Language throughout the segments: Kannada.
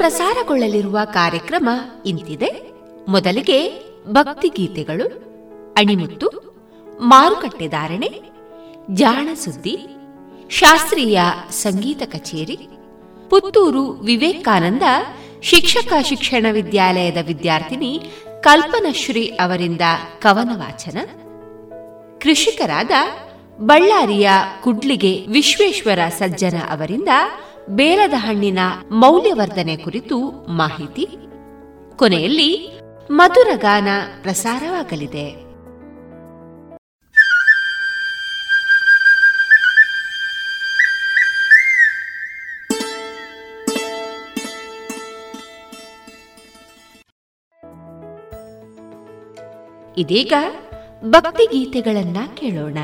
ಪ್ರಸಾರಗೊಳ್ಳಲಿರುವ ಕಾರ್ಯಕ್ರಮ ಇಂತಿದೆ. ಮೊದಲಿಗೆ ಭಕ್ತಿಗೀತೆಗಳು ಅಣಿಮುತ್ತು, ಮಾರುಕಟ್ಟೆ ಧಾರಣೆ, ಜಾಣ ಸುದ್ದಿ, ಶಾಸ್ತ್ರೀಯ ಸಂಗೀತ ಕಚೇರಿ, ಪುತ್ತೂರು ವಿವೇಕಾನಂದ ಶಿಕ್ಷಕ ಶಿಕ್ಷಣ ವಿದ್ಯಾಲಯದ ವಿದ್ಯಾರ್ಥಿನಿ ಕಲ್ಪನಶ್ರೀ ಅವರಿಂದ ಕವನ ವಾಚನ. ಕೃಷಿಕರಾದ ಬಳ್ಳಾರಿಯ ಕುಡ್ಲಿಗೆ ವಿಶ್ವೇಶ್ವರ ಸಜ್ಜನ ಅವರಿಂದ ಬೇಲದ ಹಣ್ಣಿನ ಮೌಲ್ಯವರ್ಧನೆ ಕುರಿತು ಮಾಹಿತಿ. ಕೊನೆಯಲ್ಲಿ ಮಧುರ ಗಾನ ಪ್ರಸಾರವಾಗಲಿದೆ. ಇದೀಗ ಭಕ್ತಿಗೀತೆಗಳನ್ನ ಕೇಳೋಣ.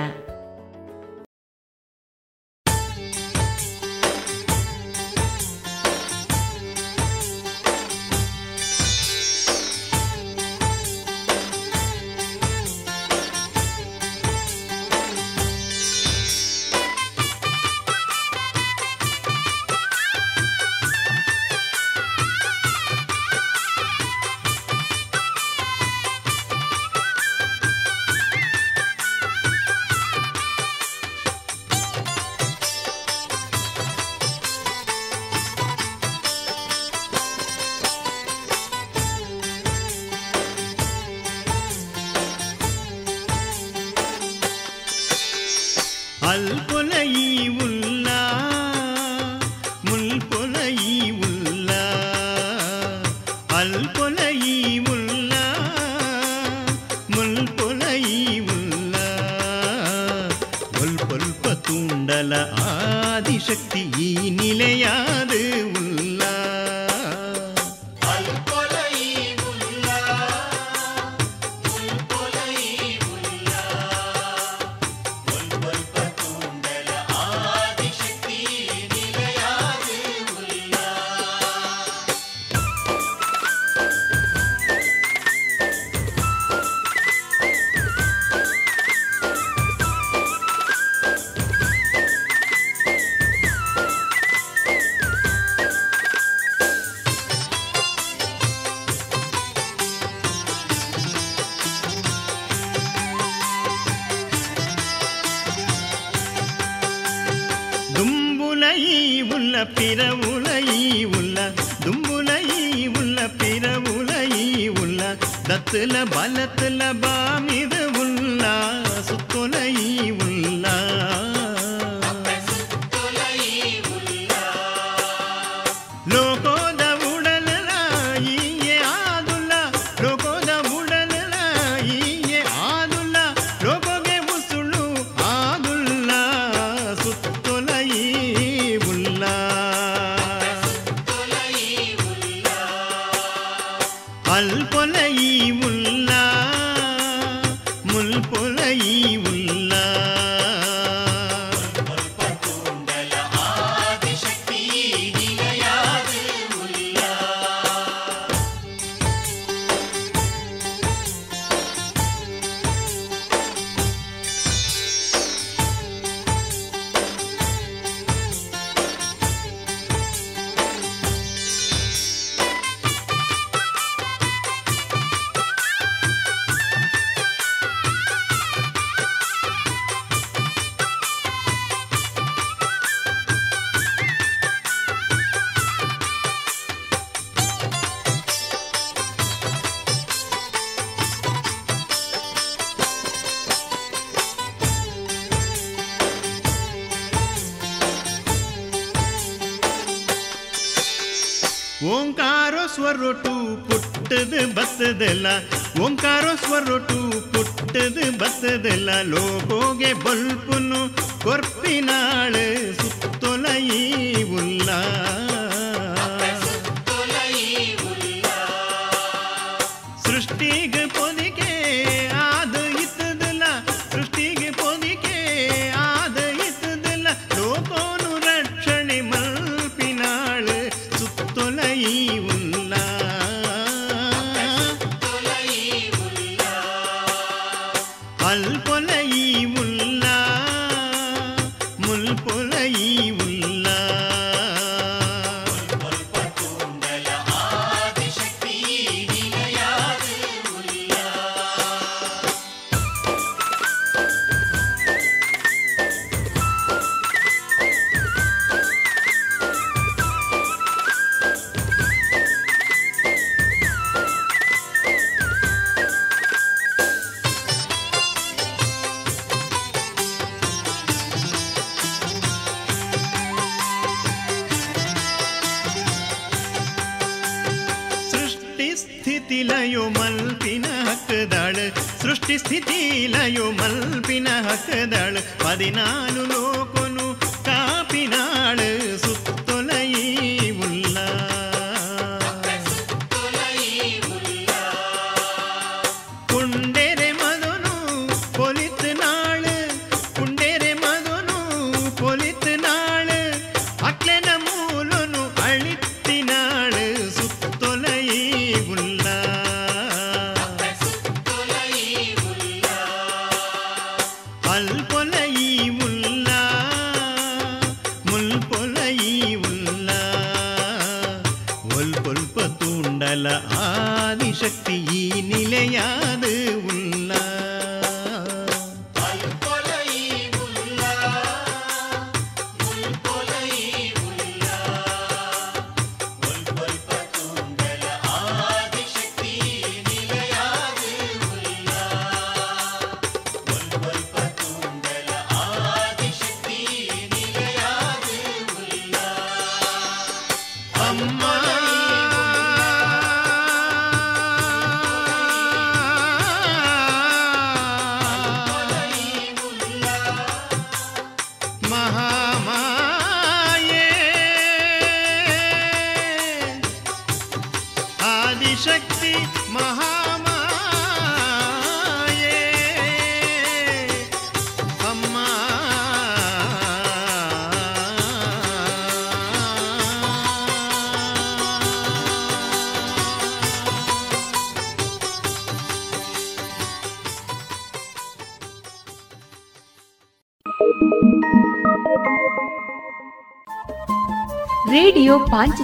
ಸ್ಥಿತಿ ಲಯೋ ಮಲ್ಪಿನ ಹಕ್ಕದಾಳ ಸೃಷ್ಟಿ ಸ್ಥಿತಿ ಲಯೋ ಮಲ್ಪಿನ ಹಕ್ಕದಾಳ ಪದಿನಾಲು ಲೋಕೊನು ಕಾಪಿನಾಳ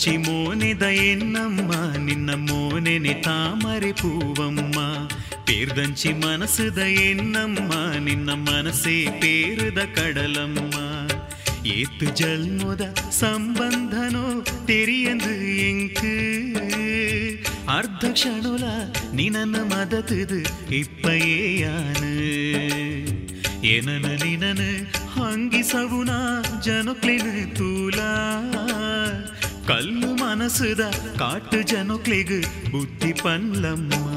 మంచి మోనిదయన్నమ్మ నిన్న మోనెని తామరి పూవమ్మ పేర్దంచి మనసుదయన్నమ్మ నిన్న మనసే పేరుద కడలమ్మ ஏத்து ஜல்முத சம்பந்தனோ தெரியந்து எங்கு அர்த்தக்ஷணுல நினன மதத்துது இப்பயே யானு எனன ಕಾಟು ಜನಕ್ಲೆಗು ಬುದ್ಧಿ ಪನ್ಲಮ್ಮ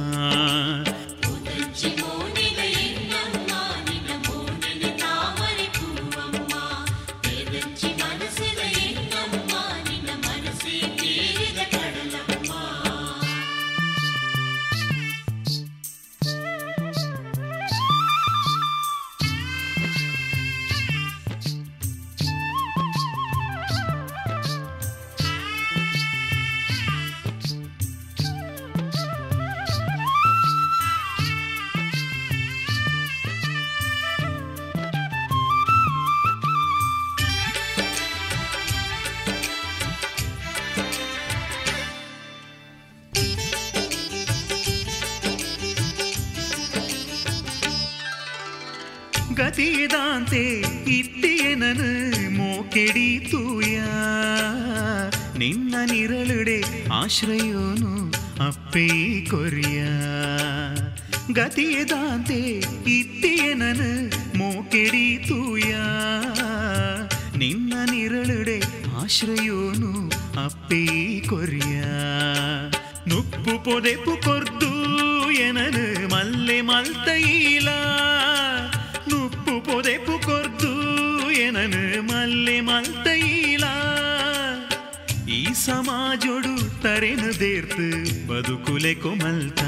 ಆಶ್ರಯೋನು ಅಪ್ಪೇ ಕೊರಿಯ. ಗತಿಯದಾಂತೆ ಇಟ್ಟಿಯನನು ಮೋಕೆಡಿ ತೂಯ. ನಿನ್ನ ನಿರಳುಡೆ ಆಶ್ರಯೋನು ಅಪ್ಪೇ ಕೊರಿಯ. ನುಪ್ಪು ಪೊದೆಪು ತರೆನು ದೇರ್ತು ಬದುಕುಲೆ ಕೊಮಲ್ತ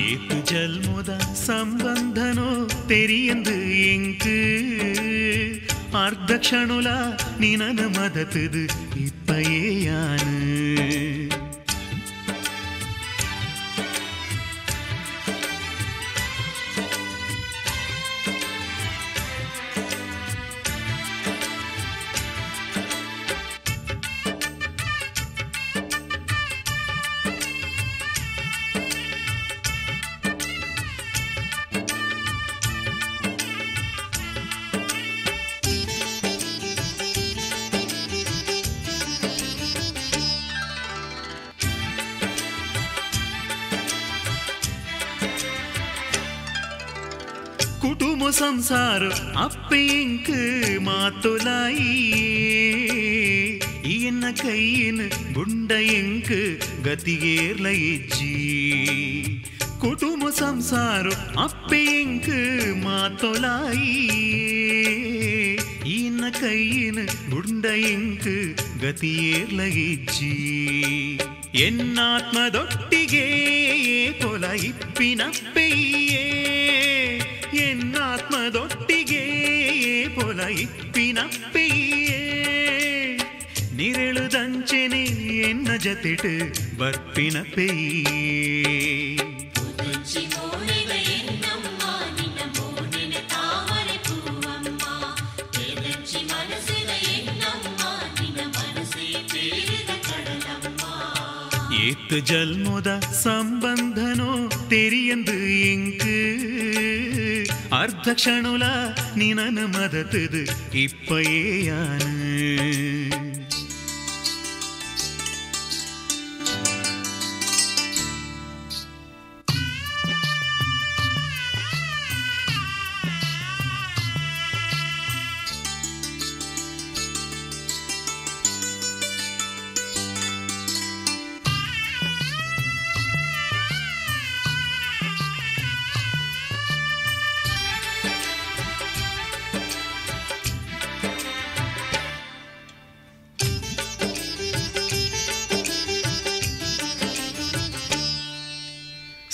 ஏத்து ஜல்முத சம்பந்தனோ தெரியந்து எங்கு அர்த்த க்ஷணுல நினன తీర్లగిచ్చి క్షణులా నినను మదతుదు ఇప్పయే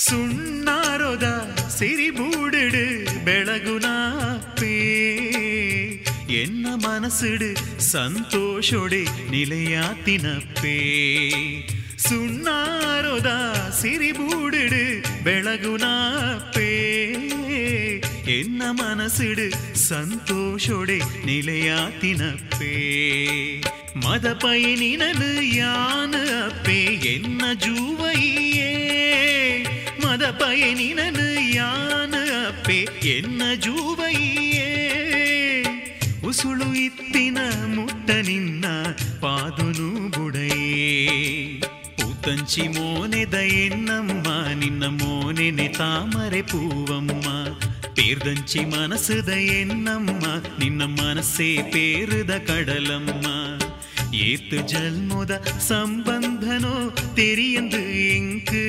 ಸುಣ್ಣಾರೊದ ಸಿರಿಬೂಡಿಡು ಬೆಳಗುನಾಪೇ ಎನ್ನ ಮನಸ್ಸಿಡು ಸಂತೋಷೊಡೆ ನಿಲೆಯಾತಿನಪ್ಪೇ ಸುಣ್ಣಾರೊದ ಸಿರಿಬೂಡಿಡು ಬೆಳಗುನಾಪೇ ಎನ್ನ ಮನಸ್ಸಿಡು ಸಂತೋಷೊಡೆ ನಿಲೆಯಾತಿನಪ್ಪೇ ಮದ ಪಯನಿನನು ಯಾನು ಅಪ್ಪೇ ಎನ್ನ ಜೂವೈಯೇ ಪದ ಪಯನಿನನು ಯಾನ ಅಪ್ಪೆ ಎನ್ನ ಜೂವಯ್ಯೇ ಉಸುಳು ಇತ್ತಿನ ಮುಟ್ಟ ನಿನ್ನ ಪಾದುನು ಬುಡಯೇ పూతంచి మోనెద ఎన్నమ్మ నిన్న మోనెని తామరె పూవమ్మ పేర్దంచి మనసుద ఎన్నమ్మ నిన్న మనసే పేరుద కడలమ్మ ఏతు జల్మోద సంబంధనో తెరియందు ఇంకు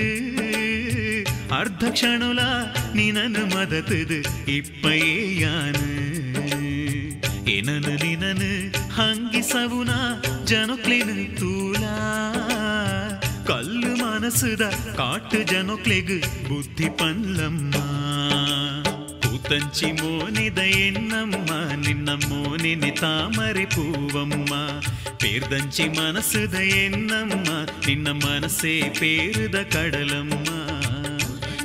ಅರ್ಧ ಕ್ಷಣುಲ ನಿನನು ಮದತದು ಇಪ್ಪಯೇಯಾನು ಏನನು ನಿನನು ಹಂಗಿಸವುನ ಜನಕ್ಲೆನು ತೂಲಾ ಕಲ್ಲು ಮನಸುದ ಕಾಟು ಜನಕ್ಲೆಗು ಬುದ್ಧಿ ಪಲ್ಲಮ್ಮ పూతంచి మోనిద ఎన్నమ్మ నిన్న మోనిని తామరి పూవమ్మ పేర్దంచి మనసుద ఎన్నమ్మ నిన్న మనసే పేరుద కడలమ్మ ಮನಸ್ಸು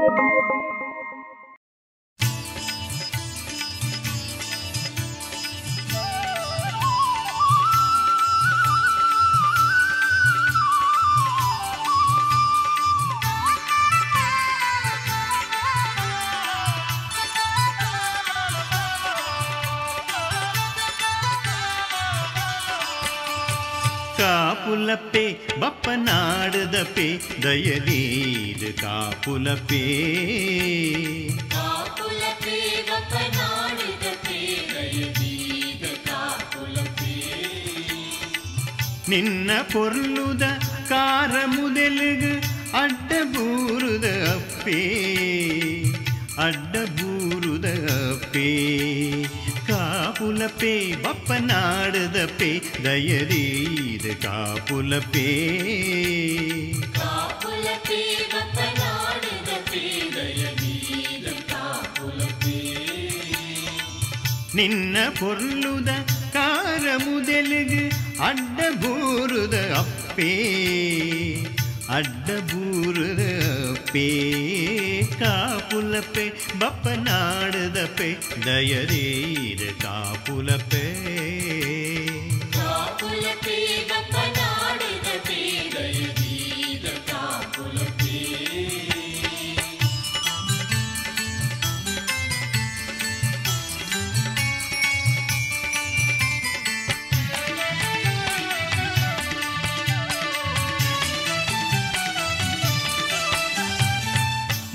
Thank you ಕಾಪುಲಪ್ಪೆ ಬಪ್ಪನಾಡದಪ್ಪೆ ದಯಲೀದು ಕಾಪುಲಪ್ಪೆ ನಿನ್ನ ಪೊರ್ಲುದ ಕಾರ ಮುದೆಲುಗು ಅಡ್ಡ ಬೂರುದ ಅಪ್ಪೇ ಅಡ್ಡ ಬೂರುದ ಅಪ್ಪೇ காப்புலப்பே பப்ப நாடுதப்பே தயரீது காப்புலப்பே காப்புலப்பே பப்ப நாடுதப்பே தயரீது காப்புலப்பே ನಿನ್ನ ಪೊರ್ಲುದ ಕಾರ ಮುದೆಲುಗು ಅಡ್ಡ ಬೂರುದ ಅಪ್ಪೇ ಅಡ್ಡ ಬೂರುದ ಅಪ್ಪೇ ಕಾಪುಲಪೆ ಬಪ್ಪ ನಾಡದಪೆ ದಯರೀರ ಕಾಪುಲಪೆ ಕಾಪುಲಪೆ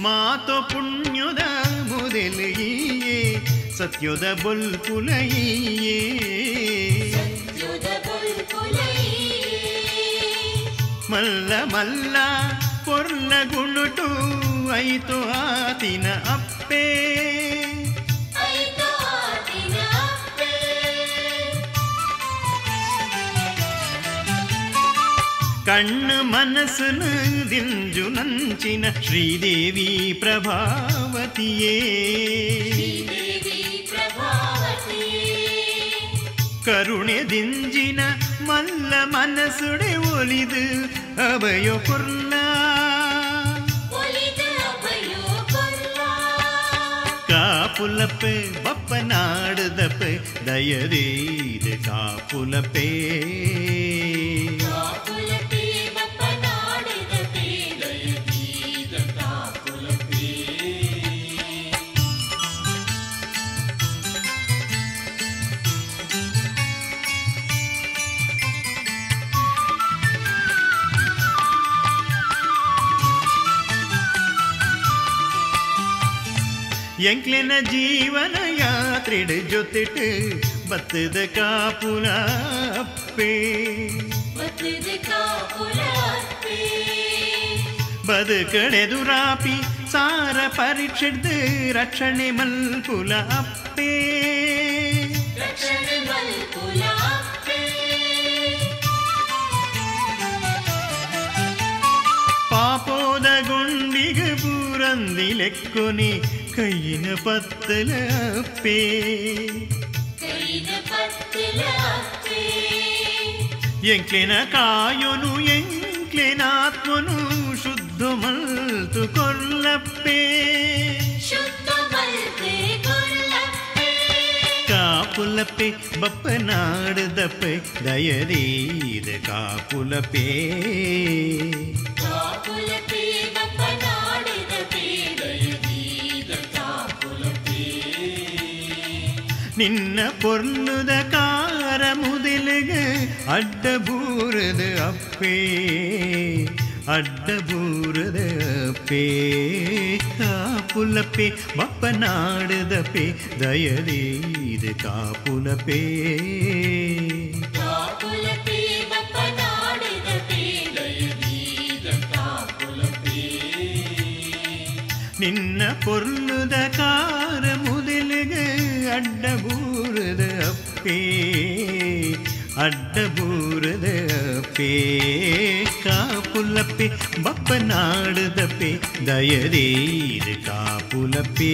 ಮಾತು ಪುಣ್ಯದ ಮೊದಲಿಯೇ ಸತ್ಯದ ಬೊಲ್ಪುಲಯೇ ಮಲ್ಲ ಮಲ್ಲ ಪೊರ್ಲ ಗುಣುಟು ಐತು ಆತಿನ ಅಪ್ಪೇ ಕಣ್ಣು ಮನಸ್ಸನು ದಿಂಜು ನಂಚಿನ ಶ್ರೀದೇವಿ ಪ್ರಭಾವತಿಯೇ ಕರುಣೆ ದಿಂಜಿನ ಮಲ್ಲ ಮನಸ್ಸುಡೆ ಒಲಿದು ಅಭಯ ಪುರ್ಲ ಕಾಪುಲಪ್ಪೆ ಬಪ್ಪ ನಾಡದಪ್ಪೆ ದಯರೀದ ಎಂಕ್ಲೆನ ಜೀವನ ಯಾತ್ರೆಡು ಜೊತೆಟು ಬತ್ತದ ಕಾಪುಲ ಅಪ್ಪೇ ಬದುಕಡೆದುರಾಪಿ ಸಾರ ಪರೀಕ್ಷೆಡ್ದು ರಕ್ಷಣೆ ಮಲ್ಪುಲ ಅಪ್ಪೇ ಪಾಪೋದ ಗುಂಡಿಗೆ ಪೂರಂದಿ ಲೆಕ್ಕೊನಿ ಕೈಯಿನ ಪತ್ತಲ ಅಪ್ಪೇ ಎಂಕ್ಲೆನ ಕಾಯೊನು ಎಂಕ್ಲೆನಾತ್ಮನು ಶುದ್ಧ ಮಲ್ತು ಕೊಲ್ಲಪ್ಪೇ ಕಾಪುಲಪ್ಪೆ ಬಪ್ಪ ನಾಡದಪ್ಪೆ ದಯರೀದ ಕಾಪುಲಪೇ ನಿನ್ನ ಪೊರ್ಲುದ ಕಾರ ಮುದಲಗ ಅಡ್ಡ ಬೂರದ ಅಪ್ಪೇ ಅಡ್ಡ ಬೂರದ ಅಪ್ಪೇ ಕಾಪುಲಪೇ ಬಪ್ಪ ನಾಡದಪೇ ದಯರೀದ ಕಾಪುಲಪೇ ನಿನ್ನ ಪೊರ್ಲುದ ಕಾರ ಮುದಲಗ ಅಡ್ಡ ಬೂರದ ಅಪ್ಪೇ ಅಡ್ಡ ಬೂರದ ಅಪ್ಪೇ ಕಾಪು ಕಾಪುಲಪ್ಪೆ ಬಪ್ಪನಾಡದಪ್ಪೆ ದಯದೇರ ಕಾಪುಲಪ್ಪೆ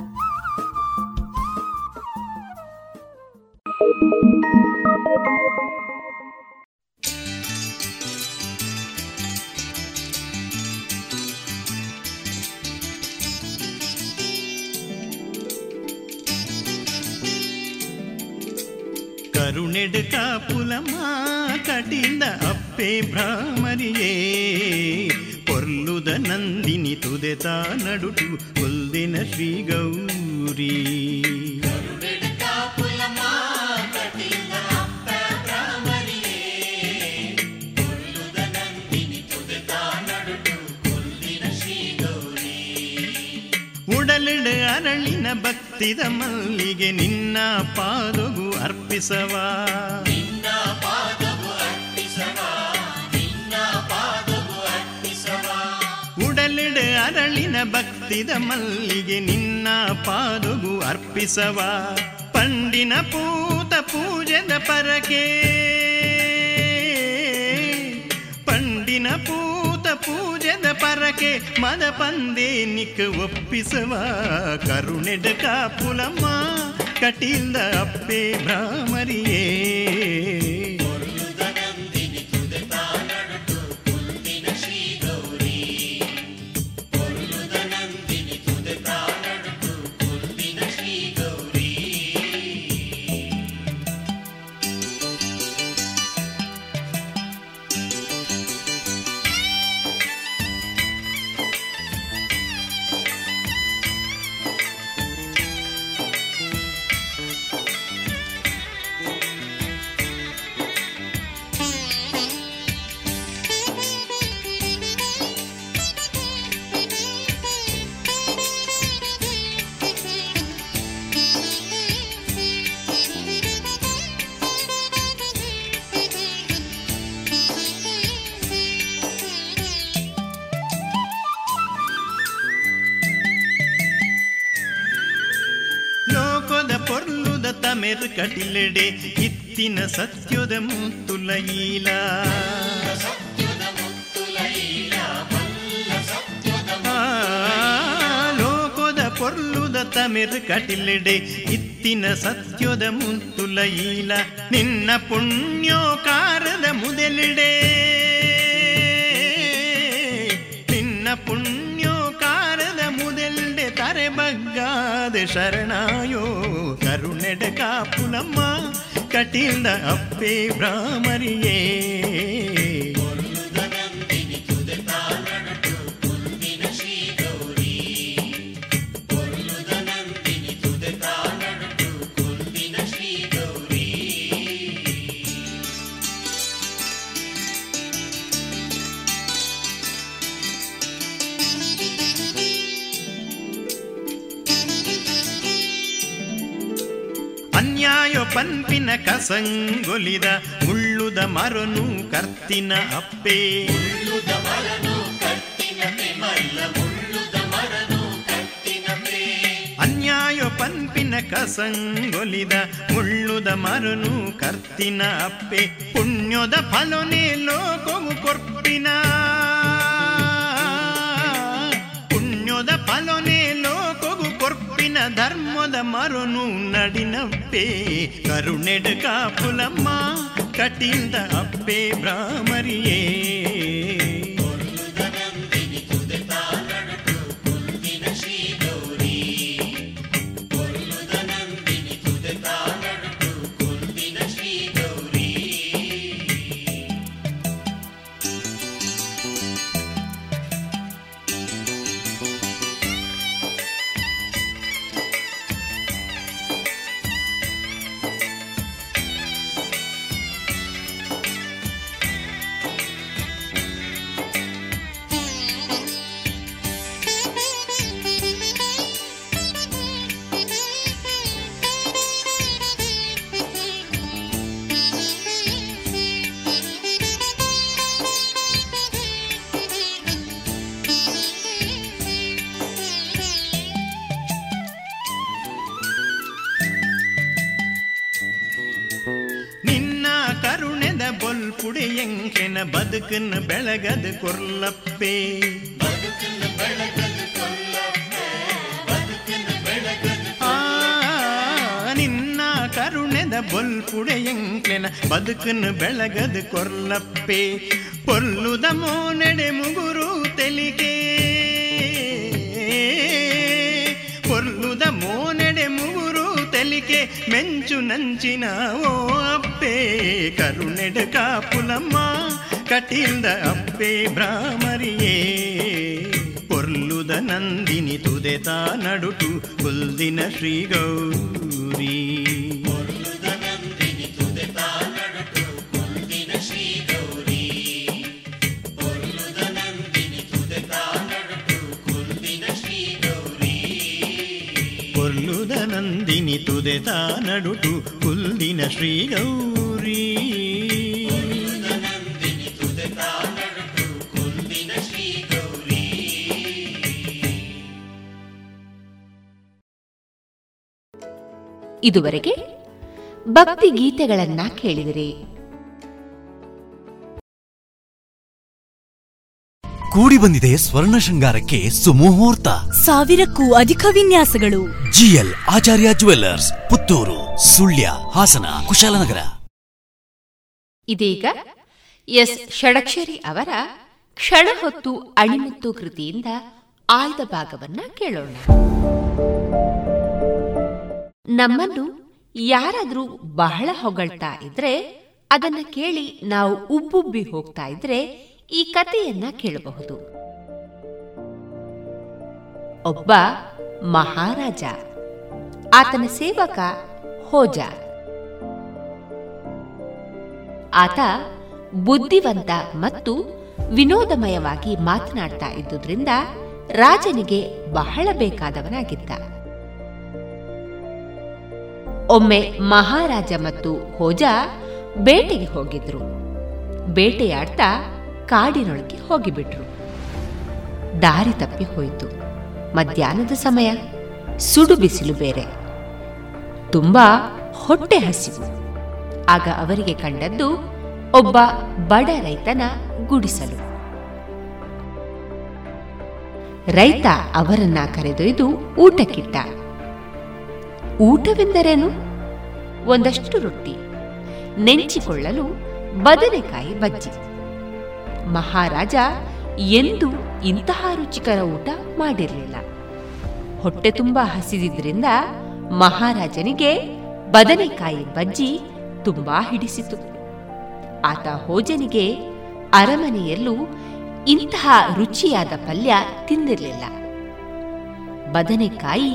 ಅಪ್ಪೆ ಭ್ರಾಮರಿಯೇ ಪೊರ್ಲುದ ನಂದಿನಿ ತುದೆತ ನಡುಟು ಕೊಲ್ದಿನ ಶ್ರೀ ಗೌರಿ. ಅರಳಿನ ಭಕ್ತಿದ ಮಲ್ಲಿಗೆ ನಿನ್ನ ಪಾದಗು ಅರ್ಪಿಸವ. ಅರಳಿನ ಭಕ್ತಿದ ಮಲ್ಲಿಗೆ ನಿನ್ನ ಪಾದುಗು ಅರ್ಪಿಸವ. ಪಂಡಿನ ಪೂತ ಪೂಜದ ಪರಕೆ. ಪಂಡಿನ ಪೂತ ಪೂಜದ ಪರಕೆ, ಮದ ಪಂದೆ ನಿಕ್ ಒಪ್ಪಿಸವ. ಕರುಣೆಡ ಕಾಪುಲಮ್ಮ, ಕಟಿಲ್ದ ಅಪ್ಪೆ ಭ್ರಾಮರಿಯೇ ತಮೆರ್ ಕಟಿಲೆಡೆ ಇತ್ತಿನ ಸತ್ಯದ ಮುತ್ತುಲ ಈಲ ಆ, ಲೋಕದ ಪೊರ್ಲುದ ತಮೆರ್ ಕಟಿಲೆಡೆ ಇತ್ತಿನ ಸತ್ಯದ ಮುತ್ತುಲ ಈಲ ನಿನ್ನ ಪುಣ್ಯೋಕಾರದ ಮುದಲಿಡೆ ನಿನ್ನ ಪುಣ್ಯೋಕಾರದ ಮುದಲ್ಡೆ ತರೆ ಬಗ್ಗಾದ ಶರಣಾಯೋ ಕರುಣೆಡ ಕಾಪುಲಮ್ಮ ಕಟಿಲ್ದ ಅಪ್ಪೆ ಭ್ರಾಮರಿಯೇ ಅನ್ಯಾಯ ಪನ್ಪಿನ ಕಸಂಗೊಲಿದ ಮುಳ್ಳುದ ಮರನು ಕರ್ತಿನ ಅಪ್ಪೆ. ಅನ್ಯಾಯ ಪನ್ಪಿನ ಕಸಂಗೊಲಿದ ಮುಳ್ಳುದ ಮರನು ಕರ್ತಿನ ಅಪ್ಪೆ. ಪುಣ್ಯದ ಫಲನೆ ಲೋಕವು ಕೊರ್ಪಿನ. ಪುಣ್ಯದ ಫಲನೆ ಕೊರ್ಪಿನ ಧರ್ಮದ ಮರನು ನಡಿನಪ್ಪೆ ಕರುಣೆಡ ಕಾಪುಲಮ್ಮ ಕಟಿಲ್ದ ಅಪ್ಪೆ ಭ್ರಾಮರಿಯೇ ಬದುಕನ್ನು ಬೆಳಗದ ಕೊರ್ಲಪ್ಪೆ ಆ, ನಿನ್ನ ಕರುಣೆದ ಬೊಲ್ಪುಡೆ ಎಂಕೆನ ಬದುಕನ್ನು ಬೆಳಗದ ಕೊರ್ಲಪ್ಪೆ ಪೊಲ್ಲುದ ಮೋನೆಡೆ ಮುಗುರು ತೆಲಿಗೆ ಪೊರ್ಲುದ ಮೋನೆಡೆ ಮುಗುರು ತೆಲಿಕೆ ಮೆಂಚು ನಂಚಿನ ಓ ಅಪ್ಪೆ ಕರುಣೆಡ ಕಾಪುಲಮ್ಮ ಕಟಿಲ್ದ ಅಪ್ಪೆ ಬ್ರಾಮರಿಯೇ ಪೊರ್ಲುದ ನಂದಿನಿ ತುದೆತ ನಡುಟು ಕುಲ್ದಿನ ಶ್ರೀ ಗೌರಿ ಪೊರ್ಲುದ ನಂದಿನಿ ತುದೆತ ನಡುಟು ಕುಲ್ದಿನ ಶ್ರೀ ಗೌರಿ ಇದುವರೆಗೆ ಭಕ್ತಿ ಗೀತೆಗಳನ್ನ ಕೇಳಿದಿರಿ. ಕೂಡಿ ಬಂದಿದೆ ಸ್ವರ್ಣ ಶೃಂಗಾರಕ್ಕೆ ಸುಮುಹೂರ್ತ. ಸಾವಿರಕ್ಕೂ ಅಧಿಕ ವಿನ್ಯಾಸಗಳು. G L Acharya jewellers Puttur Sullia Hassan Kushalnagar. ಇದೀಗ ಎಸ್ ಷಡಕ್ಷರಿ ಅವರ ಕ್ಷಣ ಹೊತ್ತು ಅಣಿಮುತ್ತು ಕೃತಿಯಿಂದ ಆಯ್ದ ಭಾಗವನ್ನ ಕೇಳೋಣ. ನಮ್ಮನ್ನು ಯಾರಾದರೂ ಬಹಳ ಹೊಗಳ್ತಾ ಇದ್ರೆ ಅದನ್ನ ಕೇಳಿ ನಾವು ಉಬ್ಬುಬ್ಬಿ ಹೋಗ್ತಾ ಇದ್ರೆ ಈ ಕಥೆಯನ್ನ ಕೇಳಬಹುದು. ಒಬ್ಬ ಮಹಾರಾಜ, ಆತನ ಸೇವಕ ಹೋಜ. ಆತ ಬುದ್ಧಿವಂತ ಮತ್ತು ವಿನೋದಮಯವಾಗಿ ಮಾತನಾಡ್ತಾ ಇದ್ದುದರಿಂದ ರಾಜನಿಗೆ ಬಹಳ ಬೇಕಾದವನಾಗಿದ್ದ. ಒಮ್ಮೆ ಮಹಾರಾಜ ಮತ್ತು ಹೋಜ ಬೇಟೆಗೆ ಹೋಗಿದ್ರು. ಬೇಟೆಯಾಡ್ತಾ ಕಾಡಿನೊಳಗೆ ಹೋಗಿಬಿಟ್ರು. ದಾರಿ ತಪ್ಪಿ ಹೋಯಿತು. ಮಧ್ಯಾಹ್ನದ ಸಮಯ. ಸುಡು ಬಿಸಿಲು ಬೇರೆ. ತುಂಬಾ ಹೊಟ್ಟೆ ಹಸಿವು. ಆಗ ಅವರಿಗೆ ಕಂಡದ್ದು ಒಬ್ಬ ಬಡ ರೈತನ ಗುಡಿಸಲು. ರೈತ ಅವರನ್ನ ಕರೆದೊಯ್ದು ಊಟಕ್ಕಿಟ್ಟ. ಊಟವೆಂದರೇನು? ಒಂದಷ್ಟು ರೊಟ್ಟಿ, ನೆಂಚಿಕೊಳ್ಳಲು ಬದನೆಕಾಯಿ ಬಜ್ಜಿ. ಮಹಾರಾಜ ಎಂದು ಇಂತಹ ರುಚಿಕರ ಊಟ ಮಾಡಿರಲಿಲ್ಲ. ಹೊಟ್ಟೆ ತುಂಬಾ ಹಸಿದಿದ್ದರಿಂದ ಮಹಾರಾಜನಿಗೆ ಬದನೆಕಾಯಿ ಬಜ್ಜಿ ತುಂಬಾ ಹಿಡಿಸಿತು. ಆತ ಹೋಜನಿಗೆ ಅರಮನೆಯಲ್ಲೂ ಇಂತಹ ರುಚಿಯಾದ ಪಲ್ಯ ತಿಂದಿರಲಿಲ್ಲ. ಬದನೆಕಾಯಿ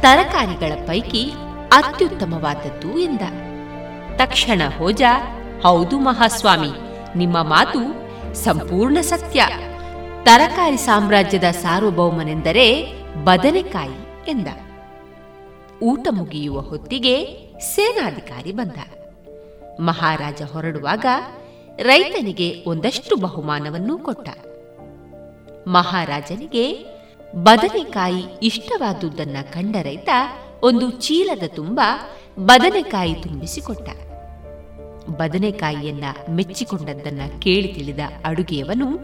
ತರಕಾರಿಗಳ ಪೈಕಿ ಅತ್ಯುತ್ತಮವಾದದ್ದು ಎಂದ. ತಕ್ಷಣ ಹೋಜ, ಹೌದು ಮಹಾಸ್ವಾಮಿ, ನಿಮ್ಮ ಮಾತು ಸಂಪೂರ್ಣ ಸತ್ಯ. ತರಕಾರಿ ಸಾಮ್ರಾಜ್ಯದ ಸಾರ್ವಭೌಮನೆಂದರೆ ಬದನೆಕಾಯಿ ಎಂದ. ಊಟ ಮುಗಿಯುವ ಹೊತ್ತಿಗೆ ಸೇನಾಧಿಕಾರಿ ಬಂದ. ಮಹಾರಾಜ ಹೊರಡುವಾಗ ರೈತನಿಗೆ ಒಂದಷ್ಟು ಬಹುಮಾನವನ್ನು ಕೊಟ್ಟ. ಮಹಾರಾಜನಿಗೆ ಬದನೆಕಾಯಿ ಇಷ್ಟವಾದುದನ್ನ ಕಂಡ ರೈತ ಒಂದು ಚೀಲದ ತುಂಬ ಬದನೆಕಾಯಿ ತುಂಬಿಸಿಕೊಟ್ಟ. ಬದನೆಕಾಯಿಯನ್ನ ಮೆಚ್ಚಿಕೊಂಡದ್ದನ್ನ ಕೇಳಿ ತಿಳಿದ ಅಡುಗೆಯವನು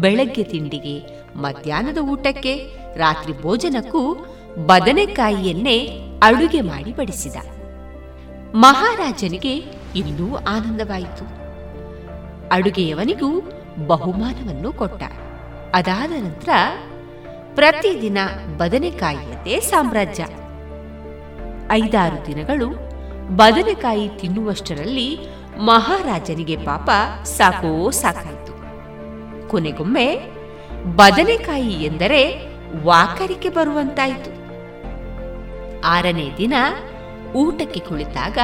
ಬೆಳಗ್ಗೆ ತಿಂಡಿಗೆ, ಮಧ್ಯಾಹ್ನದ ಊಟಕ್ಕೆ, ರಾತ್ರಿ ಭೋಜನಕ್ಕೂ ಬದನೆಕಾಯಿಯನ್ನೇ ಅಡುಗೆ ಮಾಡಿ ಬಡಿಸಿದ. ಮಹಾರಾಜನಿಗೆ ಇನ್ನೂ ಆನಂದವಾಯಿತು. ಅಡುಗೆಯವನಿಗೂ ಬಹುಮಾನವನ್ನು ಕೊಟ್ಟ. ಅದಾದ ನಂತರ ಪ್ರತಿದಿನ ಬದನೆಕಾಯಿಯದ್ದೇ ಸಾಮ್ರಾಜ್ಯ. ಐದಾರು ದಿನಗಳು ಬದನೆಕಾಯಿ ತಿನ್ನುವಷ್ಟರಲ್ಲಿ ಮಹಾರಾಜನಿಗೆ ಪಾಪ ಸಾಕೋ ಸಾಕಾಯಿತು. ಕೊನೆಗೊಮ್ಮೆ ಬದನೆಕಾಯಿ ಎಂದರೆ ವಾಕರಿಕೆ ಬರುವಂತಾಯಿತು. ಆರನೇ ದಿನ ಊಟಕ್ಕೆ ಕುಳಿತಾಗ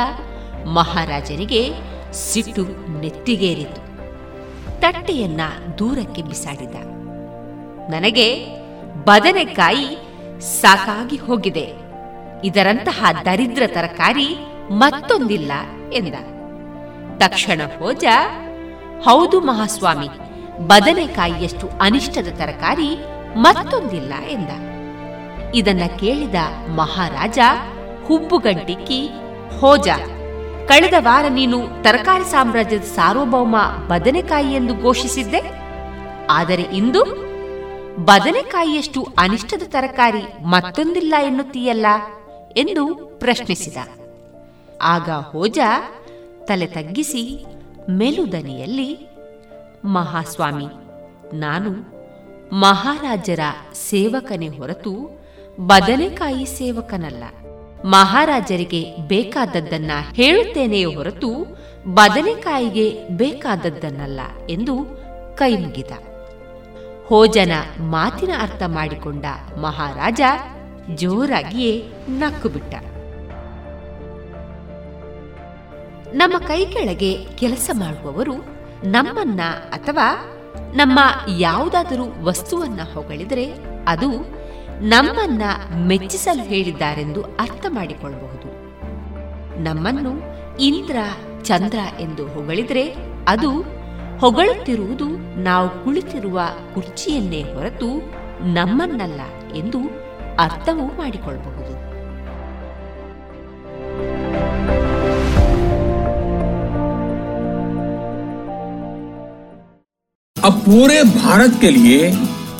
ಮಹಾರಾಜನಿಗೆ ಸಿಟ್ಟು ನೆತ್ತಿಗೇರಿತು. ತಟ್ಟೆಯನ್ನ ದೂರಕ್ಕೆ ಬಿಸಾಡಿದ. ನನಗೆ ಬದನೆಕಾಯಿ ಸಾಕಾಗಿ ಹೋಗಿದೆ. ಇದರಂತಹ ದರಿದ್ರ ತರಕಾರಿ ಮತ್ತೊಂದಿಲ್ಲ ಎಂದ. ತಕ್ಷಣ ಹೋಜ, ಹೌದು ಮಹಾಸ್ವಾಮಿ, ಬದನೆಕಾಯಿಯಷ್ಟು ಅನಿಷ್ಟದ ತರಕಾರಿ ಮತ್ತೊಂದಿಲ್ಲ ಎಂದ. ಇದನ್ನ ಕೇಳಿದ ಮಹಾರಾಜ ಹುಬ್ಬುಗಂಟಿಕ್ಕಿ, ಹೋಜ, ಕಳೆದ ವಾರ ನೀನು ತರಕಾರಿ ಸಾಮ್ರಾಜ್ಯದ ಸಾರ್ವಭೌಮ ಬದನೆಕಾಯಿ ಎಂದು ಘೋಷಿಸಿದ್ದೆ, ಆದರೆ ಇಂದು ಬದನೆಕಾಯಿಯಷ್ಟು ಅನಿಷ್ಟದ ತರಕಾರಿ ಮತ್ತೊಂದಿಲ್ಲ ಎನ್ನುತ್ತೀಯಲ್ಲ ಎಂದು ಪ್ರಶ್ನಿಸಿದ. ಆಗ ಹೋಜ ತಲೆ ತಗ್ಗಿಸಿ ಮೆಲುದನಿಯಲ್ಲಿ, ಮಹಾಸ್ವಾಮಿ, ನಾನು ಮಹಾರಾಜರ ಸೇವಕನೇ ಹೊರತು ಬದನೆಕಾಯಿ ಸೇವಕನಲ್ಲ. ಮಹಾರಾಜರಿಗೆ ಬೇಕಾದದ್ದನ್ನ ಹೇಳುತ್ತೇನೆಯೇ ಹೊರತು ಬದನೆಕಾಯಿಗೆ ಬೇಕಾದದ್ದನ್ನಲ್ಲ ಎಂದು ಕೈಮುಗಿದ. ಹೋಜನ ಮಾತಿನ ಅರ್ಥ ಮಾಡಿಕೊಂಡ ಮಹಾರಾಜ ಜೋರಾಗಿಯೇ ನಕ್ಕು ಬಿಟ್ಟ ನಮ್ಮ ಕೈ ಕೆಳಗೆ ಕೆಲಸ ಮಾಡುವವರು ನಮ್ಮನ್ನ ಅಥವಾ ನಮ್ಮ ಯಾವುದಾದರೂ ವಸ್ತುವನ್ನ ಹೊಗಳಿದರೆ ಅದು ನಮ್ಮನ್ನ ಮೆಚ್ಚಿಸಲು ಹೇಳಿದ್ದಾರೆಂದು ಅರ್ಥ ಮಾಡಿಕೊಳ್ಳಬಹುದು. ನಮ್ಮನ್ನು ಇಂದ್ರ ಚಂದ್ರ ಎಂದು ಹೊಗಳಿದರೆ ಅದು ಹೊಗಳುತ್ತಿರುವುದು ನಾವು ಕುಳಿತಿರುವ ಕುರ್ಚಿಯನ್ನೇ ಹೊರತು ನಮ್ಮನ್ನಲ್ಲ ಎಂದು ಅರ್ಥವೂ ಮಾಡಿಕೊಳ್ಳಬಹುದು अब पूरे भारत के लिए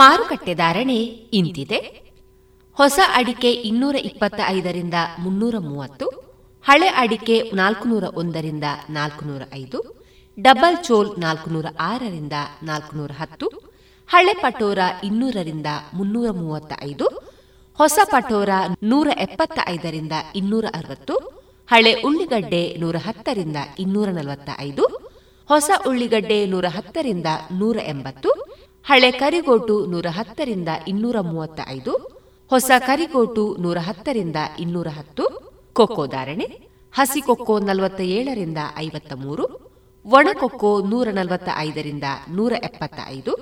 ಮಾರುಕಟ್ಟೆ ಧಾರಣೆ ಇಂತಿದೆ. ಹೊಸ ಅಡಿಕೆ ಇನ್ನೂರ ಇಪ್ಪತ್ತ ಐದರಿಂದ ಮುನ್ನೂರ ಮೂವತ್ತು, ಹಳೆ ಅಡಿಕೆ ನಾಲ್ಕುನೂರ ಒಂದರಿಂದ ನಾಲ್ಕುನೂರ ಐದು, ಡಬಲ್ ಚೋಲ್ ನಾಲ್ಕುನೂರ ಆರರಿಂದ ನಾಲ್ಕುನೂರ ಹತ್ತು, ಹಳೆ ಪಟೋರ ಇನ್ನೂರರಿಂದ ಮುನ್ನೂರ ಮೂವತ್ತ ಐದು ಹೊಸ ಪಟೋರ ನೂರ ಎಪ್ಪತ್ತ ಐದರಿಂದ ಇನ್ನೂರ ಅರವತ್ತು, ಹಳೆ ಉಳ್ಳಿಗಡ್ಡೆ ನೂರ ಹತ್ತರಿಂದ ಇನ್ನೂರ ನಲವತ್ತ ಐದು ಹೊಸ ಉಳ್ಳಿಗಡ್ಡೆ ನೂರ ಹತ್ತರಿಂದ ನೂರ ಎಂಬತ್ತು ಹಳೆ ಕರಿಗೋಟು ನೂರ ಹತ್ತರಿಂದ ಇನ್ನೂರ ಮೂವತ್ತ ಐದು ಹೊಸ ಕರಿಗೋಟು ನೂರ ಹತ್ತರಿಂದ ಇನ್ನೂರ ಹತ್ತು, ಕೊಕ್ಕೋ ಧಾರಣೆ, ಹಸಿ ಕೊಕ್ಕೋ ನಲವತ್ತ ಏಳರಿಂದ ಐವತ್ತ ಮೂರು ಒಣಕೊಕ್ಕೋ ನೂರ ನಲವತ್ತ ಐದರಿಂದ ನೂರ ಎಪ್ಪತ್ತ ಐದು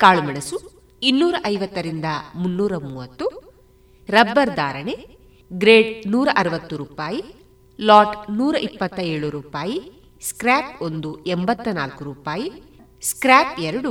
ಕಾಳುಮೆಣಸು ಇನ್ನೂರ ಐವತ್ತರಿಂದ ಮುನ್ನೂರ ಮೂವತ್ತು, ರಬ್ಬರ್ ಧಾರಣೆ, ಗ್ರೇಡ್ ನೂರ ಅರವತ್ತು ರೂಪಾಯಿ, ಲಾಟ್ ನೂರ ಇಪ್ಪತ್ತ ಏಳು ರೂಪಾಯಿ, ಸ್ಕ್ರ್ಯಾಪ್ ಒಂದು ಎಂಬತ್ತ ನಾಲ್ಕು ರೂಪಾಯಿ, ಸ್ಕ್ರ್ಯಾಪ್ ಎರಡು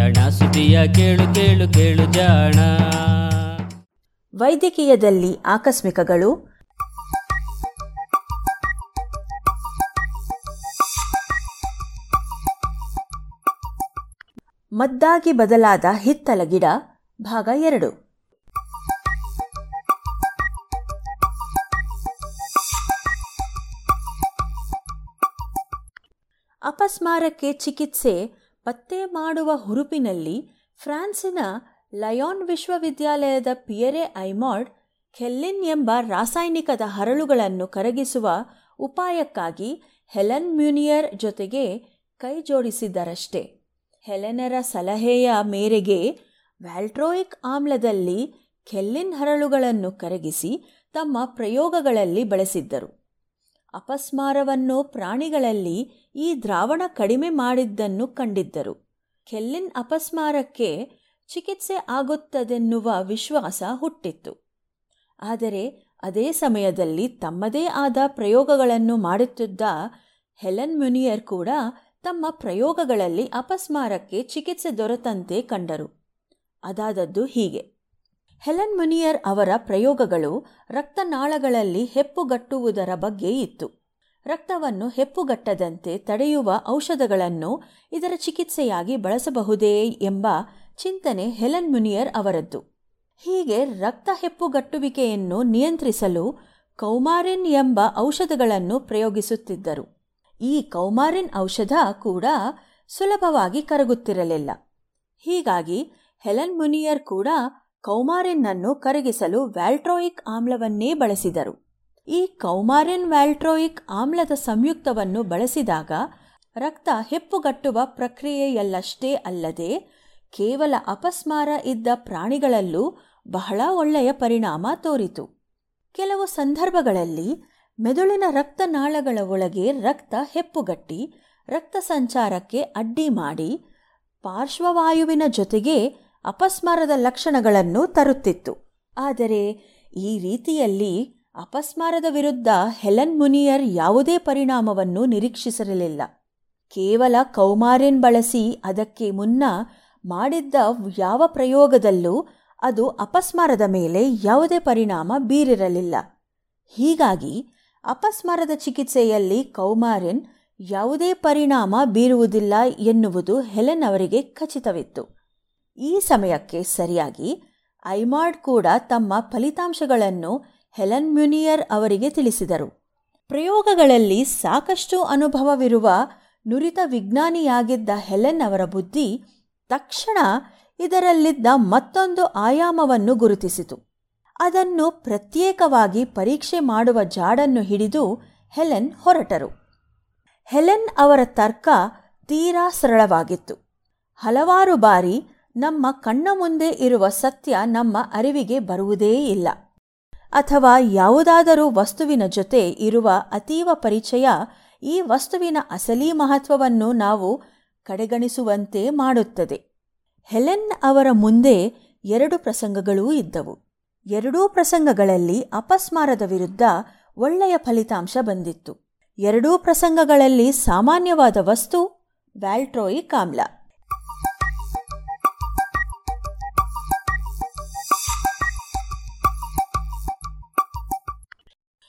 ಜಾಣ ಸುದಿಯ ಕೇಳು ಕೇಳು ಕೇಳು ಜಾಣ. ವೈದ್ಯಕೀಯದಲ್ಲಿ ಆಕಸ್ಮಿಕಗಳು. ಮದ್ದಾಗಿ ಬದಲಾದ ಹಿತ್ತಲ ಗಿಡ, ಭಾಗ ಎರಡು. ಅಪಸ್ಮಾರಕ್ಕೆ ಚಿಕಿತ್ಸೆ ಪತ್ತೆ ಮಾಡುವ ಹುರುಪಿನಲ್ಲಿ ಫ್ರಾನ್ಸಿನ ಲಯೋನ್ ವಿಶ್ವವಿದ್ಯಾಲಯದ ಪಿಯರೆ ಐಮಾಡ್ ಖೆಲ್ಲಿನ್ ಎಂಬ ರಾಸಾಯನಿಕದ ಹರಳುಗಳನ್ನು ಕರಗಿಸುವ ಉಪಾಯಕ್ಕಾಗಿ ಹೆಲೆನ್ ಮ್ಯೂನಿಯರ್ ಜೊತೆಗೆ ಕೈ ಜೋಡಿಸಿದ್ದರಷ್ಟೇ ಹೆಲೆನರ ಸಲಹೆಯ ಮೇರೆಗೆ ವ್ಯಾಲ್ಟ್ರೋಯಿಕ್ ಆಮ್ಲದಲ್ಲಿ ಕೆಲ್ಲಿನ್ ಹರಳುಗಳನ್ನು ಕರಗಿಸಿ ತಮ್ಮ ಪ್ರಯೋಗಗಳಲ್ಲಿ ಬಳಸಿದ್ದರು. ಅಪಸ್ಮಾರವನ್ನು ಪ್ರಾಣಿಗಳಲ್ಲಿ ಈ ದ್ರಾವಣ ಕಡಿಮೆ ಮಾಡಿದ್ದನ್ನು ಕಂಡಿದ್ದರು. ಕೆಲ್ಲಿನ್ ಅಪಸ್ಮಾರಕ್ಕೆ ಚಿಕಿತ್ಸೆ ಆಗುತ್ತದೆನ್ನುವ ವಿಶ್ವಾಸ ಹುಟ್ಟಿತ್ತು. ಆದರೆ ಅದೇ ಸಮಯದಲ್ಲಿ ತಮ್ಮದೇ ಆದ ಪ್ರಯೋಗಗಳನ್ನು ಮಾಡುತ್ತಿದ್ದ ಹೆಲೆನ್ ಮ್ಯುನಿಯರ್ ಕೂಡ ತಮ್ಮ ಪ್ರಯೋಗಗಳಲ್ಲಿ ಅಪಸ್ಮಾರಕ್ಕೆ ಚಿಕಿತ್ಸೆ ದೊರೆತಂತೆ ಕಂಡರು. ಅದಾದದ್ದು ಹೀಗೆ. ಹೆಲೆನ್ ಮುನಿಯರ್ ಅವರ ಪ್ರಯೋಗಗಳು ರಕ್ತನಾಳಗಳಲ್ಲಿ ಹೆಪ್ಪುಗಟ್ಟುವುದರ ಬಗ್ಗೆ ಇತ್ತು. ರಕ್ತವನ್ನು ಹೆಪ್ಪುಗಟ್ಟದಂತೆ ತಡೆಯುವ ಔಷಧಗಳನ್ನು ಇದರ ಚಿಕಿತ್ಸೆಯಾಗಿ ಬಳಸಬಹುದೇ ಎಂಬ ಚಿಂತನೆ ಹೆಲನ್ ಮುನಿಯರ್ ಅವರದ್ದು. ಹೀಗೆ ರಕ್ತ ಹೆಪ್ಪುಗಟ್ಟುವಿಕೆಯನ್ನು ನಿಯಂತ್ರಿಸಲು ಕೌಮಾರಿನ್ ಎಂಬ ಔಷಧಗಳನ್ನು ಪ್ರಯೋಗಿಸುತ್ತಿದ್ದರು. ಈ ಕೌಮಾರಿನ್ ಔಷಧ ಕೂಡ ಸುಲಭವಾಗಿ ಕರಗುತ್ತಿರಲಿಲ್ಲ. ಹೀಗಾಗಿ ಹೆಲನ್ ಮುನಿಯರ್ ಕೂಡ ಕೌಮಾರಿನ್ನನ್ನು ಕರಗಿಸಲು ವ್ಯಾಲ್ಟ್ರೋಯಿಕ್ ಆಮ್ಲವನ್ನೇ ಬಳಸಿದರು. ಈ ಕೌಮಾರಿನ್ ವ್ಯಾಲ್ಟ್ರೋಯಿಕ್ ಆಮ್ಲದ ಸಂಯುಕ್ತವನ್ನು ಬಳಸಿದಾಗ ರಕ್ತ ಹೆಪ್ಪುಗಟ್ಟುವ ಪ್ರಕ್ರಿಯೆಯಲ್ಲಷ್ಟೇ ಅಲ್ಲದೆ ಕೇವಲ ಅಪಸ್ಮಾರ ಇದ್ದ ಪ್ರಾಣಿಗಳಲ್ಲೂ ಬಹಳ ಒಳ್ಳೆಯ ಪರಿಣಾಮ ತೋರಿತು. ಕೆಲವು ಸಂದರ್ಭಗಳಲ್ಲಿ ಮೆದುಳಿನ ರಕ್ತನಾಳಗಳ ಒಳಗೆ ರಕ್ತ ಹೆಪ್ಪುಗಟ್ಟಿ, ರಕ್ತ ಸಂಚಾರಕ್ಕೆ ಅಡ್ಡಿ ಮಾಡಿ ಪಾರ್ಶ್ವವಾಯುವಿನ ಜೊತೆಗೆ ಅಪಸ್ಮಾರದ ಲಕ್ಷಣಗಳನ್ನು ತರುತ್ತಿತ್ತು. ಆದರೆ ಈ ರೀತಿಯಲ್ಲಿ ಅಪಸ್ಮಾರದ ವಿರುದ್ಧ ಹೆಲೆನ್ ಮುನಿಯರ್ ಯಾವುದೇ ಪರಿಣಾಮವನ್ನು ನಿರೀಕ್ಷಿಸಿರಲಿಲ್ಲ ಕೇವಲ ಕೌಮಾರಿನ್ ಬಳಸಿ ಅದಕ್ಕೆ ಮುನ್ನ ಮಾಡಿದ್ದ ಯಾವ ಪ್ರಯೋಗದಲ್ಲೂ ಅದು ಅಪಸ್ಮಾರದ ಮೇಲೆ ಯಾವುದೇ ಪರಿಣಾಮ ಬೀರಿರಲಿಲ್ಲ. ಹೀಗಾಗಿ ಅಪಸ್ಮಾರದ ಚಿಕಿತ್ಸೆಯಲ್ಲಿ ಕೌಮಾರಿನ್ ಯಾವುದೇ ಪರಿಣಾಮ ಬೀರುವುದಿಲ್ಲ ಎನ್ನುವುದು ಹೆಲೆನ್ ಅವರಿಗೆ ಖಚಿತವಿತ್ತು. ಈ ಸಮಯಕ್ಕೆ ಸರಿಯಾಗಿ ಐಮಾರ್ಡ್ ಕೂಡ ತಮ್ಮ ಫಲಿತಾಂಶಗಳನ್ನು ಹೆಲೆನ್ ಮ್ಯುನಿಯರ್ ಅವರಿಗೆ ತಿಳಿಸಿದರು. ಪ್ರಯೋಗಗಳಲ್ಲಿ ಸಾಕಷ್ಟು ಅನುಭವವಿರುವ ನುರಿತ ವಿಜ್ಞಾನಿಯಾಗಿದ್ದ ಹೆಲೆನ್ ಅವರ ಬುದ್ಧಿ ತಕ್ಷಣ ಇದರಲ್ಲಿದ್ದ ಮತ್ತೊಂದು ಆಯಾಮವನ್ನು ಗುರುತಿಸಿತು. ಅದನ್ನು ಪ್ರತ್ಯೇಕವಾಗಿ ಪರೀಕ್ಷೆ ಮಾಡುವ ಜಾಡನ್ನು ಹಿಡಿದು ಹೆಲೆನ್ ಹೊರಟರು. ಹೆಲೆನ್ ಅವರ ತರ್ಕ ತೀರಾ ಸರಳವಾಗಿತ್ತು. ಹಲವಾರು ಬಾರಿ ನಮ್ಮ ಕಣ್ಣ ಮುಂದೆ ಇರುವ ಸತ್ಯ ನಮ್ಮ ಅರಿವಿಗೆ ಬರುವುದೇ ಇಲ್ಲ. ಅಥವಾ ಯಾವುದಾದರೂ ವಸ್ತುವಿನ ಜೊತೆ ಇರುವ ಅತೀವ ಪರಿಚಯ, ಈ ವಸ್ತುವಿನ ಅಸಲಿ ಮಹತ್ವವನ್ನು ನಾವು ಕಡೆಗಣಿಸುವಂತೆ ಮಾಡುತ್ತದೆ. ಹೆಲೆನ್ ಅವರ ಮುಂದೆ ಎರಡು ಪ್ರಸಂಗಗಳೂ ಇದ್ದವು. ಎರಡೂ ಪ್ರಸಂಗಗಳಲ್ಲಿ ಅಪಸ್ಮಾರದ ವಿರುದ್ಧ ಒಳ್ಳೆಯ ಫಲಿತಾಂಶ ಬಂದಿತ್ತು. ಎರಡೂ ಪ್ರಸಂಗಗಳಲ್ಲಿ ಸಾಮಾನ್ಯವಾದ ವಸ್ತು ವ್ಯಾಲ್ಟ್ರೋಯಿಕ್ ಆಮ್ಲ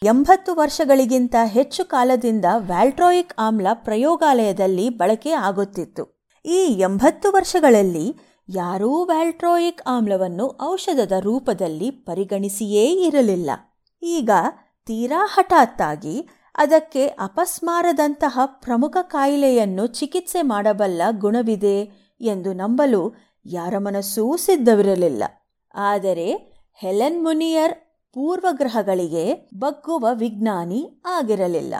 ಎಂಬತ್ತು ವರ್ಷಗಳಿಗಿಂತ ಹೆಚ್ಚು ಕಾಲದಿಂದ ವ್ಯಾಲ್ಟ್ರೋಯಿಕ್ ಆಮ್ಲ ಪ್ರಯೋಗಾಲಯದಲ್ಲಿ ಬಳಕೆ ಆಗುತ್ತಿತ್ತು. ಈ ಎಂಬತ್ತು ವರ್ಷಗಳಲ್ಲಿ ಯಾರೂ ವ್ಯಾಲ್ಟ್ರೋಯಿಕ್ ಆಮ್ಲವನ್ನು ಔಷಧದ ರೂಪದಲ್ಲಿ ಪರಿಗಣಿಸಿಯೇ ಇರಲಿಲ್ಲ. ಈಗ ತೀರಾ ಹಠಾತ್ತಾಗಿ ಅದಕ್ಕೆ ಅಪಸ್ಮಾರದಂತಹ ಪ್ರಮುಖ ಕಾಯಿಲೆಯನ್ನು ಚಿಕಿತ್ಸೆ ಮಾಡಬಲ್ಲ ಗುಣವಿದೆ ಎಂದು ನಂಬಲು ಯಾರ ಮನಸ್ಸೂ ಸಿದ್ಧವಿರಲಿಲ್ಲ. ಆದರೆ ಹೆಲೆನ್ ಮುನಿಯರ್ ಪೂರ್ವಗ್ರಹಗಳಿಗೆ ಬಗ್ಗುವ ವಿಜ್ಞಾನಿ ಆಗಿರಲಿಲ್ಲ.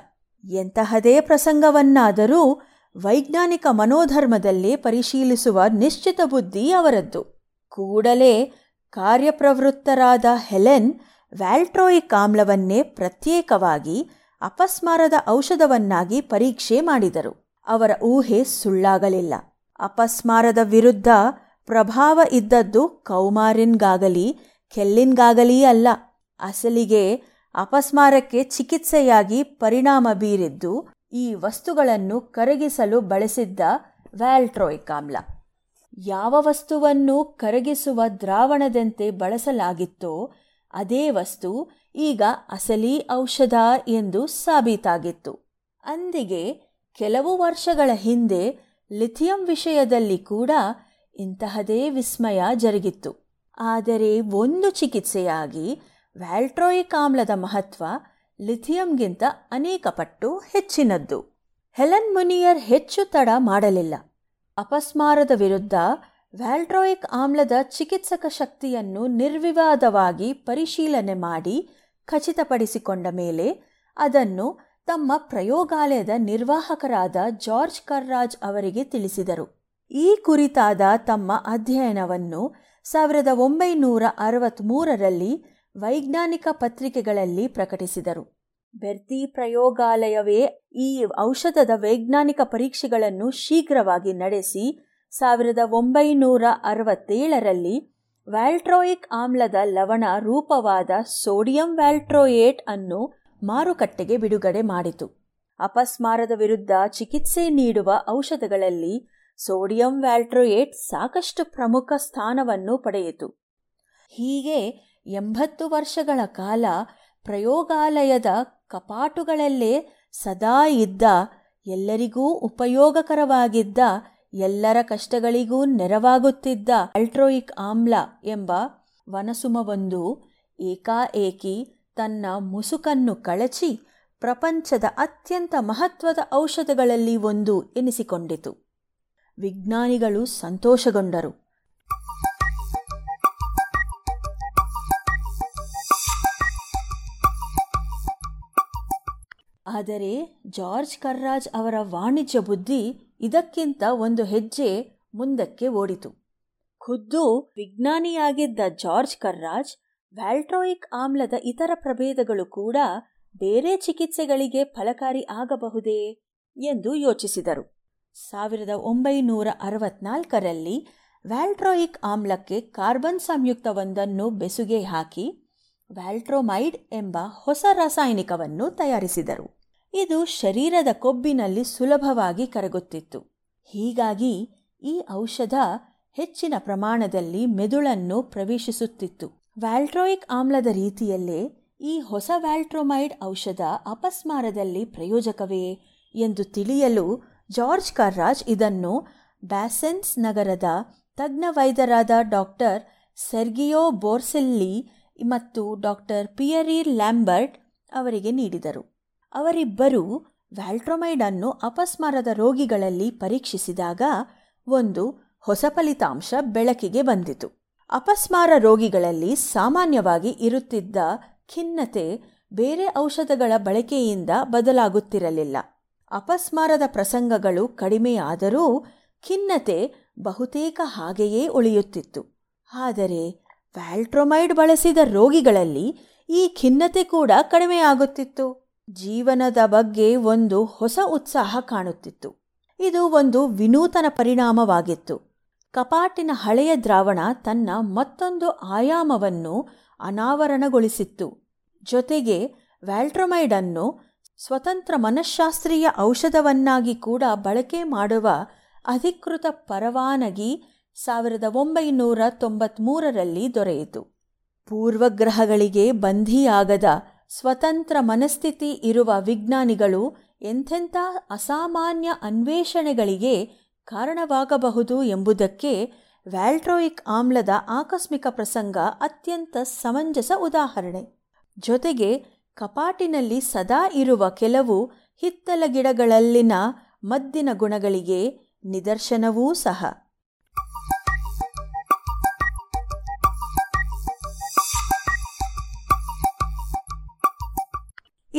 ಎಂತಹದೇ ಪ್ರಸಂಗವನ್ನಾದರೂ ವೈಜ್ಞಾನಿಕ ಮನೋಧರ್ಮದಲ್ಲಿ ಪರಿಶೀಲಿಸುವ ನಿಶ್ಚಿತ ಬುದ್ಧಿ ಅವರದ್ದು. ಕೂಡಲೇ ಕಾರ್ಯಪ್ರವೃತ್ತರಾದ ಹೆಲೆನ್ ವ್ಯಾಲ್ಟ್ರೋಯಿಕ್ ಆಮ್ಲವನ್ನೇ ಪ್ರತ್ಯೇಕವಾಗಿ ಅಪಸ್ಮಾರದ ಔಷಧವನ್ನಾಗಿ ಪರೀಕ್ಷೆ ಮಾಡಿದರು. ಅವರ ಊಹೆ ಸುಳ್ಳಾಗಲಿಲ್ಲ. ಅಪಸ್ಮಾರದ ವಿರುದ್ಧ ಪ್ರಭಾವ ಇದ್ದದ್ದು ಕೌಮಾರಿನ್ಗಾಗಲಿ, ಕೆಲ್ಲಿನ್ಗಾಗಲೀ ಅಲ್ಲ. ಅಸಲಿಗೆ ಅಪಸ್ಮಾರಕ್ಕೆ ಚಿಕಿತ್ಸೆಯಾಗಿ ಪರಿಣಾಮ ಬೀರಿದ್ದು ಈ ವಸ್ತುಗಳನ್ನು ಕರಗಿಸಲು ಬಳಸಿದ್ದ ವ್ಯಾಲ್ಟ್ರೋಯಿಕ್ ಆಮ್ಲ ಯಾವ ವಸ್ತುವನ್ನು ಕರಗಿಸುವ ದ್ರಾವಣದಂತೆ ಬಳಸಲಾಗಿತ್ತೋ ಅದೇ ವಸ್ತು ಈಗ ಅಸಲಿ ಔಷಧ ಎಂದು ಸಾಬೀತಾಗಿತ್ತು. ಅಂದಿಗೆ ಕೆಲವು ವರ್ಷಗಳ ಹಿಂದೆ ಲಿಥಿಯಂ ವಿಷಯದಲ್ಲಿ ಕೂಡ ಇಂತಹದೇ ವಿಸ್ಮಯ ಜರುಗಿತ್ತು. ಆದರೆ ಒಂದು ಚಿಕಿತ್ಸೆಯಾಗಿ ವ್ಯಾಲ್ಟ್ರೋಯಿಕ್ ಆಮ್ಲದ ಮಹತ್ವ ಲಿಥಿಯಂಗಿಂತ ಅನೇಕ ಪಟ್ಟು ಹೆಚ್ಚಿನದ್ದು. ಹೆಲೆನ್ ಮುನಿಯರ್ ಹೆಚ್ಚು ತಡ ಮಾಡಲಿಲ್ಲ. ಅಪಸ್ಮಾರದ ವಿರುದ್ಧ ವ್ಯಾಲ್ಟ್ರೋಯಿಕ್ ಆಮ್ಲದ ಚಿಕಿತ್ಸಕ ಶಕ್ತಿಯನ್ನು ನಿರ್ವಿವಾದವಾಗಿ ಪರಿಶೀಲನೆ ಮಾಡಿ ಖಚಿತಪಡಿಸಿಕೊಂಡ ಮೇಲೆ ಅದನ್ನು ತಮ್ಮ ಪ್ರಯೋಗಾಲಯದ ನಿರ್ವಾಹಕರಾದ ಜಾರ್ಜ್ ಕರ್ರಾಜ್ ಅವರಿಗೆ ತಿಳಿಸಿದರು. ಈ ಕುರಿತಾದ ತಮ್ಮ ಅಧ್ಯಯನವನ್ನು ಸಾವಿರದ ಒಂಬೈನೂರ ಅರವತ್ಮೂರರಲ್ಲಿ ವೈಜ್ಞಾನಿಕ ಪತ್ರಿಕೆಗಳಲ್ಲಿ ಪ್ರಕಟಿಸಿದರು. ಬೆರ್ತಿ ಪ್ರಯೋಗಾಲಯವೇ ಈ ಔಷಧದ ವೈಜ್ಞಾನಿಕ ಪರೀಕ್ಷೆಗಳನ್ನು ಶೀಘ್ರವಾಗಿ ನಡೆಸಿ, ಸಾವಿರದ ಒಂಬೈನೂರ ಅರವತ್ತೇಳರಲ್ಲಿ ವ್ಯಾಲ್ಟ್ರೋಯಿಕ್ ಆಮ್ಲದ ಲವಣ ರೂಪವಾದ ಸೋಡಿಯಂ ವ್ಯಾಲ್ಟ್ರೋಯೇಟ್ ಅನ್ನು ಮಾರುಕಟ್ಟೆಗೆ ಬಿಡುಗಡೆ ಮಾಡಿತು. ಅಪಸ್ಮಾರದ ವಿರುದ್ಧ ಚಿಕಿತ್ಸೆ ನೀಡುವ ಔಷಧಗಳಲ್ಲಿ ಸೋಡಿಯಂ ವ್ಯಾಲ್ಟ್ರೋಯೇಟ್ ಸಾಕಷ್ಟು ಪ್ರಮುಖ ಸ್ಥಾನವನ್ನು ಪಡೆಯಿತು. ಹೀಗೆ ಎಂಬತ್ತು ವರ್ಷಗಳ ಕಾಲ ಪ್ರಯೋಗಾಲಯದ ಕಪಾಟುಗಳಲ್ಲೇ ಸದಾ ಇದ್ದ, ಎಲ್ಲರಿಗೂ ಉಪಯೋಗಕರವಾಗಿದ್ದ, ಎಲ್ಲರ ಕಷ್ಟಗಳಿಗೂ ನೆರವಾಗುತ್ತಿದ್ದ ಅಲ್ಟ್ರೋಯಿಕ್ ಆಮ್ಲ ಎಂಬ ವನಸುಮವೊಂದು ಏಕಾಏಕಿ ತನ್ನ ಮುಸುಕನ್ನು ಕಳಚಿ ಪ್ರಪಂಚದ ಅತ್ಯಂತ ಮಹತ್ವದ ಔಷಧಗಳಲ್ಲಿ ಒಂದು ಎನಿಸಿಕೊಂಡಿತು. ವಿಜ್ಞಾನಿಗಳು ಸಂತೋಷಗೊಂಡರು. ಆದರೆ ಜಾರ್ಜ್ ಕರ್ರಾಜ್ ಅವರ ವಾಣಿಜ್ಯ ಬುದ್ಧಿ ಇದಕ್ಕಿಂತ ಒಂದು ಹೆಜ್ಜೆ ಮುಂದಕ್ಕೆ ಓಡಿತು. ಖುದ್ದು ವಿಜ್ಞಾನಿಯಾಗಿದ್ದ ಜಾರ್ಜ್ ಕರ್ರಾಜ್ ವ್ಯಾಲ್ಟ್ರೋಯಿಕ್ ಆಮ್ಲದ ಇತರ ಪ್ರಭೇದಗಳು ಕೂಡ ಬೇರೆ ಚಿಕಿತ್ಸೆಗಳಿಗೆ ಫಲಕಾರಿ ಆಗಬಹುದೇ ಎಂದು ಯೋಚಿಸಿದರು. ಸಾವಿರದ ಒಂಬೈನೂರ ಅರವತ್ನಾಲ್ಕರಲ್ಲಿ ವ್ಯಾಲ್ಟ್ರೋಯಿಕ್ ಆಮ್ಲಕ್ಕೆ ಕಾರ್ಬನ್ ಸಂಯುಕ್ತವೊಂದನ್ನು ಬೆಸುಗೆ ಹಾಕಿ ವ್ಯಾಲ್ಟ್ರೋಮೈಡ್ ಎಂಬ ಹೊಸ ರಾಸಾಯನಿಕವನ್ನು ತಯಾರಿಸಿದರು. ಇದು ಶರೀರದ ಕೊಬ್ಬಿನಲ್ಲಿ ಸುಲಭವಾಗಿ ಕರಗುತ್ತಿತ್ತು. ಹೀಗಾಗಿ ಈ ಔಷಧ ಹೆಚ್ಚಿನ ಪ್ರಮಾಣದಲ್ಲಿ ಮೆದುಳನ್ನು ಪ್ರವೇಶಿಸುತ್ತಿತ್ತು. ವ್ಯಾಲ್ಟ್ರೋಯಿಕ್ ಆಮ್ಲದ ರೀತಿಯಲ್ಲೇ ಈ ಹೊಸ ವ್ಯಾಲ್ಟ್ರೋಮೈಡ್ ಔಷಧ ಅಪಸ್ಮಾರದಲ್ಲಿ ಪ್ರಯೋಜಕವೇ ಎಂದು ತಿಳಿಯಲು ಜಾರ್ಜ್ ಕರ್ರಾಜ್ ಇದನ್ನು ಬ್ಯಾಸೆನ್ಸ್ ನಗರದ ತಜ್ಞ ವೈದ್ಯರಾದ ಡಾಕ್ಟರ್ ಸೆರ್ಗಿಯೋ ಬೋರ್ಸೆಲ್ಲಿ ಮತ್ತು ಡಾಕ್ಟರ್ ಪಿಯರಿ ಲ್ಯಾಂಬರ್ಟ್ ಅವರಿಗೆ ನೀಡಿದರು. ಅವರಿಬ್ಬರು ವ್ಯಾಲ್ಟ್ರೊಮೈಡ್ ಅನ್ನು ಅಪಸ್ಮಾರದ ರೋಗಿಗಳಲ್ಲಿ ಪರೀಕ್ಷಿಸಿದಾಗ ಒಂದು ಹೊಸ ಫಲಿತಾಂಶ ಬೆಳಕಿಗೆ ಬಂದಿತು. ಅಪಸ್ಮಾರ ರೋಗಿಗಳಲ್ಲಿ ಸಾಮಾನ್ಯವಾಗಿ ಇರುತ್ತಿದ್ದ ಖಿನ್ನತೆ ಬೇರೆ ಔಷಧಗಳ ಬಳಕೆಯಿಂದ ಬದಲಾಗುತ್ತಿರಲಿಲ್ಲ. ಅಪಸ್ಮಾರದ ಪ್ರಸಂಗಗಳು ಕಡಿಮೆಯಾದರೂ ಖಿನ್ನತೆ ಬಹುತೇಕ ಹಾಗೆಯೇ ಉಳಿಯುತ್ತಿತ್ತು. ಆದರೆ ವ್ಯಾಲ್ಟ್ರೊಮೈಡ್ ಬಳಸಿದ ರೋಗಿಗಳಲ್ಲಿ ಈ ಖಿನ್ನತೆ ಕೂಡ ಕಡಿಮೆಯಾಗುತ್ತಿತ್ತು. ಜೀವನದ ಬಗ್ಗೆ ಒಂದು ಹೊಸ ಉತ್ಸಾಹ ಕಾಣುತ್ತಿತ್ತು. ಇದು ಒಂದು ವಿನೂತನ ಪರಿಣಾಮವಾಗಿತ್ತು. ಕಪಾಟಿನ ಹಳೆಯ ದ್ರಾವಣ ತನ್ನ ಮತ್ತೊಂದು ಆಯಾಮವನ್ನು ಅನಾವರಣಗೊಳಿಸಿತ್ತು. ಜೊತೆಗೆ ವ್ಯಾಲ್ಟ್ರಮೈಡ್ ಅನ್ನು ಸ್ವತಂತ್ರ ಮನಃಶಾಸ್ತ್ರೀಯ ಔಷಧವನ್ನಾಗಿ ಕೂಡ ಬಳಕೆ ಮಾಡುವ ಅಧಿಕೃತ ಪರವಾನಗಿ ಸಾವಿರದ ಒಂಬೈನೂರ ತೊಂಬತ್ಮೂರರಲ್ಲಿ ದೊರೆಯಿತು. ಪೂರ್ವಗ್ರಹಗಳಿಗೆ ಬಂಧಿಯಾಗದ ಸ್ವತಂತ್ರ ಮನಸ್ಥಿತಿ ಇರುವ ವಿಜ್ಞಾನಿಗಳು ಎಂಥೆಂಥ ಅಸಾಮಾನ್ಯ ಅನ್ವೇಷಣೆಗಳಿಗೆ ಕಾರಣವಾಗಬಹುದು ಎಂಬುದಕ್ಕೆ ವ್ಯಾಲ್ಟ್ರೋಯಿಕ್ ಆಮ್ಲದ ಆಕಸ್ಮಿಕ ಪ್ರಸಂಗ ಅತ್ಯಂತ ಸಮಂಜಸ ಉದಾಹರಣೆ. ಜೊತೆಗೆ, ಕಪಾಟಿನಲ್ಲಿ ಸದಾ ಇರುವ ಕೆಲವು ಹಿತ್ತಲ ಗಿಡಗಳಲ್ಲಿನ ಮದ್ದಿನ ಗುಣಗಳಿಗೆ ನಿದರ್ಶನವೂ ಸಹ.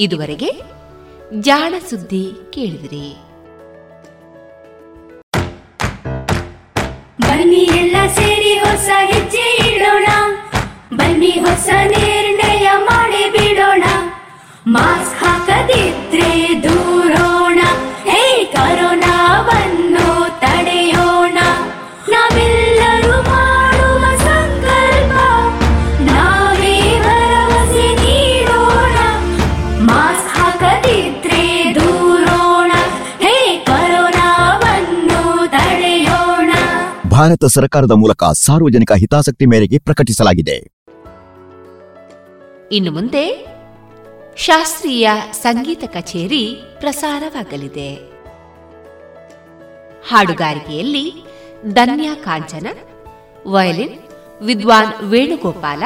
ಇದುವರೆಗೆ ಜಾಣ ಸುದ್ದಿ ಕೇಳಿದ್ರಿ. ಬನ್ನಿ ಎಲ್ಲ ಸೇರಿ ಹೊಸ ಹೆಜ್ಜೆ ಇಡೋಣ. ಬನ್ನಿ ಹೊಸ ನಿರ್ಣಯ ಮಾಡಿ ಬಿಡೋಣ. ಮಾಸ್ಕ್ ಹಾಕದಿದ್ರೆ ಭಾರತ ಸರ್ಕಾರದ ಮೂಲಕ ಸಾರ್ವಜನಿಕ ಹಿತಾಸಕ್ತಿ ಮೇರೆಗೆ ಪ್ರಕಟಿಸಲಾಗಿದೆ. ಇನ್ನು ಮುಂದೆ ಶಾಸ್ತ್ರೀಯ ಸಂಗೀತ ಕಚೇರಿ ಪ್ರಸಾರವಾಗಲಿದೆ. ಹಾಡುಗಾರಿಕೆಯಲ್ಲಿ ಧನ್ಯಾ ಕಾಂಚನ, ವಯಲಿನ್ ವಿದ್ವಾನ್ ವೇಣುಗೋಪಾಲ,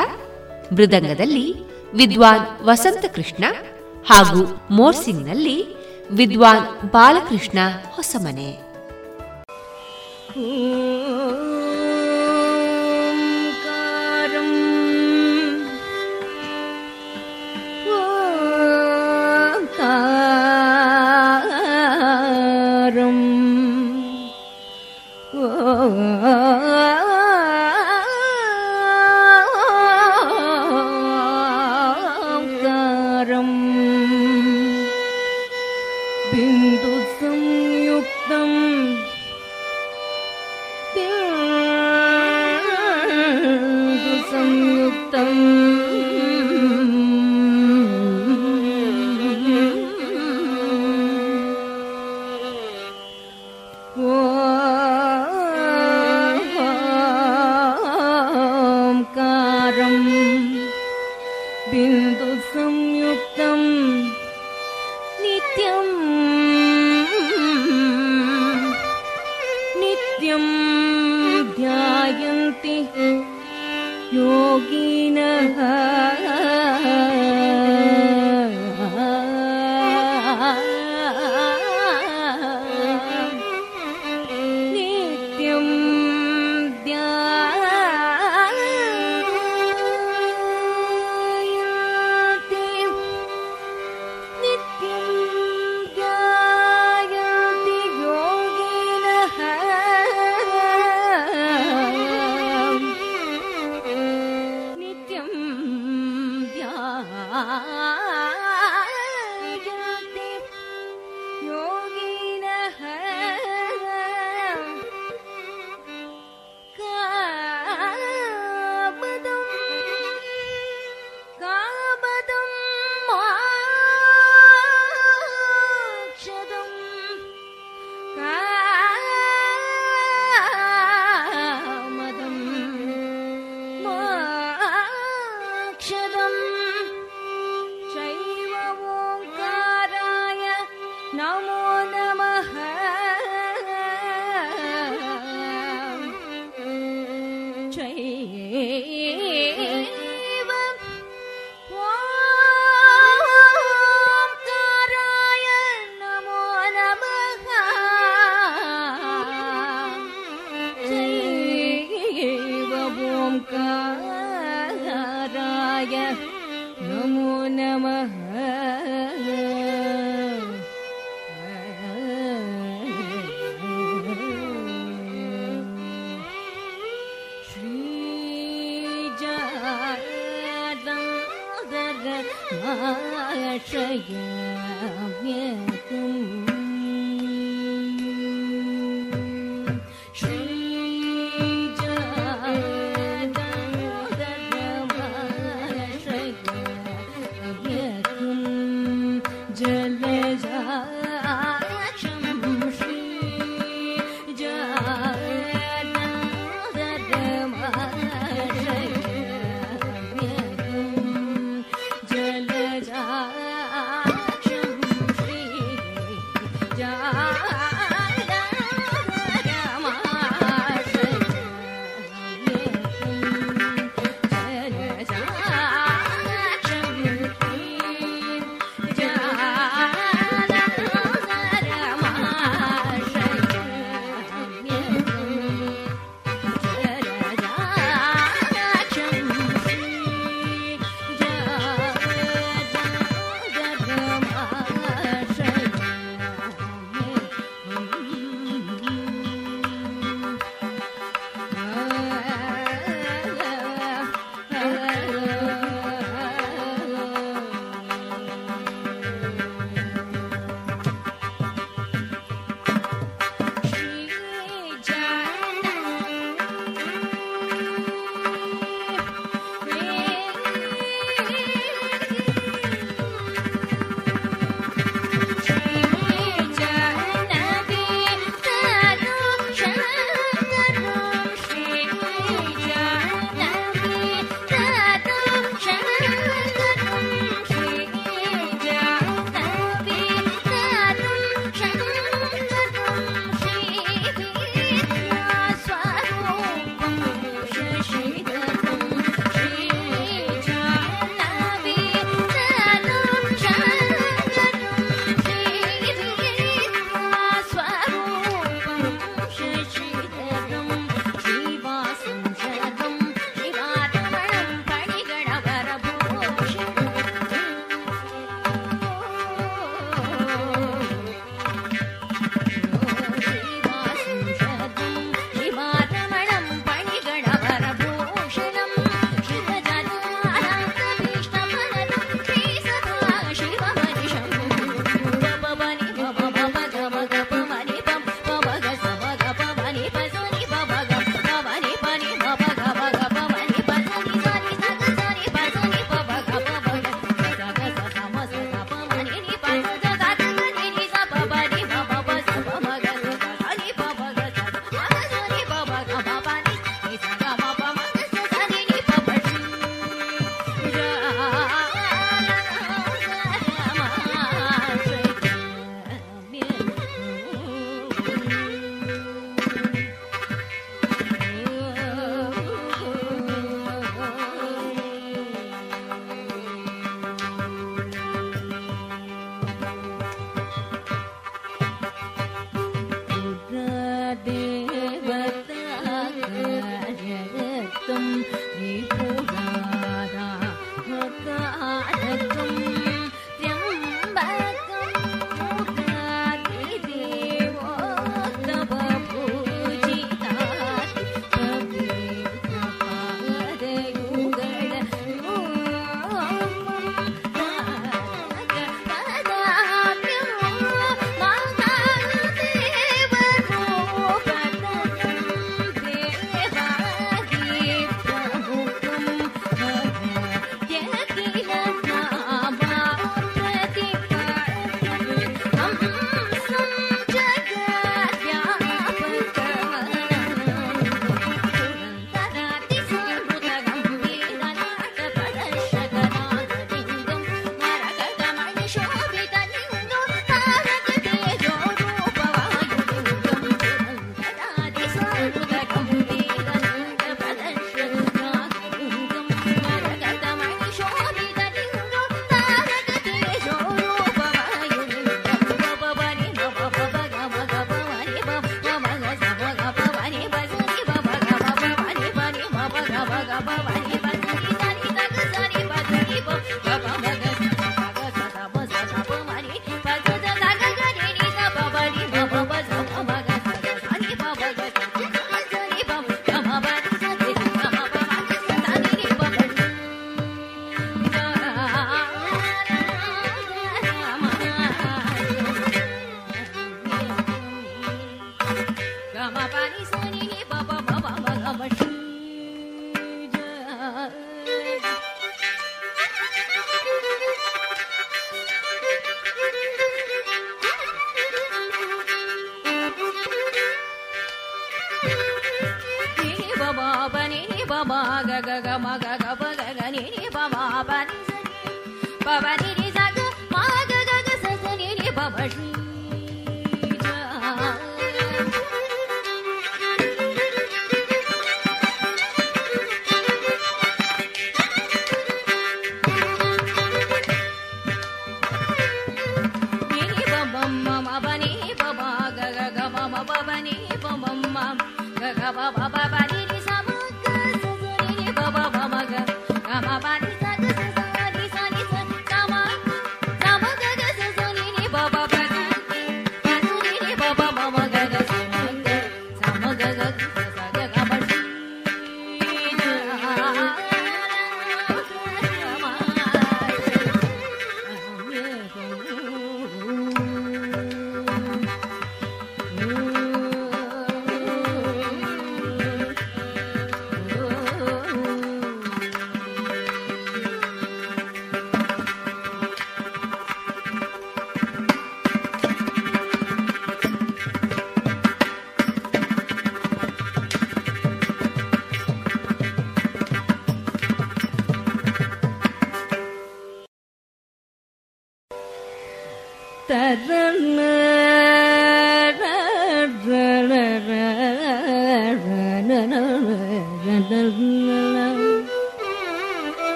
ಮೃದಂಗದಲ್ಲಿ ವಿದ್ವಾನ್ ವಸಂತ ಕೃಷ್ಣ ಹಾಗೂ ಮೋರ್ಸಿಂಗ್ನಲ್ಲಿ ವಿದ್ವಾನ್ ಬಾಲಕೃಷ್ಣ ಹೊಸಮನೆ. Oh.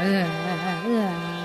uh.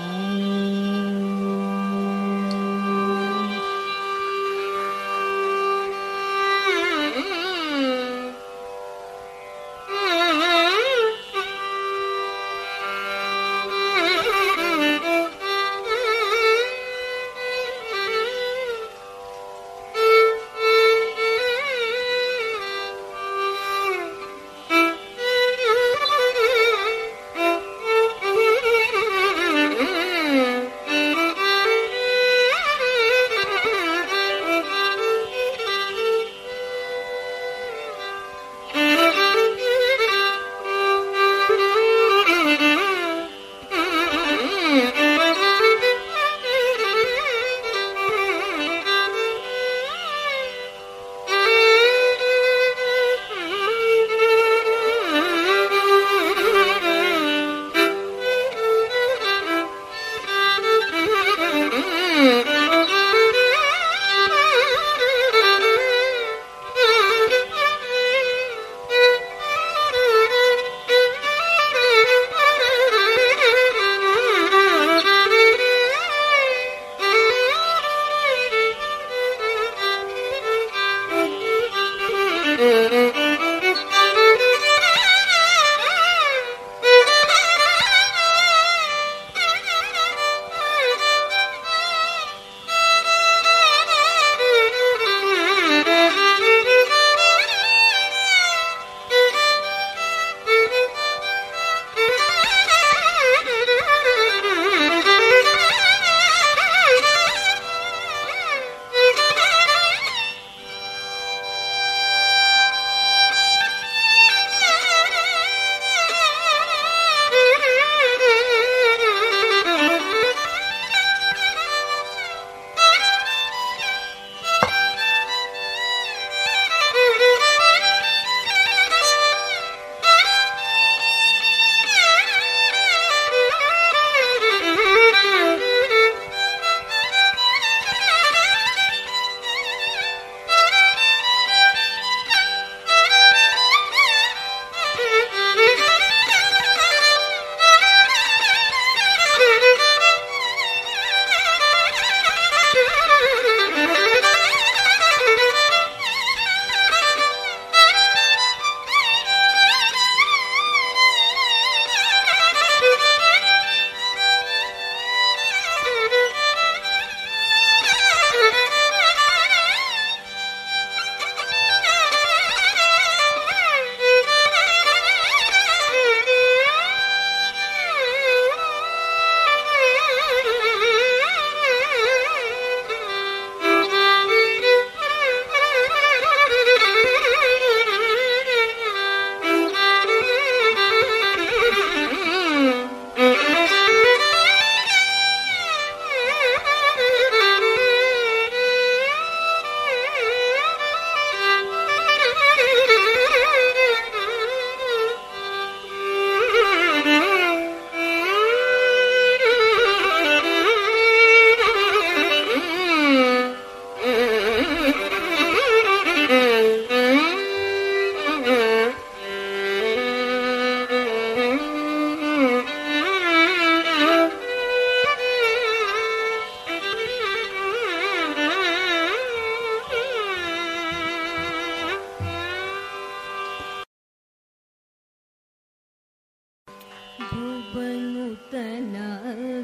नूतना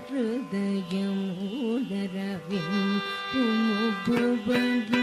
हृदयमूदरविं पुमुभुवनि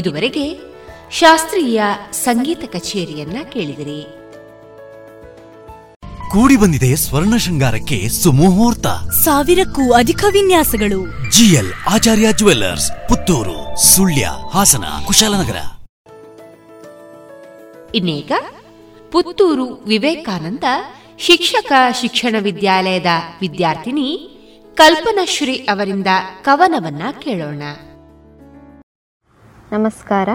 ಇದುವರೆಗೆ ಶಾಸ್ತ್ರೀಯ ಸಂಗೀತ ಕಚೇರಿಯನ್ನ ಕೇಳಿದಿರಿ. ಕೂಡಿ ಬಂದಿದೆ ಸ್ವರ್ಣ ಶೃಂಗಾರಕ್ಕೆ ಸುಮುಹೂರ್ತ. ಸಾವಿರಕ್ಕೂ ಅಧಿಕ ವಿನ್ಯಾಸಗಳು. G L Acharya jewellers Puttur Sullia Hassan Kushalnagar. ಇನ್ನೀಗ ಪುತ್ತೂರು ವಿವೇಕಾನಂದ ಶಿಕ್ಷಕ ಶಿಕ್ಷಣ ವಿದ್ಯಾಲಯದ ವಿದ್ಯಾರ್ಥಿನಿ ಕಲ್ಪನಶ್ರೀ ಅವರಿಂದ ಕವನವನ್ನ ಕೇಳೋಣ. ನಮಸ್ಕಾರ.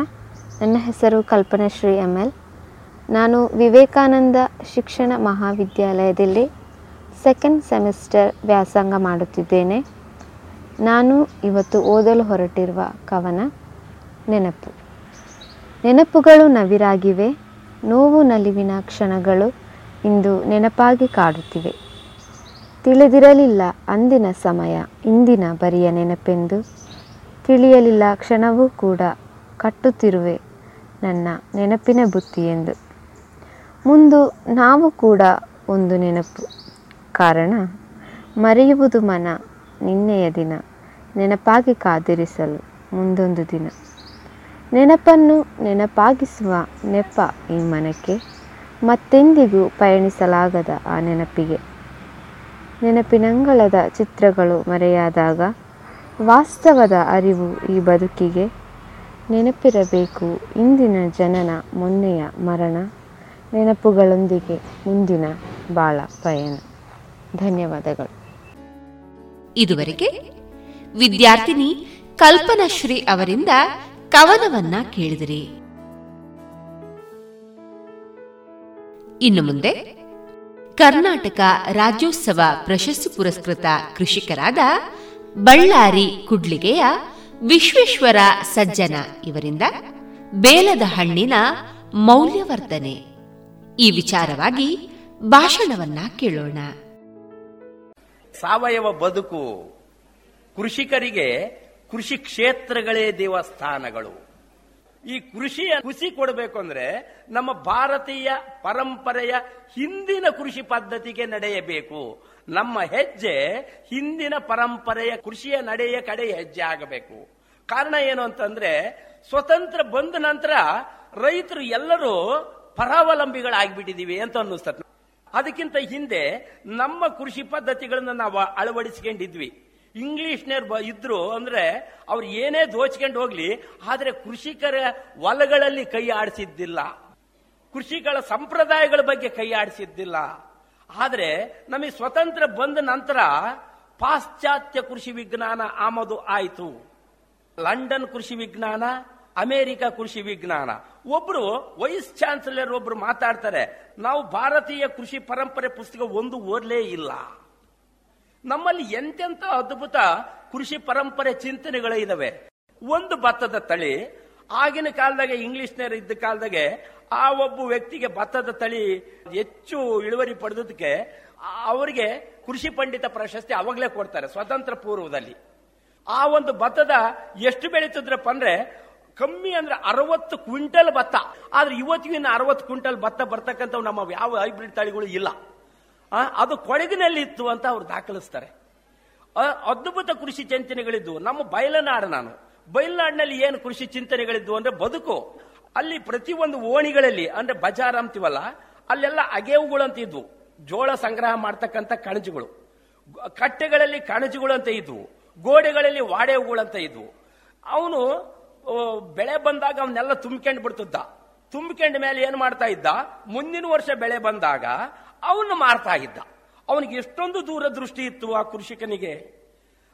ನನ್ನ ಹೆಸರು ಕಲ್ಪನಾಶ್ರೀ ಎಂ ಎಲ್. ನಾನು ವಿವೇಕಾನಂದ ಶಿಕ್ಷಣ ಮಹಾವಿದ್ಯಾಲಯದಲ್ಲಿ ಸೆಕೆಂಡ್ ಸೆಮಿಸ್ಟರ್ ವ್ಯಾಸಂಗ ಮಾಡುತ್ತಿದ್ದೇನೆ. ನಾನು ಇವತ್ತು ಓದಲು ಹೊರಟಿರುವ ಕವನ ನೆನಪು. ನೆನಪುಗಳು ನವಿರಾಗಿವೆ, ನೋವು ನಲಿವಿನ ಕ್ಷಣಗಳು ಇಂದು ನೆನಪಾಗಿ ಕಾಡುತ್ತಿವೆ. ತಿಳಿದಿರಲಿಲ್ಲ ಅಂದಿನ ಸಮಯ, ಇಂದಿನ ಬರಿಯ ನೆನಪೆಂದು. ತಿಳಿಯಲಿಲ್ಲ ಕ್ಷಣವೂ ಕೂಡ ಕಟ್ಟುತ್ತಿರುವೆ ನನ್ನ ನೆನಪಿನ ಬುತ್ತಿ ಎಂದು. ಮುಂದು ನಾವು ಕೂಡ ಒಂದು ನೆನಪು. ಕಾರಣ, ಮರೆಯುವುದು ಮನ ನಿನ್ನೆಯ ದಿನ, ನೆನಪಾಗಿ ಕಾದಿರಿಸಲು ಮುಂದೊಂದು ದಿನ. ನೆನಪನ್ನು ನೆನಪಾಗಿಸುವ ನೆಪ ಈ ಮನಕ್ಕೆ, ಮತ್ತೆಂದಿಗೂ ಪಯಣಿಸಲಾಗದ ಆ ನೆನಪಿಗೆ. ನೆನಪಿನಂಗಳದ ಚಿತ್ರಗಳು ಮರೆಯಾದಾಗ, ವಾಸ್ತವದ ಅರಿವು ಈ ಬದುಕಿಗೆ ನೆನಪಿರಬೇಕು. ಇಂದಿನ ಜನನ ಮೊನ್ನೆಯ ಮರಣ, ನೆನಪುಗಳೊಂದಿಗೆ ಮುಂದಿನ ಬಾಳ ಪಯಣ. ಧನ್ಯವಾದಗಳು. ಇದುವರೆಗೆ ವಿದ್ಯಾರ್ಥಿನಿ ಕಲ್ಪನಾಶ್ರೀ ಅವರಿಂದ ಕವನವನ್ನ ಕೇಳಿದಿರಿ. ಇನ್ನು ಮುಂದೆ ಕರ್ನಾಟಕ ರಾಜ್ಯೋತ್ಸವ ಪ್ರಶಸ್ತಿ ಪುರಸ್ಕೃತ ಕೃಷಿಕರಾದ ಬಳ್ಳಾರಿ ಕುಡ್ಲಿಗೆಯ ವಿಶ್ವೇಶ್ವರ ಸಜ್ಜನ ಇವರಿಂದ ಬೇಲದ ಹಣ್ಣಿನ ಮೌಲ್ಯವರ್ಧನೆ. ಈ ವಿಚಾರವಾಗಿ ಭಾಷಣವನ್ನ ಕೇಳೋಣ. ಸಾವಯವ ಬದುಕು ಕೃಷಿಕರಿಗೆ ಕೃಷಿ ಕ್ಷೇತ್ರಗಳೇ ದೇವಸ್ಥಾನಗಳು. ಈ ಕೃಷಿಯ ಕೃಷಿ ಕೊಡಬೇಕು ಅಂದ್ರೆ ನಮ್ಮ ಭಾರತೀಯ ಪರಂಪರೆಯ ಹಿಂದಿನ ಕೃಷಿ ಪದ್ಧತಿಗೆ ನಡೆಯಬೇಕು. ನಮ್ಮ ಹೆಜ್ಜೆ ಹಿಂದಿನ ಪರಂಪರೆಯ ಕೃಷಿಯ ನಡೆಯ ಕಡೆ ಹೆಜ್ಜೆ ಆಗಬೇಕು. ಕಾರಣ ಏನು ಅಂತಂದ್ರೆ, ಸ್ವತಂತ್ರ ಬಂದ ನಂತರ ರೈತರು ಎಲ್ಲರೂ ಪರಾವಲಂಬಿಗಳಾಗ್ಬಿಟ್ಟಿದೀವಿ ಅಂತ ಅನ್ನಿಸ್ತದೆ ಅದಕ್ಕಿಂತ ಹಿಂದೆ ನಮ್ಮ ಕೃಷಿ ಪದ್ಧತಿಗಳನ್ನು ನಾವು ಅಳವಡಿಸ್ಕೊಂಡಿದ್ವಿ. ಇಂಗ್ಲಿಷ್ನರ್ ಇದ್ರು ಅಂದ್ರೆ ಅವ್ರು ಏನೇ ದೋಚ್ಕೊಂಡು ಹೋಗ್ಲಿ, ಆದ್ರೆ ಕೃಷಿಕರ ಹೊಲಗಳಲ್ಲಿ ಕೈ ಆಡಿಸಿದ್ದಿಲ್ಲ. ಕೃಷಿಗಳ ಸಂಪ್ರದಾಯಗಳ ಬಗ್ಗೆ ಕೈ ಆಡಿಸಿದ್ದಿಲ್ಲ. ಆದ್ರೆ ನಮಗೆ ಸ್ವತಂತ್ರ ಬಂದ ನಂತರ ಪಾಶ್ಚಾತ್ಯ ಕೃಷಿ ವಿಜ್ಞಾನ ಆಮದು ಆಯಿತು. ಲಂಡನ್ ಕೃಷಿ ವಿಜ್ಞಾನ, ಅಮೆರಿಕ ಕೃಷಿ ವಿಜ್ಞಾನ. ಒಬ್ರು ವೈಸ್ ಚಾನ್ಸಲರ್ ಒಬ್ರು ಮಾತಾಡ್ತಾರೆ, ನಾವು ಭಾರತೀಯ ಕೃಷಿ ಪರಂಪರೆ ಪುಸ್ತಕ ಒಂದು ಓದಲೇ ಇಲ್ಲ. ನಮ್ಮಲ್ಲಿ ಎಂತೆಂತ ಅದ್ಭುತ ಕೃಷಿ ಪರಂಪರೆ ಚಿಂತನೆಗಳೇ ಇದಾವೆ. ಒಂದು ಭತ್ತದ ತಳಿ, ಆಗಿನ ಕಾಲದಾಗೆ ಇಂಗ್ಲಿಷ್ನರ್ ಇದ್ದ ಕಾಲದಾಗೆ ಆ ಒಬ್ಬ ವ್ಯಕ್ತಿಗೆ ಭತ್ತದ ತಳಿ ಹೆಚ್ಚು ಇಳುವರಿ ಪಡೆದಕ್ಕೆ ಅವರಿಗೆ ಕೃಷಿ ಪಂಡಿತ ಪ್ರಶಸ್ತಿ ಅವಾಗಲೇ ಕೊಡ್ತಾರೆ, ಸ್ವತಂತ್ರ ಪೂರ್ವದಲ್ಲಿ. ಆ ಒಂದು ಭತ್ತದ ಎಷ್ಟು ಬೆಳೀತದ್ರಪ್ಪ ಅಂದ್ರೆ ಕಮ್ಮಿ ಅಂದ್ರೆ ಅರವತ್ತು ಕ್ವಿಂಟಲ್ ಭತ್ತ. ಆದ್ರೆ ಇವತ್ತಿಗೂ ಇನ್ನು ಅರವತ್ತು ಕ್ವಿಂಟಲ್ ಭತ್ತ ಬರ್ತಕ್ಕಂಥವು ನಮ್ಮ ಯಾವ ಹೈಬ್ರಿಡ್ ತಳಿಗಳು ಇಲ್ಲ. ಅದು ಕೊಡಗಿನಲ್ಲಿ ಇತ್ತು ಅಂತ ಅವ್ರು ದಾಖಲಿಸ್ತಾರೆ. ಅದ್ಭುತ ಕೃಷಿ ಚಿಂತನೆಗಳಿದ್ವು. ನಮ್ಮ ಬಯಲನಾಡು ನಾನು. ಬಯಲನಾಡಿನಲ್ಲಿ ಏನು ಕೃಷಿ ಚಿಂತನೆಗಳಿದ್ವು ಅಂದ್ರೆ ಬದುಕು. ಅಲ್ಲಿ ಪ್ರತಿಯೊಂದು ಓಣಿಗಳಲ್ಲಿ, ಅಂದ್ರೆ ಬಜಾರ್ ಅಂತೀವಲ್ಲ, ಅಲ್ಲೆಲ್ಲ ಅಗೇವುಗಳು ಅಂತ ಇದ್ವು. ಜೋಳ ಸಂಗ್ರಹ ಮಾಡ್ತಕ್ಕಂಥ ಕಣಜಗಳು. ಕಟ್ಟೆಗಳಲ್ಲಿ ಕಣಜಗಳು ಅಂತ ಇದ್ವು. ಗೋಡೆಗಳಲ್ಲಿ ವಾಡೆವುಗಳು ಅಂತ ಇದ್ವು. ಅವನು ಬೆಳೆ ಬಂದಾಗ ಅವನ್ನೆಲ್ಲ ತುಂಬಿಕೊಂಡು ಬಿಡ್ತಿದ್ದ. ತುಂಬಿಕೊಂಡ ಮೇಲೆ ಏನ್ ಮಾಡ್ತಾ ಇದ್ದ? ಮುಂದಿನ ವರ್ಷ ಬೆಳೆ ಬಂದಾಗ ಅವನು ಮಾರ್ತಾ ಇದ್ದ ಅವನಿಗೆ ಎಷ್ಟೊಂದು ದೂರದೃಷ್ಟಿ ಇತ್ತು ಆ ಕೃಷಿಕನಿಗೆ.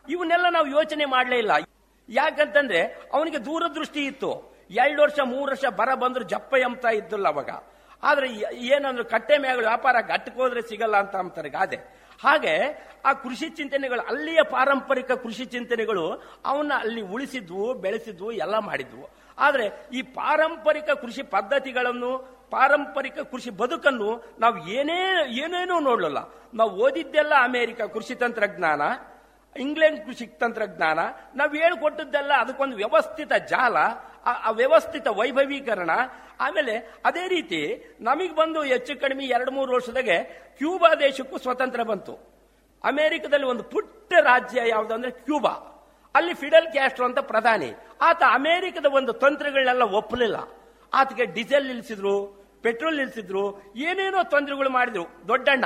ಇವನ್ನೆಲ್ಲ ನಾವು ಯೋಚನೆ ಮಾಡಲೇ ಇಲ್ಲ. ಯಾಕಂತಂದ್ರೆ ಅವನಿಗೆ ದೂರದೃಷ್ಟಿ ಇತ್ತು. ಎರಡು ವರ್ಷ, ಮೂರು ವರ್ಷ ಬರ ಬಂದ್ರು ಜಪ್ಪ ಎಂತ ಇದ್ದಲ್ಲ ಅವಾಗ. ಆದ್ರೆ ಏನಂದ್ರು ಕಟ್ಟೆ ಮ್ಯಾಗ ವ್ಯಾಪಾರ ಗಟ್ಟಕೋದ್ರೆ ಸಿಗಲ್ಲ ಅಂತ ಅಂತಾರೆ ಗಾದೆ. ಹಾಗೆ ಆ ಕೃಷಿ ಚಿಂತನೆಗಳು, ಅಲ್ಲಿಯ ಪಾರಂಪರಿಕ ಕೃಷಿ ಚಿಂತನೆಗಳು ಅವನ್ನ ಅಲ್ಲಿ ಉಳಿಸಿದ್ವು, ಬೆಳೆಸಿದ್ವು, ಎಲ್ಲ ಮಾಡಿದ್ವು. ಆದ್ರೆ ಈ ಪಾರಂಪರಿಕ ಕೃಷಿ ಪದ್ಧತಿಗಳನ್ನು ಪಾರಂಪರಿಕ ಕೃಷಿ ಬದುಕನ್ನು ನಾವು ಏನೇ, ಏನೇನೂ ನೋಡಲಿಲ್ಲ. ನಾವು ಓದಿದ್ದೆಲ್ಲ ಅಮೇರಿಕ ಕೃಷಿ ತಂತ್ರಜ್ಞಾನ, ಇಂಗ್ಲೆಂಡ್ ಕೃಷಿ ತಂತ್ರಜ್ಞಾನ, ನಾವು ಹೇಳ್ಕೊಟ್ಟದ್ದೆಲ್ಲ ಅದಕ್ಕೊಂದು ವ್ಯವಸ್ಥಿತ ಜಾಲ, ಆ- ವ್ಯವಸ್ಥಿತ ವೈಭವೀಕರಣ. ಆಮೇಲೆ ಅದೇ ರೀತಿ ನಮಗೆ ಬಂದು ಹೆಚ್ಚು ಕಡಿಮೆ ಎರಡು ಮೂರು ವರ್ಷದಾಗೆ ಕ್ಯೂಬಾ ದೇಶಕ್ಕೂ ಸ್ವತಂತ್ರ ಬಂತು. ಅಮೆರಿಕದಲ್ಲಿ ಒಂದು ಪುಟ್ಟ ರಾಜ್ಯ ಯಾವುದು ಅಂದ್ರೆ ಕ್ಯೂಬಾ. ಅಲ್ಲಿ ಫಿಡಲ್ ಕ್ಯಾಸ್ಟ್ರೋ ಅಂತ ಪ್ರಧಾನಿ. ಆತ ಅಮೆರಿಕದ ಒಂದು ತಂತ್ರಗಳನ್ನೆಲ್ಲ ಒಪ್ಪಲಿಲ್ಲ ಆತಗೆ ಡೀಸೆಲ್ ನಿಲ್ಸಿದ್ರು. ಪೆಟ್ರೋಲ್ ನಿಲ್ಸಿದ್ರು, ಏನೇನೋ ತೊಂದರೆಗಳು ಮಾಡಿದ್ರು, ದೊಡ್ಡಣ್ಣ.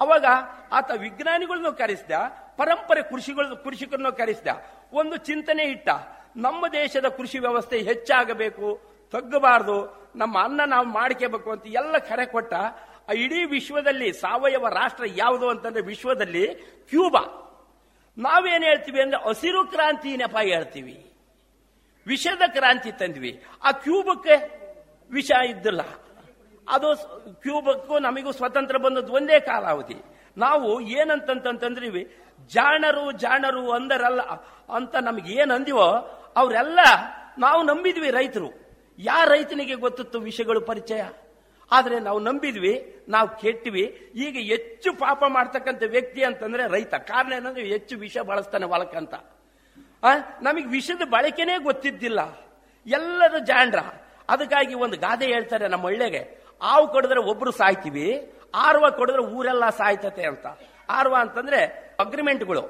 ಅವಾಗ ಆತ ವಿಜ್ಞಾನಿಗಳನ್ನು ಕರೆಸಿದ, ಪರಂಪರೆ ಕೃಷಿಗಳು, ಕೃಷಿಕರನ್ನು ಕರೆಸಿದ. ಒಂದು ಚಿಂತನೆ ಇಟ್ಟ, ನಮ್ಮ ದೇಶದ ಕೃಷಿ ವ್ಯವಸ್ಥೆ ಹೆಚ್ಚಾಗಬೇಕು, ತಗ್ಗಬಾರದು, ನಮ್ಮ ಅನ್ನ ನಾವು ಮಾಡ್ಕೋಬೇಕು ಅಂತ ಎಲ್ಲ ಕರೆ ಕೊಟ್ಟ, ಆ ಇಡೀ ವಿಶ್ವದಲ್ಲಿ ಸಾವಯವ ರಾಷ್ಟ್ರ ಯಾವುದು ಅಂತಂದ್ರೆ ವಿಶ್ವದಲ್ಲಿ ಕ್ಯೂಬಾ. ನಾವೇನು ಹೇಳ್ತೀವಿ ಅಂದ್ರೆ ಹಸಿರು ಕ್ರಾಂತಿ ನೆಪ ಹೇಳ್ತೀವಿ? ವಿಷದ ಕ್ರಾಂತಿ ತಂದ್ವಿ. ಆ ಕ್ಯೂಬಕ್ಕೆ ವಿಷ ಇದ್ದಿಲ್ಲ. ಅದು ಕ್ಯೂಬಕ್ಕೂ ನಮಗೂ ಸ್ವತಂತ್ರ ಬಂದದ್ದು ಒಂದೇ ಕಾಲಾವಧಿ. ನಾವು ಏನಂತಂತಂತಂದ್ರೀವಿ? ಜಾಣರು ಜಾಣರು ಅಂದರಲ್ಲ, ಅಂತ ನಮ್ಗೆ ಏನ್ ಅಂದಿವೋ ಅವರೆಲ್ಲ ನಾವು ನಂಬಿದ್ವಿ ರೈತರು. ಯಾರ ರೈತನಿಗೆ ಗೊತ್ತಿತ್ತು ವಿಷಯಗಳು ಪರಿಚಯ? ಆದ್ರೆ ನಾವು ನಂಬಿದ್ವಿ, ನಾವು ಕೆಟ್ಟಿವಿ ಈಗ ಹೆಚ್ಚು ಪಾಪ ಮಾಡ್ತಕ್ಕಂಥ ವ್ಯಕ್ತಿ ಅಂತಂದ್ರೆ ರೈತ. ಕಾರಣ ಏನಂದ್ರೆ ಹೆಚ್ಚು ವಿಷ ಬಳಸ್ತಾನೆ ಹೊಲಕ್ಕಂತ ನಮಗೆ ವಿಷದ ಬಳಕೆನೇ ಗೊತ್ತಿದ್ದಿಲ್ಲ. ಎಲ್ಲರೂ ಜಾಂಡ್ರ ಅದಕ್ಕಾಗಿ ಒಂದು ಗಾದೆ ಹೇಳ್ತಾರೆ ನಮ್ಮ ಹಳ್ಳಿಗೆ ಆವು ಕೊಡಿದ್ರೆ ಒಬ್ರು ಸಾಯ್ತೀವಿ, ಆರ್ವ ಕೊಡಿದ್ರೆ ಊರೆಲ್ಲ ಸಾಯ್ತತೆ ಅಂತ. ಆರ್ವ ಅಂತಂದ್ರೆ ಅಗ್ರಿಮೆಂಟ್ಗಳು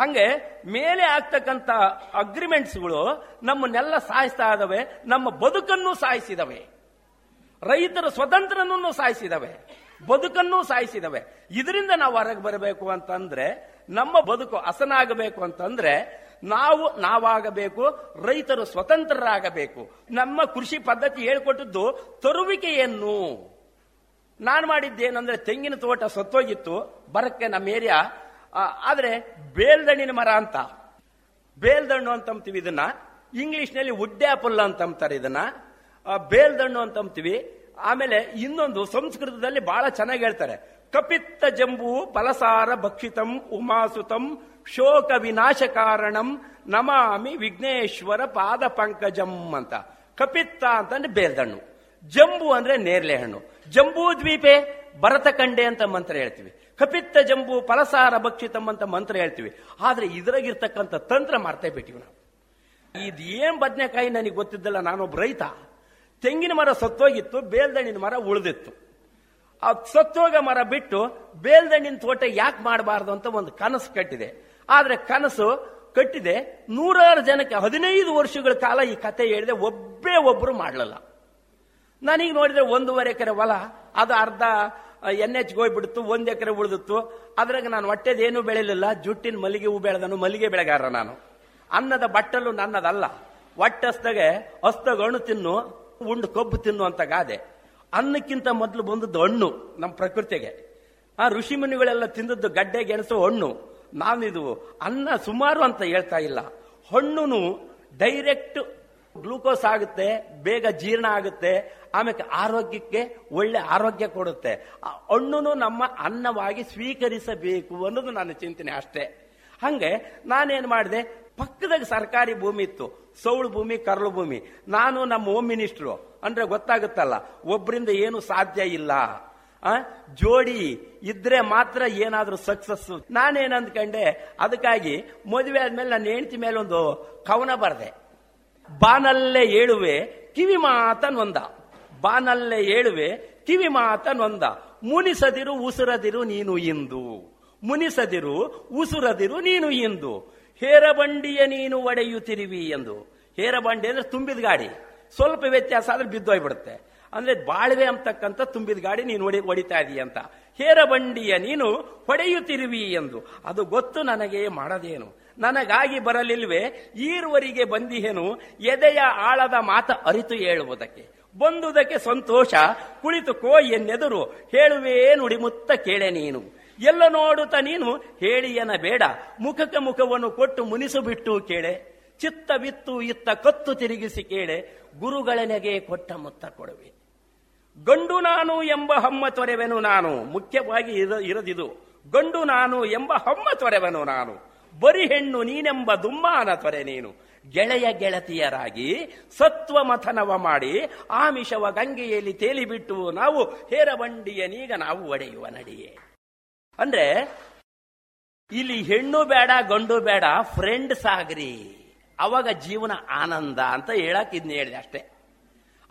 ಹಂಗೆ ಮೇಲೆ ಆಗ್ತಕ್ಕಂಥ ಅಗ್ರಿಮೆಂಟ್ಸ್ಗಳು ನಮ್ಮನ್ನೆಲ್ಲ ಸಾಯಿಸ್ತಾ ಇದಾವೆ, ನಮ್ಮ ಬದುಕನ್ನು ಸಾಯಿಸಿದವೆ. ರೈತರ ಸ್ವತಂತ್ರನನ್ನು ಸಾಯಿಸಿದವೆ, ಬದುಕನ್ನು ಸಾಯಿಸಿದವೆ. ಇದರಿಂದ ನಾವು ಹೊರಗೆ ಬರಬೇಕು ಅಂತಂದ್ರೆ, ನಮ್ಮ ಬದುಕು ಹಸನಾಗಬೇಕು ಅಂತಂದ್ರೆ ನಾವು ನಾವಾಗಬೇಕು, ರೈತರು ಸ್ವತಂತ್ರರಾಗಬೇಕು. ನಮ್ಮ ಕೃಷಿ ಪದ್ಧತಿ ಹೇಳ್ಕೊಟ್ಟದ್ದು ತರುವಿಕೆಯನ್ನು. ನಾನು ಮಾಡಿದ್ದೇನಂದ್ರೆ ತೆಂಗಿನ ತೋಟ ಸತ್ತೋಗಿತ್ತು, ಬರಕ್ಕೆ ನಮ್ಮ ಏರಿಯಾ ಆದರೆ ಬೇಲ್ದಣ್ಣಿನ ಮರ ಅಂತ. ಬೇಲ್ದಣ್ಣು ಅಂತಂಬ್ತೀವಿ ಅಂತೀವಿ ಇದನ್ನ. ಇಂಗ್ಲಿಷ್ನಲ್ಲಿ ವುಡ್ ಆಪಲ್ ಅಂತ ಇದನ್ನ ಬೇಲ್ದಣ್ಣು ಅಂತಂಬ್ತೀವಿ ಆಮೇಲೆ ಇನ್ನೊಂದು ಸಂಸ್ಕೃತದಲ್ಲಿ ಬಹಳ ಚೆನ್ನಾಗಿ ಹೇಳ್ತಾರೆ. ಕಪಿತ್ತ ಜಂಬು ಫಲಸಾರ ಭಕ್ಷಿತಂ ಉಮಾಸುತಂ ಶೋಕ ವಿನಾಶ ಕಾರಣಂ ನಮಾಮಿ ವಿಘ್ನೇಶ್ವರ ಪಾದ ಪಂಕಜಂ ಅಂತ. ಕಪಿತ್ತ ಅಂತಂದ್ರೆ ಬೇಲ್ದಣ್ಣು. ಜಂಬು ಅಂದ್ರೆ ನೇರ್ಲೆ ಹಣ್ಣು. ಜಂಬೂ ದ್ವೀಪೆ ಭರತ ಕಂಡೆ ಅಂತ ಮಂತ್ರ ಹೇಳ್ತೀವಿ. ಕಪಿತ್ತ ಜಂಬು ಫಲಸಾರ ಭಕ್ಷಿತಂ ಅಂತ ಮಂತ್ರ ಹೇಳ್ತೀವಿ. ಆದ್ರೆ ಇದ್ರಾಗಿರ್ತಕ್ಕಂಥ ತಂತ್ರ ಮಾಡ್ತಾ ಬಿಟ್ಟಿವಿ ನಾವು. ಇದೇನ್ ಬದನೆಕಾಯಿ ನನಗೆ ಗೊತ್ತಿದ್ದಲ್ಲ, ನಾನೊಬ್ಬ ರೈತ. ತೆಂಗಿನ ಮರ ಸತ್ತೋಗಿತ್ತು, ಬೇಲ್ದಣ್ಣಿನ ಮರ ಉಳಿದಿತ್ತು. ಆ ಸತ್ತೋಗ ಮರ ಬಿಟ್ಟು ಬೇಲ್ದಣ್ಣಿನ ತೋಟ ಯಾಕೆ ಮಾಡಬಾರ್ದು ಅಂತ ಒಂದು ಕನಸು ಕಟ್ಟಿದೆ. ಆದ್ರೆ ಕನಸು ಕಟ್ಟಿದೆ. ನೂರಾರು ಜನಕ್ಕೆ ಹದಿನೈದು ವರ್ಷಗಳ ಕಾಲ ಈ ಕತೆ ಹೇಳಿದೆ. ಒಬ್ಬೇ ಒಬ್ರು ಮಾಡಲಿಲ್ಲ. ನಾನೀಗ ನೋಡಿದ್ರೆ ಒಂದೂವರೆ ಎಕರೆ ಹೊಲ, ಅದು ಅರ್ಧ ಎನ್ ಎಚ್ ಹೋಗ್ಬಿಡ್ತು, ಒಂದು ಎಕರೆ ಉಳಿದಿತ್ತು. ಅದ್ರಾಗ ನಾನು ಹೊಟ್ಟೆದೇನು ಬೆಳಿಲಿಲ್ಲ. ಜುಟ್ಟಿನ ಮಲ್ಲಿಗೆ ಹೂ ಬೆಳೆದನು. ಮಲ್ಲಿಗೆ ಬೆಳೆಗಾರ ನಾನು. ಅನ್ನದ ಬಟ್ಟಲು ನನ್ನದಲ್ಲ. ಹೊಟ್ಟೆಸ್ದಾಗೆ ಹಸ್ದಾಗ ಹಣ್ಣು ತಿನ್ನು, ಉಂಡು ಕೊಬ್ಬು ತಿನ್ನು ಅಂತ ಗಾದೆ. ಅನ್ನಕ್ಕಿಂತ ಮೊದಲು ಬಂದದ್ದು ಹಣ್ಣು ನಮ್ಮ ಪ್ರಕೃತಿಗೆ. ಆ ಋಷಿ ಮುನಿಗಳೆಲ್ಲ ತಿಂದದ್ದು ಗಡ್ಡೆ, ಗೆಣಸು, ಹಣ್ಣು. ನಾನಿದು ಅನ್ನ ಸುಮಾರು ಅಂತ ಹೇಳ್ತಾ ಇಲ್ಲ. ಹಣ್ಣುನು ಡೈರೆಕ್ಟ್ ಗ್ಲೂಕೋಸ್ ಆಗುತ್ತೆ, ಬೇಗ ಜೀರ್ಣ ಆಗುತ್ತೆ ಆಮೇಲೆ ಆರೋಗ್ಯಕ್ಕೆ ಒಳ್ಳೆ ಆರೋಗ್ಯ ಕೊಡುತ್ತೆ. ಆ ಹಣ್ಣುನು ನಮ್ಮ ಅನ್ನವಾಗಿ ಸ್ವೀಕರಿಸಬೇಕು ಅನ್ನೋದು ನನ್ನ ಚಿಂತನೆ ಅಷ್ಟೇ. ಹಂಗೆ ನಾನೇನು ಮಾಡಿದೆ, ಪಕ್ಕದಾಗ ಸರ್ಕಾರಿ ಭೂಮಿ ಇತ್ತು, ಸೌಳು ಭೂಮಿ, ಕರಳು ಭೂಮಿ. ನಾನು ನಮ್ಮ ಹೋಮ್ ಮಿನಿಸ್ಟ್ರು ಅಂದ್ರೆ ಗೊತ್ತಾಗುತ್ತಲ್ಲ ಒಬ್ಬರಿಂದ ಏನು ಸಾಧ್ಯ ಇಲ್ಲ. ಆ? ಜೋಡಿ ಇದ್ರೆ ಮಾತ್ರ ಏನಾದ್ರೂ ಸಕ್ಸಸ್ ನಾನೇನು ಅದಕ್ಕಾಗಿ ಮದುವೆ ಆದ್ಮೇಲೆ ನನ್ನ ಹೆಂಡತಿ ಮೇಲೆ ಒಂದು ಕವನ ಬರ್ದೆ. ಬಾನಲ್ಲೇ ಏಳುವೆ, ಕಿವಿ ಮಾತನೊಂದ ಬಾನಲ್ಲೇ ಏಳುವೆ, ಕಿವಿ ಮಾತನೊಂದ ಮುನಿಸದಿರು, ಉಸುರದಿರು ನೀನು ಇಂದು. ಮುನಿಸದಿರು, ಉಸುರದಿರು ನೀನು ಇಂದು. ಹೇರಬಂಡಿಯ ನೀನು ಒಡೆಯುತ್ತಿರುವಿ ಎಂದು. ಹೇರಬಂಡಿ ಅಂದ್ರೆ ತುಂಬಿದ ಗಾಡಿ. ಸ್ವಲ್ಪ ವ್ಯತ್ಯಾಸ ಆದ್ರೆ ಬಿದ್ದೋಗ್ಬಿಡುತ್ತೆ ಅಂದ್ರೆ ಬಾಳ್ವೆ ಅಂತಕ್ಕಂಥ ತುಂಬಿದ ಗಾಡಿ ನೀನು ಹೊಡಿ ಹೊಡಿತಾ ಇದೀಯ ಅಂತ. ಹೇರಬಂಡಿಯ ನೀನು ಹೊಡೆಯುತ್ತಿರುವಿ ಎಂದು. ಅದು ಗೊತ್ತು ನನಗೆ ಮಾಡದೇನು. ನನಗಾಗಿ ಬರಲಿಲ್ವೇ? ಈರುವರಿಗೆ ಬಂದಿಹೇನು? ಎದೆಯ ಆಳದ ಮಾತ ಅರಿತು ಹೇಳುವುದಕ್ಕೆ. ಬಂದುದಕ್ಕೆ ಸಂತೋಷ, ಕುಳಿತು ಕೋ ಎನ್ನೆದುರು. ಹೇಳುವೇ ನುಡಿಮುತ್ತ ಕೇಳೆ ನೀನು. ಎಲ್ಲ ನೋಡುತ್ತ ನೀನು ಹೇಳಿಯನ ಬೇಡ. ಮುಖಕ್ಕೆ ಮುಖವನ್ನು ಕೊಟ್ಟು ಮುನಿಸು ಬಿಟ್ಟು ಕೇಳೆ. ಚಿತ್ತ ಬಿತ್ತು ಇತ್ತ ಕತ್ತು ತಿರುಗಿಸಿ ಕೇಳೆ. ಗುರುಗಳನೆಗೆ ಕೊಟ್ಟ ಮುತ್ತ ಕೊಡುವೆ. ಗಂಡು ನಾನು ಎಂಬ ಹಮ್ಮ ತೊರೆವೆನು ನಾನು. ಮುಖ್ಯವಾಗಿ ಇರ- ಇರದಿದು. ಗಂಡು ನಾನು ಎಂಬ ಹಮ್ಮ ತೊರೆವೆನು ನಾನು. ಬರಿ ಹೆಣ್ಣು ನೀನೆಂಬ ದುಮ್ಮಾನ ತೊರೆ ನೀನು. ಗೆಳೆಯ ಗೆಳತಿಯರಾಗಿ ಸತ್ವ ಮಥನವ ಮಾಡಿ ಆಮಿಷವ ಗಂಗೆಯಲ್ಲಿ ತೇಲಿಬಿಟ್ಟು ನಾವು ಹೇರಬಂಡಿಯನೀಗ ನಾವು ಒಡೆಯುವ ನಡಿಯೇ. ಅಂದ್ರೆ ಇಲ್ಲಿ ಹೆಣ್ಣು ಬೇಡ, ಗಂಡು ಬೇಡ ಫ್ರೆಂಡ್ಸ್ ಆಗ್ರಿ. ಅವಾಗ ಜೀವನ ಆನಂದ ಅಂತ ಹೇಳಕ್ ಇದ್ನ ಹೇಳಿದೆ ಅಷ್ಟೇ.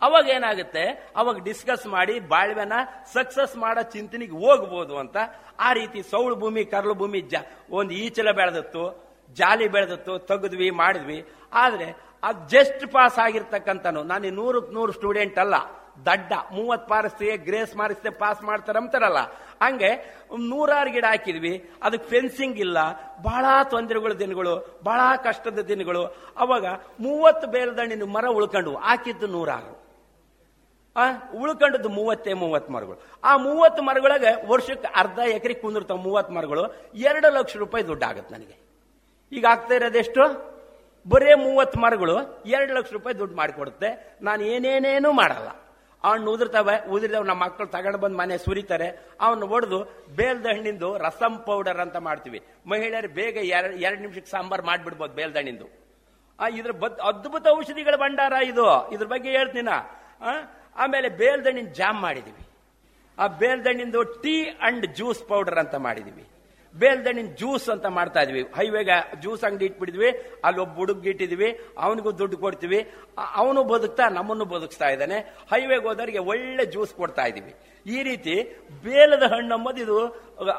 ಅವಾಗ ಏನಾಗುತ್ತೆ? ಅವಾಗ ಡಿಸ್ಕಸ್ ಮಾಡಿ ಬಾಳ್ವೆನ ಸಕ್ಸಸ್ ಮಾಡೋ ಚಿಂತನೆಗೆ ಹೋಗ್ಬೋದು ಅಂತ ಆ ರೀತಿ ಸೌಳು ಭೂಮಿ ಕರ್ಲು ಭೂಮಿ ಜ ಒಂದು ಈಚಲ ಬೆಳೆದತ್ತು, ಜಾಲಿ ಬೆಳೆದತ್ತು, ತೆಗೆದ್ವಿ, ಮಾಡಿದ್ವಿ. ಆದ್ರೆ ಅದು ಜಸ್ಟ್ ಪಾಸ್ ಆಗಿರ್ತಕ್ಕಂಥನು ನಾನು ನೂರಕ್ಕೆ ನೂರು ಸ್ಟೂಡೆಂಟ್ ಅಲ್ಲ. ದಡ್ಡ. ಮೂವತ್ತು ಪಾರಿಸ್ತೀವಿ ಗ್ರೇಸ್ ಮಾರಿಸ್ತೆ ಪಾಸ್ ಮಾಡ್ತಾರೆ ಅಂತಾರಲ್ಲ. ಹಂಗೆ ನೂರಾರು ಗಿಡ ಹಾಕಿದ್ವಿ. ಅದಕ್ಕೆ ಫೆನ್ಸಿಂಗ್ ಇಲ್ಲ. ಬಹಳ ತೊಂದರೆಗಳ ದಿನಗಳು, ಬಹಳ ಕಷ್ಟದ ದಿನಗಳು. ಅವಾಗ ಮೂವತ್ತು ಬೇಲದಣ್ಣಿನ ಮರ ಉಳ್ಕೊಂಡು ಹಾಕಿದ್ದು ನೂರಾರು. ಆ, ಉಳ್ಕೊಂಡದ್ದು ಮೂವತ್ತೇ ಮೂವತ್ತು ಮರಗಳು. ಆ ಮೂವತ್ತು ಮರಗಳಾಗ ವರ್ಷಕ್ಕೆ ಅರ್ಧ ಎಕರೆ ಕುಂದಿರ್ತಾವ ಮೂವತ್ತು ಮರಗಳು. ಎರಡು ಲಕ್ಷ ರೂಪಾಯಿ ದುಡ್ಡು ಆಗುತ್ತೆ ನನಗೆ. ಈಗ ಆಗ್ತಾ ಇರೋದೆಷ್ಟು ಬರೇ ಮೂವತ್ತು ಮರಗಳು ಎರಡು ಲಕ್ಷ ರೂಪಾಯಿ ದುಡ್ಡು ಮಾಡಿಕೊಡುತ್ತೆ. ನಾನು ಏನೇನೇನೂ ಮಾಡಲ್ಲ. ಅವನ್ನ ಉದುರ್ತಾವೆ ಉದುರಿದವ್ ನಮ್ಮ ಮಕ್ಕಳು ತಗೊಂಡು ಬಂದು ಮನೆ ಸುರಿತಾರೆ. ಅವನ್ನ ಒಡೆದು ಬೇಲ್ದ ಹಣ್ಣಿಂದು ರಸಂ ಪೌಡರ್ ಅಂತ ಮಾಡ್ತೀವಿ. ಮಹಿಳೆಯರು ಬೇಗ ಎರಡು ಎರಡು ನಿಮಿಷಕ್ಕೆ ಸಾಂಬಾರ್ ಮಾಡಿಬಿಡ್ಬೋದು ಬೇಲ್ದ ಹಣ್ಣಿಂದು ಇದ್ರ ಬದ್ ಅದ್ಭುತ ಔಷಧಿಗಳ ಭಂಡಾರ ಇದು. ಇದ್ರ ಬಗ್ಗೆ ಹೇಳ್ತೀನ ಆಮೇಲೆ ಬೇಲ್ದಣ್ಣಿನ ಜಾಮ್ ಮಾಡಿದ್ದೀವಿ ಆ ಬೇಲ್ದಣ್ಣಿಂದು ಟೀ ಅಂಡ್ ಜ್ಯೂಸ್ ಪೌಡರ್ ಅಂತ ಮಾಡಿದೀವಿ. ಬೇಲ್ದಣ್ಣಿನ ಜ್ಯೂಸ್ ಅಂತ ಮಾಡ್ತಾ ಇದ್ವಿ. ಹೈವೇಗ ಜ್ಯೂಸ್ ಅಂಗಡಿ ಇಟ್ಬಿಟ್ಟಿದ್ವಿ ಅಲ್ಲಿ ಒಬ್ಬ ಹುಡುಗ ಇಟ್ಟಿದ್ವಿ. ಅವನಿಗೂ ದುಡ್ಡು ಕೊಡ್ತೀವಿ. ಅವನು ಬದುಕ್ತಾ, ನಮ್ಮನ್ನು ಬದುಕ್ತಾ ಇದ್ದಾನೆ. ಹೈವೇಗೆ ಹೋದವರಿಗೆ ಒಳ್ಳೆ ಜ್ಯೂಸ್ ಕೊಡ್ತಾ ಇದೀವಿ ಈ ರೀತಿ ಬೇಲದ ಹಣ್ಣು ಅಂಬುದು ಇದು,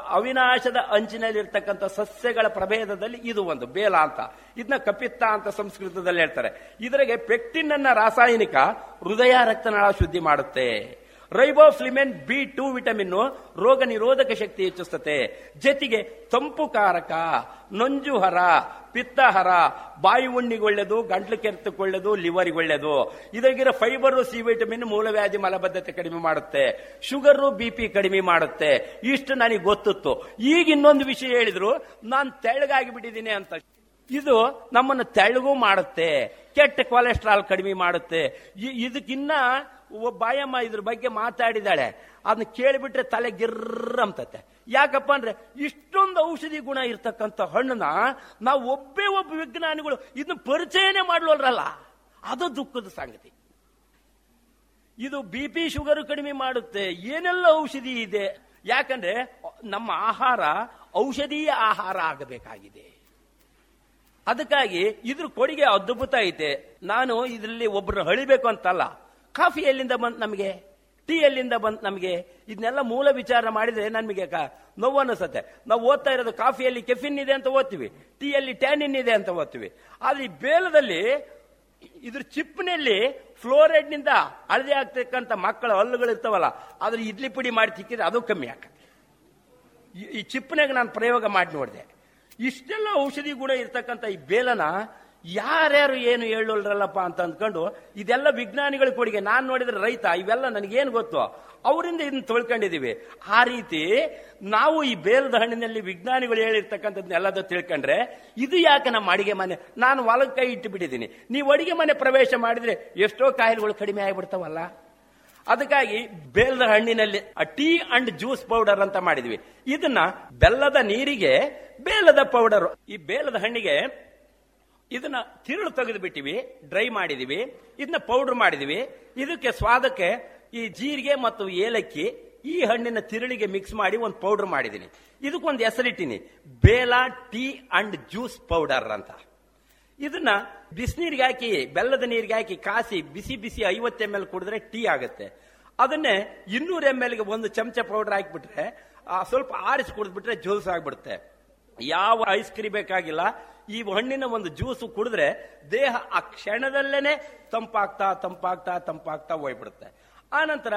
ಅವಿನಾಶದ ಅಂಚಿನಲ್ಲಿರ್ತಕ್ಕಂಥ ಸಸ್ಯಗಳ ಪ್ರಭೇದದಲ್ಲಿ ಇದು ಒಂದು ಬೇಲ ಅಂತ. ಇದನ್ನ ಕಪಿತ್ತ ಅಂತ ಸಂಸ್ಕೃತದಲ್ಲಿ ಹೇಳ್ತಾರೆ. ಇದರಿಗೆ ಪೆಕ್ಟಿನ್ ಅನ್ನ ರಾಸಾಯನಿಕ ಹೃದಯ ರಕ್ತನಾಳ ಶುದ್ಧಿ ಮಾಡುತ್ತೆ. ರೈಬೋಫ್ಲಿಮೆನ್ ಬಿ ಟು ವಿಟಮಿನ್ ರೋಗ ನಿರೋಧಕ ಶಕ್ತಿ ಹೆಚ್ಚಿಸುತ್ತೆ. ಜೊತೆಗೆ ತಂಪು ತಂಪುಕಾರಕ ನಂಜುಹರ, ಪಿತ್ತಹರ, ಬಾಯಿ ಉಣ್ಣಿಗೆ ಒಳ್ಳೆದು ಗಂಟ್ಲು ಕೆರೆತಕ್ಕೆ ಒಳ್ಳೆದು ಲಿವರ್ಗೆ ಒಳ್ಳೆದು ಇದಾಗಿರೋ ಫೈಬರ್, ಸಿ ವಿಟಮಿನ್ ಮೂಲವ್ಯಾಧಿ ಮಲಬದ್ಧತೆ ಕಡಿಮೆ ಮಾಡುತ್ತೆ. ಶುಗರ್, ಬಿ ಪಿ ಕಡಿಮೆ ಮಾಡುತ್ತೆ. ಇಷ್ಟು ನನಗೆ ಗೊತ್ತಿತ್ತು. ಈಗ ಇನ್ನೊಂದು ವಿಷಯ ಹೇಳಿದ್ರು, ನಾನು ತೆಳ್ಳಗಾಗಿ ಬಿಟ್ಟಿದ್ದೀನಿ ಅಂತ. ಇದು ನಮ್ಮನ್ನು ತೆಳ್ಳಗೂ ಮಾಡುತ್ತೆ. ಕೆಟ್ಟ ಕೊಲೆಸ್ಟ್ರಾಲ್ ಕಡಿಮೆ ಮಾಡುತ್ತೆ. ಇದಕ್ಕಿನ್ನ ಬಾಯಮ್ಮ ಇದ್ರ ಬಗ್ಗೆ ಮಾತಾಡಿದಾಳೆ. ಅದನ್ನ ಕೇಳಿಬಿಟ್ರೆ ತಲೆ ಗಿರ್ರ ಅಂತತೆ ಯಾಕಪ್ಪ ಅಂದ್ರೆ ಇಷ್ಟೊಂದು ಔಷಧಿ ಗುಣ ಇರ್ತಕ್ಕಂಥ ಹಣ್ಣನ್ನ ನಾವು ಒಬ್ಬೇ ಒಬ್ಬ ವಿಜ್ಞಾನಿಗಳು ಇದನ್ನ ಪರಿಚಯನೇ ಮಾಡ್ಲೋಲ್ರಲ್ಲ. ಅದು ದುಃಖದ ಸಂಗತಿ. ಇದು ಬಿ ಪಿ ಶುಗರ್ ಕಡಿಮೆ ಮಾಡುತ್ತೆ. ಏನೆಲ್ಲ ಔಷಧಿ ಇದೆ? ಯಾಕಂದ್ರೆ ನಮ್ಮ ಆಹಾರ ಔಷಧೀಯ ಆಹಾರ ಆಗಬೇಕಾಗಿದೆ. ಅದಕ್ಕಾಗಿ ಇದ್ರ ಕೊಡುಗೆ ಅದ್ಭುತ ಐತೆ. ನಾನು ಇದರಲ್ಲಿ ಒಬ್ಬರು ಹಳಿಬೇಕು ಅಂತಲ್ಲ. ಕಾಫಿ ಎಲ್ಲಿಂದ ಬಂತು ನಮಗೆ? ಟೀ ಎಲ್ಲಿಂದ ಬಂತು ನಮಗೆ? ಇದನ್ನೆಲ್ಲ ಮೂಲ ವಿಚಾರ ಮಾಡಿದ್ರೆ ನಮಗೆ ಕ- ನೋವು ಅನಿಸುತ್ತೆ. ನಾವು ಓದ್ತಾ ಇರೋದು ಕಾಫಿಯಲ್ಲಿ ಕೆಫಿನ್ ಇದೆ ಅಂತ ಓದ್ತೀವಿ. ಟೀಯಲ್ಲಿ ಟ್ಯಾನಿನ್ ಇದೆ ಅಂತ ಓದ್ತೀವಿ. ಆದ್ರೆ ಈ ಬೇಲದಲ್ಲಿ ಇದ್ರ ಚಿಪ್ನಲ್ಲಿ ಫ್ಲೋರೈಡ್ನಿಂದ ಹಳದಿ ಆಗ್ತಕ್ಕಂಥ ಮಕ್ಕಳ ಹಲ್ಲುಗಳು ಇರ್ತಾವಲ್ಲ ಅದ್ರ ಇಡ್ಲಿ ಪುಡಿ ಮಾಡಿ ತಿಕ್ಕಿದ್ರೆ ಅದು ಕಮ್ಮಿ ಈ- ಈ ಚಿಪ್ನಾಗ ನಾನು ಪ್ರಯೋಗ ಮಾಡಿ ನೋಡಿದೆ. ಇಷ್ಟೆಲ್ಲ ಔಷಧಿ ಗುಣ ಇರ್ತಕ್ಕಂಥ ಈ ಬೇಲನ ಯಾರ್ಯಾರು ಏನು ಹೇಳೋಲ್ರಲ್ಲಪ್ಪ ಅಂತ ಅಂದ್ಕೊಂಡು ಇದೆಲ್ಲ ವಿಜ್ಞಾನಿಗಳ ಕೊಡುಗೆ. ನಾನು ನೋಡಿದ್ರೆ ರೈತ, ಇವೆಲ್ಲ ನನಗೇನು ಗೊತ್ತು? ಅವರಿಂದ ಇದನ್ನ ತಿಳ್ಕೊಂಡಿದೀವಿ. ಆ ರೀತಿ ನಾವು ಈ ಬೇಲದ ಹಣ್ಣಿನಲ್ಲಿ ವಿಜ್ಞಾನಿಗಳು ಹೇಳಿರ್ತಕ್ಕಂಥದ್ದನ್ನೆಲ್ಲದ ತಿಳ್ಕೊಂಡ್ರೆ ಇದು ಯಾಕೆ ನಮ್ಮ ಅಡಿಗೆ ಮನೆ? ನಾನು ಹೊಲಕ್ಕೆ ಕೈ ಇಟ್ಟು ಬಿಟ್ಟಿದ್ದೀನಿ. ನೀವು ಅಡಿಗೆ ಮನೆ ಪ್ರವೇಶ ಮಾಡಿದ್ರೆ ಎಷ್ಟೋ ಕಾಯಿಲೆಗಳು ಕಡಿಮೆ ಆಗಿಬಿಡ್ತಾವಲ್ಲ? ಅದಕ್ಕಾಗಿ ಬೇಲದ ಹಣ್ಣಿನಲ್ಲಿ ಟೀ ಅಂಡ್ ಜ್ಯೂಸ್ ಪೌಡರ್ ಅಂತ ಮಾಡಿದ್ವಿ. ಇದನ್ನ ಬೆಲ್ಲದ ನೀರಿಗೆ ಬೇಲದ ಪೌಡರ್. ಈ ಬೇಲದ ಹಣ್ಣಿಗೆ ಇದನ್ನ ತಿರುಳು ತೆಗೆದು ಬಿಟ್ಟಿವಿ ಡ್ರೈ ಮಾಡಿದೀವಿ, ಇದನ್ನ ಪೌಡರ್ ಮಾಡಿದೀವಿ. ಇದಕ್ಕೆ ಸ್ವಾದಕ್ಕೆ ಈ ಜೀರಿಗೆ ಮತ್ತು ಏಲಕ್ಕಿ, ಈ ಹಣ್ಣಿನ ತಿರುಳಿಗೆ ಮಿಕ್ಸ್ ಮಾಡಿ ಒಂದು ಪೌಡರ್ ಮಾಡಿದ್ದೀನಿ ಇದಕ್ಕೊಂದು ಹೆಸರಿಟ್ಟಿನಿ ಬೇಲ ಟೀ ಅಂಡ್ ಜ್ಯೂಸ್ ಪೌಡರ್ ಅಂತ. ಇದನ್ನ ಬಿಸಿನೀರಿಗೆ ಹಾಕಿ, ಬೆಲ್ಲದ ನೀರಿಗೆ ಹಾಕಿ ಕಾಸಿ, ಬಿಸಿ ಬಿಸಿ ಐವತ್ತು ಎಂ ಎಲ್ ಕುಡಿದ್ರೆ ಟೀ ಆಗುತ್ತೆ. ಅದನ್ನೇ ಇನ್ನೂರು ಎಂ ಎಲ್ಗೆ ಒಂದು ಚಮಚ ಪೌಡರ್ ಹಾಕಿಬಿಟ್ರೆ ಸ್ವಲ್ಪ ಆರಿಸಿ ಕುಡಿದ್ಬಿಟ್ರೆ ಜ್ಯೂಸ್ ಆಗ್ಬಿಡುತ್ತೆ. ಯಾವ ಐಸ್ ಕ್ರೀಮ್ ಬೇಕಾಗಿಲ್ಲ ಈ ಹಣ್ಣಿನ ಒಂದು ಜ್ಯೂಸು ಕುಡಿದ್ರೆ ದೇಹ ಆ ಕ್ಷಣದಲ್ಲೇನೆ ತಂಪಾಗ್ತಾ ತಂಪಾಗ್ತಾ ತಂಪಾಗ್ತಾ ಹೋಗ್ಬಿಡುತ್ತೆ ಆನಂತರ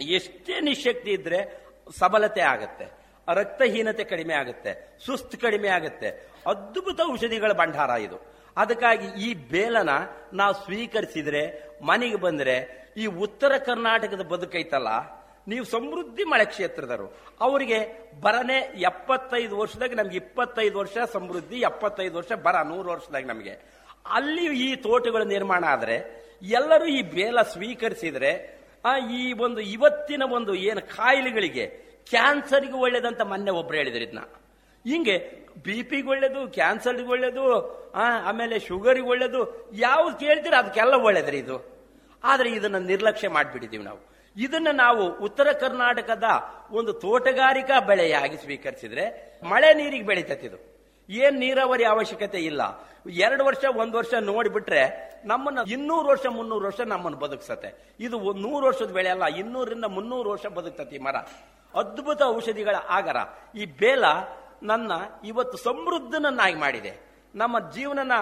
ಎಷ್ಟೇ ನಿಶಕ್ತಿ ಇದ್ರೆ ಸಬಲತೆ ಆಗತ್ತೆ. ರಕ್ತಹೀನತೆ ಕಡಿಮೆ ಆಗುತ್ತೆ. ಸುಸ್ತು ಕಡಿಮೆ ಆಗುತ್ತೆ. ಅದ್ಭುತ ಔಷಧಿಗಳ ಭಂಡಾರ ಇದು. ಅದಕ್ಕಾಗಿ ಈ ಬೇಲನ ನಾವು ಸ್ವೀಕರಿಸಿದ್ರೆ, ಮನೆಗೆ ಬಂದ್ರೆ ಈ ಉತ್ತರ ಕರ್ನಾಟಕದ ಬದುಕೈತಲ್ಲ ನೀವು ಸಮೃದ್ಧಿ ಮಳೆ ಕ್ಷೇತ್ರದವರು. ಅವರಿಗೆ ಬರನೆ ಎಪ್ಪತ್ತೈದು ವರ್ಷದಾಗ ನಮ್ಗೆ ಇಪ್ಪತ್ತೈದು ವರ್ಷ ಸಮೃದ್ಧಿ, ಎಪ್ಪತ್ತೈದು ವರ್ಷ ಬರ, ನೂರು ವರ್ಷದಾಗ ನಮಗೆ. ಅಲ್ಲಿ ಈ ತೋಟಗಳ ನಿರ್ಮಾಣ ಆದರೆ, ಎಲ್ಲರೂ ಈ ಬೇಲ ಸ್ವೀಕರಿಸಿದರೆ, ಆ ಈ ಒಂದು ಇವತ್ತಿನ ಒಂದು ಏನು ಕಾಯಿಲೆಗಳಿಗೆ ಕ್ಯಾನ್ಸರ್ಗೆ ಒಳ್ಳೇದಂತ ಮೊನ್ನೆ ಒಬ್ರು ಹೇಳಿದ್ರು ಇದನ್ನ ಹಿಂಗೆ ಬಿ ಪಿಗೆ ಒಳ್ಳೇದು, ಕ್ಯಾನ್ಸರ್ಗೆ ಒಳ್ಳೇದು ಆಮೇಲೆ ಶುಗರ್ಗೆ ಒಳ್ಳೇದು, ಯಾವ್ದು ಕೇಳ್ತೀರ ಅದಕ್ಕೆಲ್ಲ ಒಳ್ಳೇದ್ರಿ ಇದು. ಆದರೆ ಇದನ್ನು ನಿರ್ಲಕ್ಷ್ಯ ಮಾಡಿಬಿಟ್ಟಿದ್ದೀವಿ ನಾವು. ಇದನ್ನ ನಾವು ಉತ್ತರ ಕರ್ನಾಟಕದ ಒಂದು ತೋಟಗಾರಿಕಾ ಬೆಳೆಯಾಗಿ ಸ್ವೀಕರಿಸಿದ್ರೆ ಮಳೆ ನೀರಿಗೆ ಬೆಳೀತೈತಿ ಇದು ಏನ್ ನೀರಾವರಿ ಅವಶ್ಯಕತೆ ಇಲ್ಲ. ಎರಡು ವರ್ಷ, ಒಂದು ವರ್ಷ ನೋಡಿಬಿಟ್ರೆ ನಮ್ಮನ್ನ ಇನ್ನೂರು ವರ್ಷ, ಮುನ್ನೂರು ವರ್ಷ ನಮ್ಮನ್ನು ಬದುಕ್ಸತ್ತೆ. ಇದು ನೂರು ವರ್ಷದ ಬೆಳೆ ಅಲ್ಲ ಇನ್ನೂರಿಂದ ಮುನ್ನೂರು ವರ್ಷ ಬದುಕ್ತತಿ ಮರ. ಅದ್ಭುತ ಔಷಧಿಗಳ ಆಗರ. ಈ ಬೇಲ ನನ್ನ ಇವತ್ತು ಸಮೃದ್ಧನನ್ನಾಗಿ ಮಾಡಿದೆ. ನಮ್ಮ ಜೀವನನ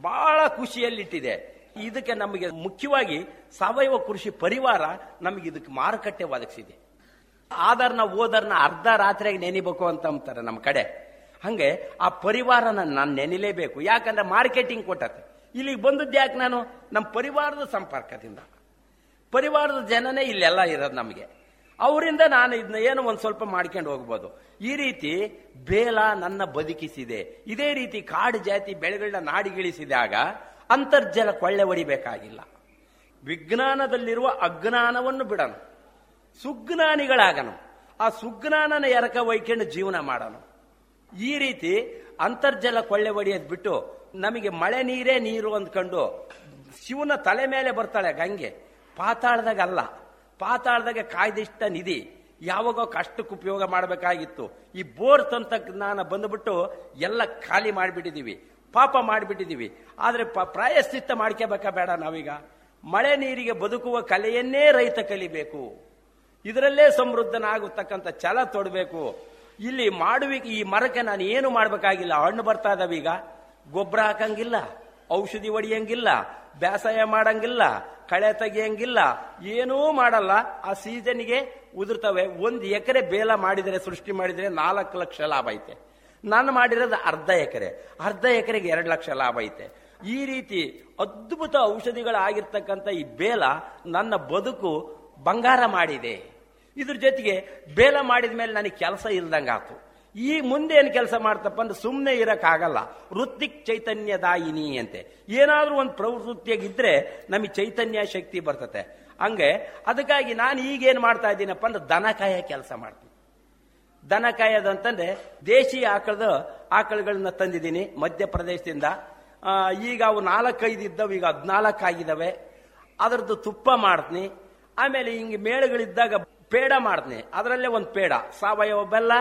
ಬಹಳ ಖುಷಿಯಲ್ಲಿಟ್ಟಿದೆ. ಇದಕ್ಕೆ ನಮಗೆ ಮುಖ್ಯವಾಗಿ ಸಾವಯವ ಕೃಷಿ ಪರಿವಾರ ನಮಗೆ ಇದಕ್ಕೆ ಮಾರುಕಟ್ಟೆ ಒದಗಿಸಿದೆ. ಆಧಾರ್ನ, ಓದರ್ನ ಅರ್ಧ ರಾತ್ರಿಯಾಗಿ ನೆನಿಬೇಕು ಅಂತ ಅಂತಾರೆ ನಮ್ಮ ಕಡೆ. ಹಂಗೆ ಆ ಪರಿವಾರನ ನಾನು ನೆನಿಲೇಬೇಕು. ಯಾಕಂದ್ರೆ ಮಾರ್ಕೆಟಿಂಗ್ ಕೊಟ್ಟತೆ. ಇಲ್ಲಿಗೆ ಬಂದದ್ದು ಯಾಕೆ ನಾನು? ನಮ್ಮ ಪರಿವಾರದ ಸಂಪರ್ಕದಿಂದ. ಪರಿವಾರದ ಜನನೇ ಇಲ್ಲೆಲ್ಲ ಇರೋದು ನಮಗೆ. ಅವರಿಂದ ನಾನು ಇದನ್ನ ಏನೋ ಒಂದು ಸ್ವಲ್ಪ ಮಾಡ್ಕೊಂಡು ಹೋಗ್ಬೋದು. ಈ ರೀತಿ ಬೇಲ ನನ್ನ ಬದುಕಿಸಿದೆ. ಇದೇ ರೀತಿ ಕಾಡು ಜಾತಿ ಬೆಳೆಗಳನ್ನ ನಾಡಿಗಿಳಿಸಿದಾಗ ಅಂತರ್ಜಲ ಕೊಳ್ಳೆ ಹೊಡಿಬೇಕಾಗಿಲ್ಲ. ವಿಜ್ಞಾನದಲ್ಲಿರುವ ಅಜ್ಞಾನವನ್ನು ಬಿಡನು ಸುಜ್ಞಾನಿಗಳಾಗನು ಆ ಸುಜ್ಞಾನನ ಎರಕ ಒಯ್ಕೊಂಡು ಜೀವನ ಮಾಡನು ಈ ರೀತಿ ಅಂತರ್ಜಲ ಕೊಳ್ಳೆ ಒಡಿಯೋದ್ ಬಿಟ್ಟು ನಮಗೆ ಮಳೆ ನೀರೇ ನೀರು ಅಂದ್ಕೊಂಡು ಶಿವನ ತಲೆ ಮೇಲೆ ಬರ್ತಾಳೆ ಗಂಗೆ. ಪಾತಾಳದಾಗ ಅಲ್ಲ. ಪಾತಾಳದಾಗ ಕಾಯ್ದಿಷ್ಟ ನಿಧಿ. ಯಾವಾಗೋ ಕಷ್ಟಕ್ಕೆ ಉಪಯೋಗ ಮಾಡಬೇಕಾಗಿತ್ತು. ಈ ಬೋರ್ ತಂತ್ರಜ್ಞಾನ ಬಂದ್ಬಿಟ್ಟು ಎಲ್ಲ ಖಾಲಿ ಮಾಡಿಬಿಟ್ಟಿದೀವಿ. ಪಾಪ ಮಾಡಿಬಿಟ್ಟಿದ್ದೀವಿ. ಆದರೆ ಪ- ಪ್ರಾಯಶ್ಚಿತ್ತ ಮಾಡ್ಕೋಬೇಕಾ ಬೇಡ ನಾವೀಗ. ಮಳೆ ನೀರಿಗೆ ಬದುಕುವ ಕಲೆಯನ್ನೇ ರೈತ ಕಲಿಬೇಕು. ಇದರಲ್ಲೇ ಸಮೃದ್ಧನಾಗತಕ್ಕಂಥ ಛಲ ತೊಡಬೇಕು. ಇಲ್ಲಿ ಮಾಡುವಿಕೆ, ಈ ಮರಕ್ಕೆ ನಾನು ಏನು ಮಾಡಬೇಕಾಗಿಲ್ಲ. ಹಣ್ಣು ಬರ್ತಾ ಇದಾವೆ ಈಗ ಗೊಬ್ಬರ ಹಾಕಂಗಿಲ್ಲ. ಔಷಧಿ ಹೊಡಿಯಂಗಿಲ್ಲ. ಬೇಸಾಯ ಮಾಡಂಗಿಲ್ಲ. ಕಳೆ ತೆಗಿಯಂಗಿಲ್ಲ. ಏನೂ ಮಾಡಲ್ಲ. ಆ ಸೀಸನ್ಗೆ ಉದುರ್ತವೆ. ಒಂದು ಎಕರೆ ಬೇಲ ಮಾಡಿದರೆ, ಸೃಷ್ಟಿ ಮಾಡಿದರೆ ನಾಲ್ಕು ಲಕ್ಷ ಲಾಭ ಐತೆ. ನಾನು ಮಾಡಿರೋದು ಅರ್ಧ ಎಕರೆ. ಅರ್ಧ ಎಕರೆಗೆ ಎರಡು ಲಕ್ಷ ಲಾಭ ಐತೆ. ಈ ರೀತಿ ಅದ್ಭುತ ಔಷಧಿಗಳಾಗಿರ್ತಕ್ಕಂಥ ಈ ಬೇಲ ನನ್ನ ಬದುಕು ಬಂಗಾರ ಮಾಡಿದೆ. ಇದ್ರ ಜೊತೆಗೆ ಬೇಲ ಮಾಡಿದ ಮೇಲೆ ನನಗೆ ಕೆಲಸ ಇಲ್ದಂಗಾತು ಈ ಮುಂದೆ ಏನು ಕೆಲಸ ಮಾಡ್ತಪ್ಪ ಅಂದ್ರೆ ಸುಮ್ಮನೆ ಇರಕ್ಕಾಗಲ್ಲ. ವೃತ್ತಿಕ್ ಚೈತನ್ಯದಾಯಿನಿ ಅಂತೆ. ಏನಾದರೂ ಒಂದು ಪ್ರವೃತ್ತಿಯಾಗಿದ್ದರೆ ನಮಗೆ ಚೈತನ್ಯ ಶಕ್ತಿ ಬರ್ತತೆ. ಹಂಗೆ ಅದಕ್ಕಾಗಿ ನಾನು ಈಗೇನು ಮಾಡ್ತಾ ಇದ್ದೀನಪ್ಪ ಅಂದ್ರೆ ದನ ಕಾಯ ಕೆಲಸ ಮಾಡ್ತೀನಿ. ದನ ಕಾಯೋದು ಅಂತಂದ್ರೆ ದೇಶೀಯ ಆಕಳದ ಆಕಳುಗಳನ್ನ ತಂದಿದ್ದೀನಿ ಮಧ್ಯಪ್ರದೇಶದಿಂದ. ಈಗ ಅವು ನಾಲ್ಕೈದು ಇದ್ದವು ಈಗ ಹದಿನಾಲ್ಕು ಆಗಿದ್ದಾವೆ ಅದರದ್ದು ತುಪ್ಪ ಮಾಡ್ತೀನಿ. ಆಮೇಲೆ ಹಿಂಗೆ ಮೇಳಗಳಿದ್ದಾಗ ಪೇಡ ಮಾಡ್ತೀನಿ. ಅದರಲ್ಲೇ ಒಂದು ಪೇಡ. ಸಾವಯವ ಬೆಲ್ಲ,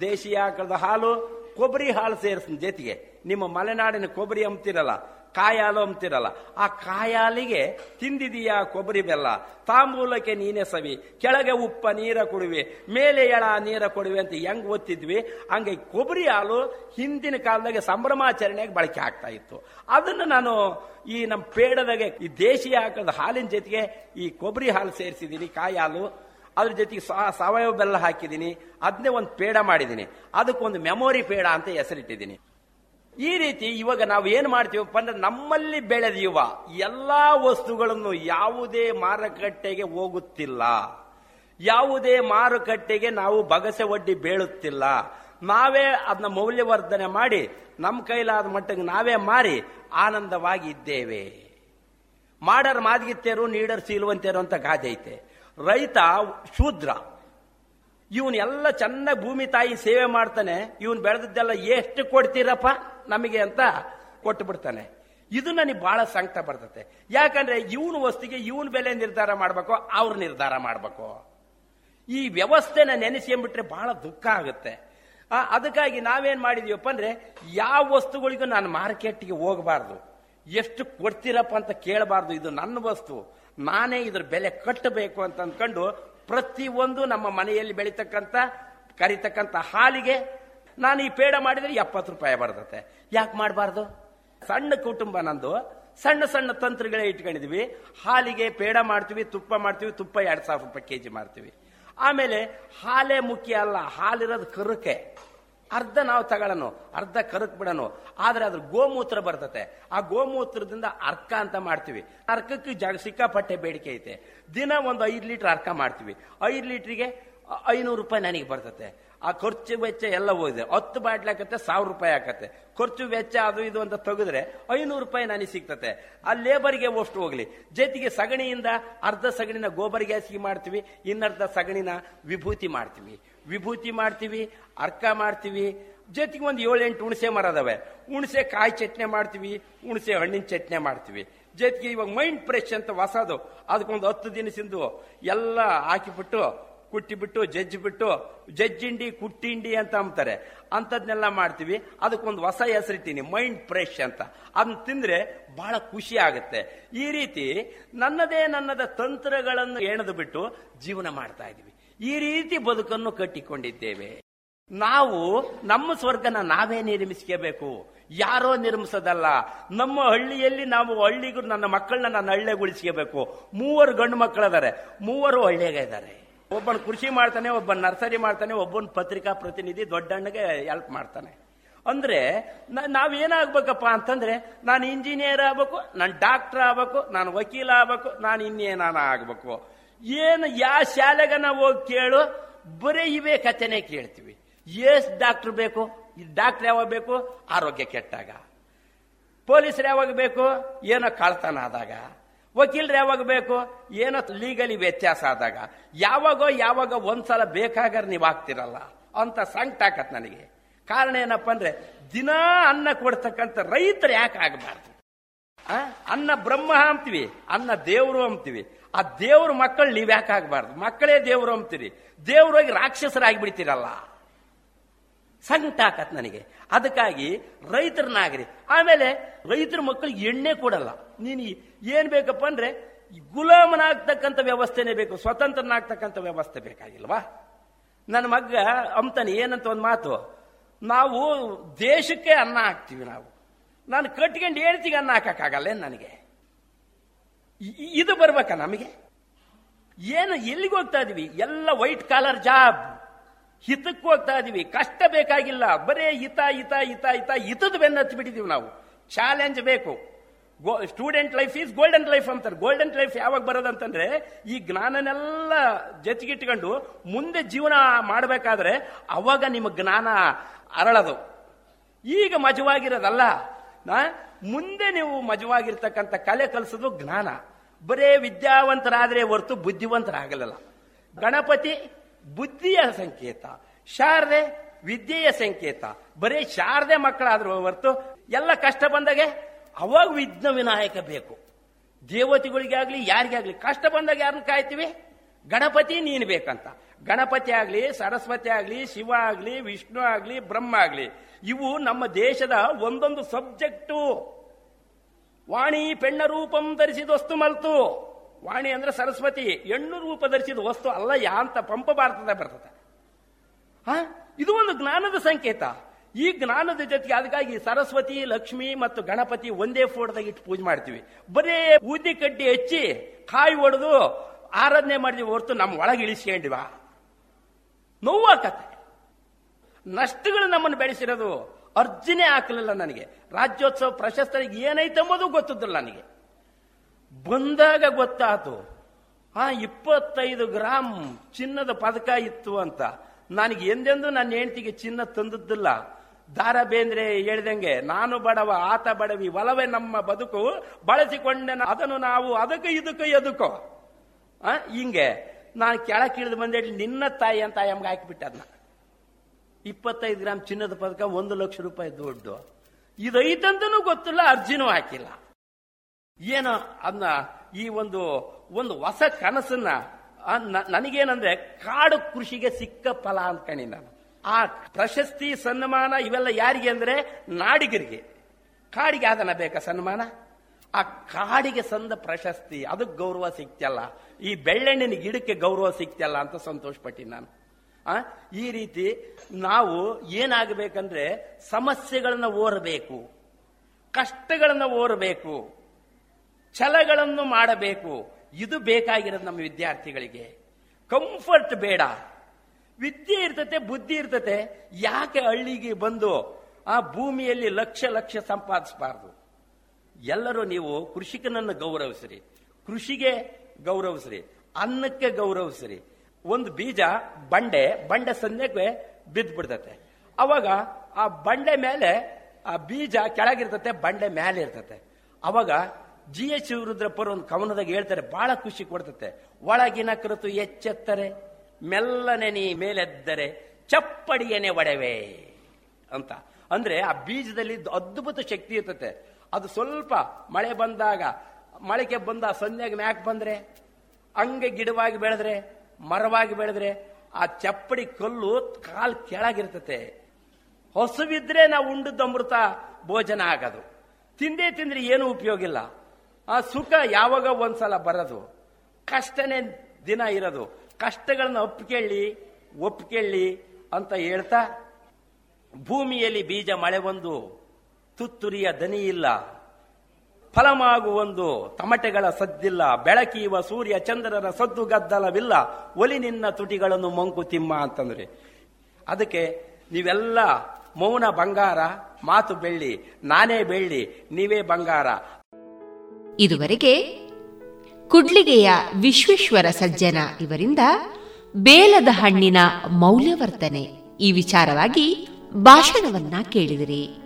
ದೇಶೀಯ ಆಕಳದ ಹಾಲು, ಕೊಬ್ಬರಿ ಹಾಲು ಸೇರಿಸ್ತೀನಿ ಜೊತೆಗೆ. ನಿಮ್ಮ ಮಲೆನಾಡಿನ ಕೊಬ್ಬರಿ ಅಂಬ್ತಿರಲ್ಲ ಕಾಯಾಲು ಅಂತಿರಲ್ಲ. ಆ ಕಾಯಾಲಿಗೆ ತಿಂದಿದೀಯಾ ಕೊಬ್ಬರಿ ಬೆಲ್ಲ. ತಾಂಬೂಲಕ್ಕೆ ನೀನೆ ಸವಿ. ಕೆಳಗೆ ಉಪ್ಪ, ನೀರ ಕೊಡುವೆ. ಮೇಲೆ ಎಳ, ನೀರ ಕೊಡುವೆ ಅಂತ ಹೆಂಗ್ ಓದ್ತಿದ್ವಿ? ಹಂಗೆ ಕೊಬ್ಬರಿ ಹಾಲು ಹಿಂದಿನ ಕಾಲದಾಗೆ ಸಂಭ್ರಮಾಚರಣೆಗೆ ಬಳಕೆ ಆಗ್ತಾ ಇತ್ತು. ಅದನ್ನು ನಾನು ಈ ನಮ್ಮ ಪೇಡದಾಗೆ, ಈ ದೇಶಿ ಹಾಕದ ಹಾಲಿನ ಜೊತೆಗೆ ಈ ಕೊಬ್ಬರಿ ಹಾಲು ಸೇರಿಸಿದ್ದೀನಿ ಕಾಯಿ ಹಾಲು ಅದ್ರ ಜೊತೆಗೆ ಸಾವಯವ ಬೆಲ್ಲ ಹಾಕಿದ್ದೀನಿ. ಅದನ್ನೇ ಒಂದು ಪೇಡ ಮಾಡಿದ್ದೀನಿ. ಅದಕ್ಕೊಂದು ಮೆಮೊರಿ ಪೇಡ ಅಂತ ಹೆಸರಿಟ್ಟಿದ್ದೀನಿ. ಈ ರೀತಿ ಇವಾಗ ನಾವು ಏನ್ ಮಾಡ್ತೀವಪ್ಪ ಅಂದ್ರೆ ನಮ್ಮಲ್ಲಿ ಬೆಳೆದಿರುವ ಎಲ್ಲಾ ವಸ್ತುಗಳನ್ನು ಯಾವುದೇ ಮಾರುಕಟ್ಟೆಗೆ ಹೋಗುತ್ತಿಲ್ಲ. ಯಾವುದೇ ಮಾರುಕಟ್ಟೆಗೆ ನಾವು ಬಗಸೆ ಒಡ್ಡಿ ಬೀಳುತ್ತಿಲ್ಲ. ನಾವೇ ಅದನ್ನ ಮೌಲ್ಯವರ್ಧನೆ ಮಾಡಿ ನಮ್ಮ ಕೈಲಾದ ಮಟ್ಟಿಗೆ ನಾವೇ ಮಾರಿ ಆನಂದವಾಗಿ ಇದ್ದೇವೆ. ಮಾಡರ್ ಮಾದಿಗಿತ್ತೇರು, ನೀಡರ್ ಸೀಲುವಂತೇರು ಅಂತ ಗಾದೆ ಐತೆ. ರೈತ ಶೂದ್ರ. ಇವನ್ ಎಲ್ಲ ಚೆನ್ನಾಗಿ ಭೂಮಿ ತಾಯಿ ಸೇವೆ ಮಾಡ್ತಾನೆ, ಇವನು ಬೆಳೆದದ್ದೆಲ್ಲ ಎಷ್ಟು ಕೊಡ್ತೀರಪ್ಪ? ನಮಗೆ ಅಂತ ಕೊಟ್ಟು ಬಿಡ್ತಾನೆ. ಇದು ನನಗೆ ಬಹಳ ಸಂಕಟ ಬರ್ತತೆ. ಯಾಕಂದ್ರೆ ಇವನ್ ವಸ್ತಿಗೆ ಇವನ್ ಬೆಲೆ ನಿರ್ಧಾರ ಮಾಡಬೇಕು, ಅವ್ರ ನಿರ್ಧಾರ ಮಾಡಬೇಕು. ಈ ವ್ಯವಸ್ಥೆನ ನೆನೆಸ್ಕೊಂಡ್ಬಿಟ್ರೆ ಬಹಳ ದುಃಖ ಆಗುತ್ತೆ. ಅದಕ್ಕಾಗಿ ನಾವೇನ್ ಮಾಡಿದೀವಪ್ಪ ಅಂದ್ರೆ, ಯಾವ ವಸ್ತುಗಳಿಗೂ ನಾನು ಮಾರ್ಕೆಟ್ಗೆ ಹೋಗಬಾರ್ದು. ಎಷ್ಟು ಕೊಡ್ತೀರಪ್ಪ ಅಂತ ಕೇಳಬಾರ್ದು, ಇದು ನನ್ನ ವಸ್ತು. ನಾನೇ ಇದ್ರ ಬೆಲೆ ಕಟ್ಟಬೇಕು ಅಂತ ಅಂದ್ಕೊಂಡು ಪ್ರತಿಯೊಂದು ನಮ್ಮ ಮನೆಯಲ್ಲಿ ಬೆಳೀತಕ್ಕಂಥ, ಕರಿತಕ್ಕಂಥ ಹಾಲಿಗೆ ನಾನು ಈ ಪೇಡ ಮಾಡಿದ್ರೆ ಎಪ್ಪತ್ತು ರೂಪಾಯಿ ಬರ್ತತೆ. ಯಾಕೆ ಮಾಡಬಾರ್ದು? ಸಣ್ಣ ಕುಟುಂಬ ನಂದು, ಸಣ್ಣ ಸಣ್ಣ ತಂತ್ರಗಳೇ ಇಟ್ಕೊಂಡಿದ್ವಿ. ಹಾಲಿಗೆ ಪೇಡ ಮಾಡ್ತೀವಿ, ತುಪ್ಪ ಮಾಡ್ತೀವಿ, ತುಪ್ಪ ಎರಡು ಸಾವಿರ ರೂಪಾಯಿ ಕೆ ಜಿ ಮಾಡ್ತೀವಿ. ಆಮೇಲೆ ಹಾಲೇ ಮುಖ್ಯ ಅಲ್ಲ, ಹಾಲಿರೋದು ಕರುಕೆ. ಅರ್ಧ ನಾವು ತಗೊಳ್ಳೋಣ ಅರ್ಧ ಕರಕ್ ಬಿಡೋಣ ಆದ್ರೆ ಅದ್ರ ಗೋಮೂತ್ರ ಬರ್ತತೆ. ಆ ಗೋಮೂತ್ರದಿಂದ ಅರ್ಕ ಅಂತ ಮಾಡ್ತೀವಿ. ಅರ್ಕಕ್ಕೆ ಜಾಗ ಸಿಕ್ಕಾಪಟ್ಟೆ ಬೇಡಿಕೆ ಐತೆ. ದಿನ ಒಂದು ಐದು ಲೀಟರ್ ಅರ್ಕ ಮಾಡ್ತೀವಿ. ಐದು ಲೀಟ್ರಿಗೆ ಐನೂರು ರೂಪಾಯಿ ನನಗೆ ಬರ್ತತೆ. ಆ ಖರ್ಚು ವೆಚ್ಚ ಎಲ್ಲ ಹೋಗಿದೆ. ಹತ್ತು ಬಾಟ್ಲಿ ಹಾಕತ್ತೆ, ಸಾವಿರ ರೂಪಾಯಿ ಹಾಕತ್ತೆ. ಖರ್ಚು ವೆಚ್ಚ ಅದು ಇದು ಅಂತ ತೆಗೆದ್ರೆ ಐನೂರು ರೂಪಾಯಿ ನನಗೆ ಸಿಗ್ತತೆ. ಆ ಲೇಬರ್ಗೆ ಅಷ್ಟು ಹೋಗ್ಲಿ. ಜೊತೆಗೆ ಸಗಣಿಯಿಂದ ಅರ್ಧ ಸಗಣಿನ ಗೋಬರ್ ಗ್ಯಾಸ್ಗೆ ಮಾಡ್ತೀವಿ, ಇನ್ನರ್ಧ ಸಗಣಿನ ವಿಭೂತಿ ಮಾಡ್ತೀವಿ. ವಿಭೂತಿ ಮಾಡ್ತೀವಿ, ಅರ್ಕ ಮಾಡ್ತೀವಿ, ಜೊತೆಗೆ ಒಂದು ಏಳೆಂಟು ಹುಣಸೆ ಮರ ಅದಾವೆ. ಹುಣಸೆ ಕಾಯಿ ಚಟ್ನಿ ಮಾಡ್ತೀವಿ, ಹುಣಸೆ ಹಣ್ಣಿನ ಚಟ್ನಿ ಮಾಡ್ತೀವಿ. ಜೊತೆಗೆ ಇವಾಗ ಮೈಂಡ್ ಫ್ರೆಶ್ ಅಂತ ಹೊಸದು ಅದಕ್ಕೊಂದು ಹತ್ತು ದಿನಸಿಂದು ಎಲ್ಲ ಹಾಕಿಬಿಟ್ಟು, ಕುಟ್ಟಿಬಿಟ್ಟು, ಜಜ್ಜಿಬಿಟ್ಟು, ಜಜ್ಜಿಂಡಿ, ಕುಟ್ಟಿಂಡಿ ಅಂತ ಅಂತಾರೆ ಅಂಥದ್ನೆಲ್ಲ ಮಾಡ್ತೀವಿ. ಅದಕ್ಕೊಂದು ಹೊಸ ಹೆಸರಿಟ್ಟಿನಿ, ಮೈಂಡ್ ಫ್ರೆಶ್ ಅಂತ. ಅದನ್ನ ತಿಂದ್ರೆ ಬಹಳ ಖುಷಿ ಆಗುತ್ತೆ. ಈ ರೀತಿ ನನ್ನದೇ ನನ್ನದ ತಂತ್ರಗಳನ್ನು ಎಣೆದು ಬಿಟ್ಟು ಜೀವನ ಮಾಡ್ತಾ ಇದೀವಿ. ಈ ರೀತಿ ಬದುಕನ್ನು ಕಟ್ಟಿಕೊಂಡಿದ್ದೇವೆ. ನಾವು ನಮ್ಮ ಸ್ವರ್ಗನ ನಾವೇ ನಿರ್ಮಿಸ್ಕೋಬೇಕು. ಯಾರೋ ನಿರ್ಮಿಸೋದಲ್ಲ. ನಮ್ಮ ಹಳ್ಳಿಯಲ್ಲಿ ನಾವು ಹಳ್ಳಿಗೂ ನನ್ನ ಮಕ್ಕಳನ್ನ ನಾನು ಹಳ್ಳಿಗೊಳಿಸ್ಕೋಬೇಕು. ಮೂವರು ಗಂಡು ಮಕ್ಕಳದಾರೆ. ಮೂವರು ಇದ್ದಾರೆ ಒಬ್ಬನ ಕೃಷಿ ಮಾಡ್ತಾನೆ ಒಬ್ಬ ನರ್ಸರಿ ಮಾಡ್ತಾನೆ, ಒಬ್ಬನ ಪತ್ರಿಕಾ ಪ್ರತಿನಿಧಿ ದೊಡ್ಡಣ್ಣಗೆ ಹೆಲ್ಪ್ ಮಾಡ್ತಾನೆ. ಅಂದ್ರೆ ನಾವು ನಾವೇನಾಗ್ಬೇಕಪ್ಪ ಅಂತಂದ್ರೆ ನಾನು ಇಂಜಿನಿಯರ್ ಆಗ್ಬೇಕು, ನಾನು ಡಾಕ್ಟರ್ ಆಗ್ಬೇಕು, ನಾನು ವಕೀಲ ಆಗ್ಬೇಕು, ನಾನು ಇನ್ನೇನಾನ ಆಗ್ಬೇಕು. ಏನು ಯಾವ ಶಾಲೆಗೆ ನಾವು ಹೋಗಿ ಕೇಳು, ಬರೀ ಇವೇ ಕಥೆನೇ ಕೇಳ್ತೀವಿ. ಎಷ್ಟು ಡಾಕ್ಟ್ರ್ ಬೇಕು, ಡಾಕ್ಟ್ರ್ ಯಾವಾಗ ಬೇಕು? ಆರೋಗ್ಯ ಕೆಟ್ಟಾಗ. ಪೊಲೀಸ್ರು ಯಾವಾಗ ಬೇಕು? ಏನೋ ಕಳ್ತನ ಆದಾಗ. ವಕೀಲರು ಯಾವಾಗ ಬೇಕು? ಏನೋ ಲೀಗಲಿ ವ್ಯತ್ಯಾಸ ಆದಾಗ. ಯಾವಾಗೋ, ಯಾವಾಗ ಒಂದ್ಸಲ ಬೇಕಾಗಾರೆ ನೀವು ಆಗ್ತಿರಲ್ಲ. ಅಂತ ಸಂಕಟ ಆಗತ್ ನನಗೆ. ಕಾರಣ ಏನಪ್ಪ ಅಂದ್ರೆ, ದಿನಾ ಅನ್ನ ಕೊಡ್ತಕ್ಕಂಥ ರೈತರು ಯಾಕೆ ಆಗಬಾರ್ದು? ಅನ್ನ ಬ್ರಹ್ಮ ಅಂತೀವಿ, ಅನ್ನ ದೇವರು ಅಂತೀವಿ. ಆ ದೇವ್ರ ಮಕ್ಕಳು ನೀವು ಯಾಕೆ ಆಗ್ಬಾರ್ದು? ಮಕ್ಕಳೇ ದೇವರು ಅಂತೀರಿ ದೇವ್ರೋಗಿ ರಾಕ್ಷಸರಾಗಿ ಬಿಡ್ತೀರಲ್ಲ ಸಂಕಟ ಆಕತ್ ನನಗೆ. ಅದಕ್ಕಾಗಿ ರೈತರನ್ನಾಗ್ರಿ ಆಮೇಲೆ ರೈತರ ಮಕ್ಕಳಿಗೆ ಎಣ್ಣೆ ಕೊಡಲ್ಲ. ನೀನು ಏನ್ ಬೇಕಪ್ಪ ಅಂದ್ರೆ ಗುಲಾಮನಾಗ್ತಕ್ಕಂಥ ವ್ಯವಸ್ಥೆನೇ ಬೇಕು. ಸ್ವತಂತ್ರನಾಗ್ತಕ್ಕಂಥ ವ್ಯವಸ್ಥೆ ಬೇಕಾಗಿಲ್ವಾ? ನನ್ನ ಮಗ್ಗ ಅಂತಾನೆ ಏನಂತ ಒಂದು ಮಾತು? ನಾವು ದೇಶಕ್ಕೆ ಅನ್ನ ಹಾಕ್ತೀವಿ ನಾವು. ನಾನು ಕಟ್ಕೊಂಡು ಹೇಳ್ತೀವಿ ಅನ್ನ ಹಾಕಕ್ಕಾಗಲ್ಲ ನನಗೆ? ಇದು ಬರ್ಬೇಕಾ ನಮಗೆ? ಏನು ಎಲ್ಲಿಗೆ ಹೋಗ್ತಾ ಇದೀವಿ? ಎಲ್ಲ ವೈಟ್ ಕಾಲರ್ ಜಾಬ್ ಹಿತಕ್ಕೆ ಹೋಗ್ತಾ ಇದೀವಿ. ಕಷ್ಟ ಬೇಕಾಗಿಲ್ಲ. ಬರೇ ಹಿತ ಹಿತ ಹಿತ ಹಿತ, ಹಿತದ ಬೆನ್ನ ಬಿಟ್ಟಿದೀವಿ ನಾವು. ಚಾಲೆಂಜ್ ಬೇಕು. Student life is golden life ಅಂತಾರೆ. ಗೋಲ್ಡನ್ ಲೈಫ್ ಯಾವಾಗ ಬರೋದಂತಂದ್ರೆ, ಈ ಜ್ಞಾನನೆಲ್ಲ ಜೊತೆಗಿಟ್ಕೊಂಡು ಮುಂದೆ ಜೀವನ ಮಾಡಬೇಕಾದ್ರೆ ಅವಾಗ ನಿಮ್ಮ ಜ್ಞಾನ ಅರಳದು. ಈಗ ಮಜವಾಗಿರೋದಲ್ಲ ಮುಂದೆ ನೀವು ಮಜವಾಗಿರ್ತಕ್ಕಂಥ ಕಲೆ ಕಲಿಸೋದು ಜ್ಞಾನ. ಬರೇ ವಿದ್ಯಾವಂತರಾದರೆ ಹೊರತು ಬುದ್ಧಿವಂತರಾಗಲಿಲ್ಲ. ಗಣಪತಿ ಬುದ್ಧಿಯ ಸಂಕೇತ, ಶಾರದೆ ವಿದ್ಯೆಯ ಸಂಕೇತ, ಬರೀ ಶಾರದೆ ಮಕ್ಕಳಾದ್ರು ಹೊರತು ಎಲ್ಲ ಕಷ್ಟ ಬಂದಾಗೆ ಅವಾಗ ವಿಘ್ನ ವಿನಾಯಕ ಬೇಕು. ದೇವತೆಗಳಿಗೆ ಆಗ್ಲಿ ಯಾರಿಗಾಗ್ಲಿ ಕಷ್ಟ ಬಂದಾಗ ಯಾರನ್ನ ಕಾಯ್ತೀವಿ? ಗಣಪತಿ ನೀನು ಬೇಕಂತ. ಗಣಪತಿ ಆಗಲಿ, ಸರಸ್ವತಿ ಆಗಲಿ, ಶಿವ ಆಗಲಿ, ವಿಷ್ಣು ಆಗಲಿ, ಬ್ರಹ್ಮ ಆಗಲಿ, ಇವು ನಮ್ಮ ದೇಶದ ಒಂದೊಂದು ಸಬ್ಜೆಕ್ಟು. ವಾಣಿ ಪೆಣ್ಣ ರೂಪಂ ಧರಿಸಿದ ವಸ್ತು ಮಲ್ತು. ವಾಣಿ ಅಂದ್ರೆ ಸರಸ್ವತಿ, ಹೆಣ್ಣು ರೂಪ ಧರಿಸಿದ ವಸ್ತು ಅಲ್ಲ, ಯಾ ಅಂತ ಪಂಪ ಭಾರತದ ಬರ್ತದೆ. ಹಾ ಇದು ಒಂದು ಜ್ಞಾನದ ಸಂಕೇತ. ಈ ಜ್ಞಾನದ ಜೊತೆಗೆ ಅದಕ್ಕಾಗಿ ಸರಸ್ವತಿ, ಲಕ್ಷ್ಮಿ ಮತ್ತು ಗಣಪತಿ ಒಂದೇ ಫೋಟೋದಾಗ ಇಟ್ಟು ಪೂಜೆ ಮಾಡ್ತೀವಿ. ಬರೇ ಊದಿ ಕಡ್ಡಿ ಹಚ್ಚಿ ಕಾಯಿ ಹೊಡೆದು ಆರಾಧನೆ ಮಾಡಿದ್ವಿ ಹೊರತು ನಮ್ಮ ಒಳಗೆ ಇಳಿಸ್ಕೊಂಡಿವ. ನೋವಾಕತ್ತೆ. ನಷ್ಟಗಳು ನಮ್ಮನ್ನು ಬೆಳೆಸಿರೋದು ಅರ್ಜುನೇ ಹಾಕಲಿಲ್ಲ ನನಗೆ. ರಾಜ್ಯೋತ್ಸವ ಪ್ರಶಸ್ತರಿಗೆ ಏನೈತೆ ಎಂಬುದು ಗೊತ್ತಿದ್ದಿಲ್ಲ ನನಗೆ. ಬಂದಾಗ ಗೊತ್ತಾತು, ಆ ಇಪ್ಪತ್ತೈದು ಗ್ರಾಮ್ ಚಿನ್ನದ ಪದಕ ಇತ್ತು ಅಂತ. ನನಗೆ ಎಂದೆಂದೂ ನನ್ನ ಹೆಂಡತಿಗೆ ಚಿನ್ನ ತಂದದ್ದಿಲ್ಲ. ದಾರ ಬೇಂದ್ರೆ ಹೇಳ್ದಂಗೆ, ನಾನು ಬಡವ, ಆತ ಬಡವಿ, ಒಲವೇ ನಮ್ಮ ಬದುಕು, ಬಳಸಿಕೊಂಡೆ ಅದನ್ನು ನಾವು ಅದಕ್ಕೆ ಇದಕ್ಕೆ ಎದುಕೋ. ಹಿಂಗೆ. ನಾನು ಕೆಳಕಿಳಿದು ಬಂದೆ ನಿನ್ನ ತಾಯಿ ಅಂತ ಎಮ್ಗೆ ಹಾಕಿಬಿಟ್ಟೆ ಅದನ್ನ ಇಪ್ಪತ್ತೈದು ಗ್ರಾಮ್ ಚಿನ್ನದ ಪದಕ ಒಂದು ಲಕ್ಷ ರೂಪಾಯಿ ದುಡ್ಡು. ಇದೈತಂತನೂ ಗೊತ್ತಿಲ್ಲ, ಅರ್ಜಿನೂ ಹಾಕಿಲ್ಲ. ಏನೋ ಅದನ್ನ ಈ ಒಂದು ಒಂದು ಹೊಸ ಕನಸನ್ನ ನನಗೇನಂದ್ರೆ ಕಾಡು ಕೃಷಿಗೆ ಸಿಕ್ಕ ಫಲ ಅನ್ಕಣಿ ನಾನು. ಆ ಪ್ರಶಸ್ತಿ, ಸನ್ಮಾನ ಇವೆಲ್ಲ ಯಾರಿಗೆ ಅಂದ್ರೆ ನಾಡಿಗರಿಗೆ. ಕಾಡಿಗೆ ಆದನ ಬೇಕಾ ಸನ್ಮಾನ? ಆ ಕಾಡಿಗೆ ಸಂದ ಪ್ರಶಸ್ತಿ ಅದಕ್ಕೆ ಗೌರವ ಸಿಕ್ತಲ್ಲ ಈ ಬೆಳ್ಳೆಣ್ಣಿನ ಗಿಡಕ್ಕೆ ಗೌರವ ಸಿಗ್ತಲ್ಲ ಅಂತ ಸಂತೋಷ ಪಟ್ಟಿನಿ ನಾನು. ಆ, ಈ ರೀತಿ ನಾವು ಏನಾಗಬೇಕಂದ್ರೆ ಸಮಸ್ಯೆಗಳನ್ನ ಓರಬೇಕು, ಕಷ್ಟಗಳನ್ನ ಓರಬೇಕು, ಛಲಗಳನ್ನು ಮಾಡಬೇಕು. ಇದು ಬೇಕಾಗಿರೋದು ನಮ್ಮ ವಿದ್ಯಾರ್ಥಿಗಳಿಗೆ. ಕಂಫರ್ಟ್ ಬೇಡ. ವಿದ್ಯೆ ಇರ್ತತೆ, ಬುದ್ಧಿ ಇರ್ತತೆ. ಯಾಕೆ ಹಳ್ಳಿಗೆ ಬಂದು ಆ ಭೂಮಿಯಲ್ಲಿ ಲಕ್ಷ ಲಕ್ಷ ಸಂಪಾದಿಸಬಾರದು? ಎಲ್ಲರೂ ನೀವು ಕೃಷಿಕನನ್ನು ಗೌರವಿಸ್ರಿ. ಕೃಷಿಗೆ ಗೌರವಿಸ್ರಿ. ಅನ್ನಕ್ಕೆ ಗೌರವಿಸ್ರಿ. ಒಂದು ಬೀಜ ಬಂಡೆ ಬಂಡೆ ಸನ್ಯಕ್ಕೆ ಬಿದ್ದು ಬಿಡ್ತತೆ ಅವಾಗ ಆ ಬಂಡೆ ಮೇಲೆ ಆ ಬೀಜ ಕೆಳಗಿರ್ತತೆ, ಬಂಡೆ ಮೇಲೆ ಇರ್ತತೆ. ಅವಾಗ ಜಿ ಎಚ್ ರುದ್ರಪ್ಪರು ಒಂದು ಕವನದಾಗ ಹೇಳ್ತಾರೆ ಬಹಳ ಖುಷಿ ಕೊಡ್ತತೆ. ಒಳಗಿನ ಕೃತು ಎಚ್ಚೆತ್ತರೆ, ಮೆಲ್ಲನೆ ನೀ ಮೇಲೆದ್ದರೆ ಚಪ್ಪಡಿಯನೆ ಒಡವೆ ಅಂತ. ಅಂದ್ರೆ ಆ ಬೀಜದಲ್ಲಿ ಅದ್ಭುತ ಶಕ್ತಿ ಇರ್ತತೆ. ಅದು ಸ್ವಲ್ಪ ಮಳೆ ಬಂದಾಗ ಮಳೆಗೆ ಬಂದ ಸಂಧ್ಯಾಗ ಮ್ಯಾಕ್ ಬಂದ್ರೆ ಹಂಗೆ ಗಿಡವಾಗಿ ಬೆಳೆದ್ರೆ, ಮರವಾಗಿ ಬೆಳೆದ್ರೆ, ಆ ಚಪ್ಪಡಿ ಕಲ್ಲು ಕಾಲ್ ಕೆಳಗಿರ್ತತೆ. ಹೊಸವಿದ್ರೆ ನಾವು ಉಂಡದ್ದು ಅಮೃತ ಭೋಜನ ಆಗೋದು. ತಿಂದೇ ತಿಂದ್ರೆ ಏನು ಉಪಯೋಗ ಇಲ್ಲ. ಆ ಸುಖ ಯಾವಾಗ ಒಂದ್ಸಲ ಬರೋದು. ಕಷ್ಟನೇ ದಿನ ಇರೋದು. ಕಷ್ಟಗಳನ್ನ ಒಪ್ಪಿಕೊಳ್ಳಿ ಒಪ್ಪಿಕೊಳ್ಳಿ ಅಂತ ಹೇಳ್ತಾ ಭೂಮಿಯಲ್ಲಿ ಬೀಜ ಮಳೆ ಬಂದು ತುತ್ತುರಿಯ ದನಿ ಇಲ್ಲ. ಫಲಮಾಗುವೊಂದು ತಮಟೆಗಳ ಸದ್ದಿಲ್ಲ, ಬೆಳಕೀವ ಸೂರ್ಯ ಚಂದ್ರರ ಸದ್ದು ಗದ್ದಲವಿಲ್ಲ, ಒಲಿ ನಿನ್ನ ತುಟಿಗಳನ್ನು ಮಂಕುತಿಮ್ಮ ಅಂತಂದ್ರೆ. ಅದಕ್ಕೆ ನೀವೆಲ್ಲ ಮೌನ ಬಂಗಾರ, ಮಾತು ಬೆಳ್ಳಿ, ನಾನೇ ಬೆಳ್ಳಿ, ನೀವೇ ಬಂಗಾರ. ಇದುವರೆಗೆ ಕುಡ್ಲಿಗೆಯ ವಿಶ್ವೇಶ್ವರ ಸಜ್ಜನ ಇವರಿಂದ ಬೇಲದ ಹಣ್ಣಿನ ಮೌಲ್ಯವರ್ಧನೆ ಈ ವಿಚಾರವಾಗಿ ಭಾಷಣವನ್ನ ಕೇಳಿದಿರಿ.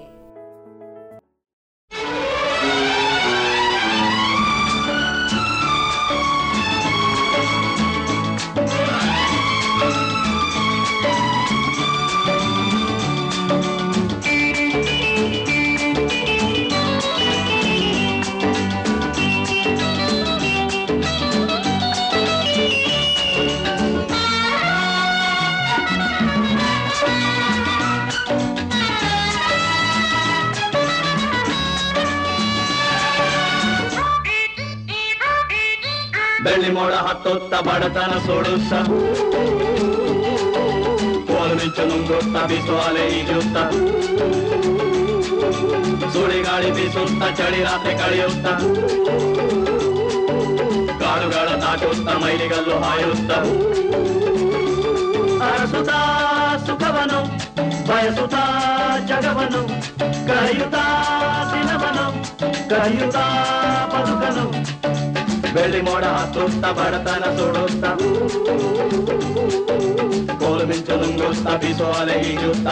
ಮೋಡ ಹತ್ತುತ್ತ ಬಡತನ ಸೋಡುತ್ತ ಕೋಲು ಮಿಂಚು ನುಂಗುತ್ತ ಬೀಸುವ ಅಲೆ ಈಜುತ್ತ ಸುಳಿಗಾಳಿ ಬೀಸುತ್ತ ಚಳಿ ರಾತ್ರಿ ಕಳೆಯುತ್ತ ಕಾಡುಗಳ ದಾಟುತ್ತ ಮೈಲಿಗಲ್ಲು ಹಾಯುತ್ತ ಅರಸುತ್ತ ಸುಖವನು ಬಯಸುತ್ತ ಜಗವನು ಕರೆಯುತ್ತ ದಿನವನು ಕರೆಯುತ್ತ ಬದುಕನು ಬೆಳ್ಳಿ ಮೋಡ ಹತ್ತುತ್ತ ಬಡತನ ಸುಡುತ್ತ ಕೋಲು ಮಿಂಚು ನುಂಗುತ್ತ ಬೀಸುವ ಅಲೆ ಈಜುತ್ತ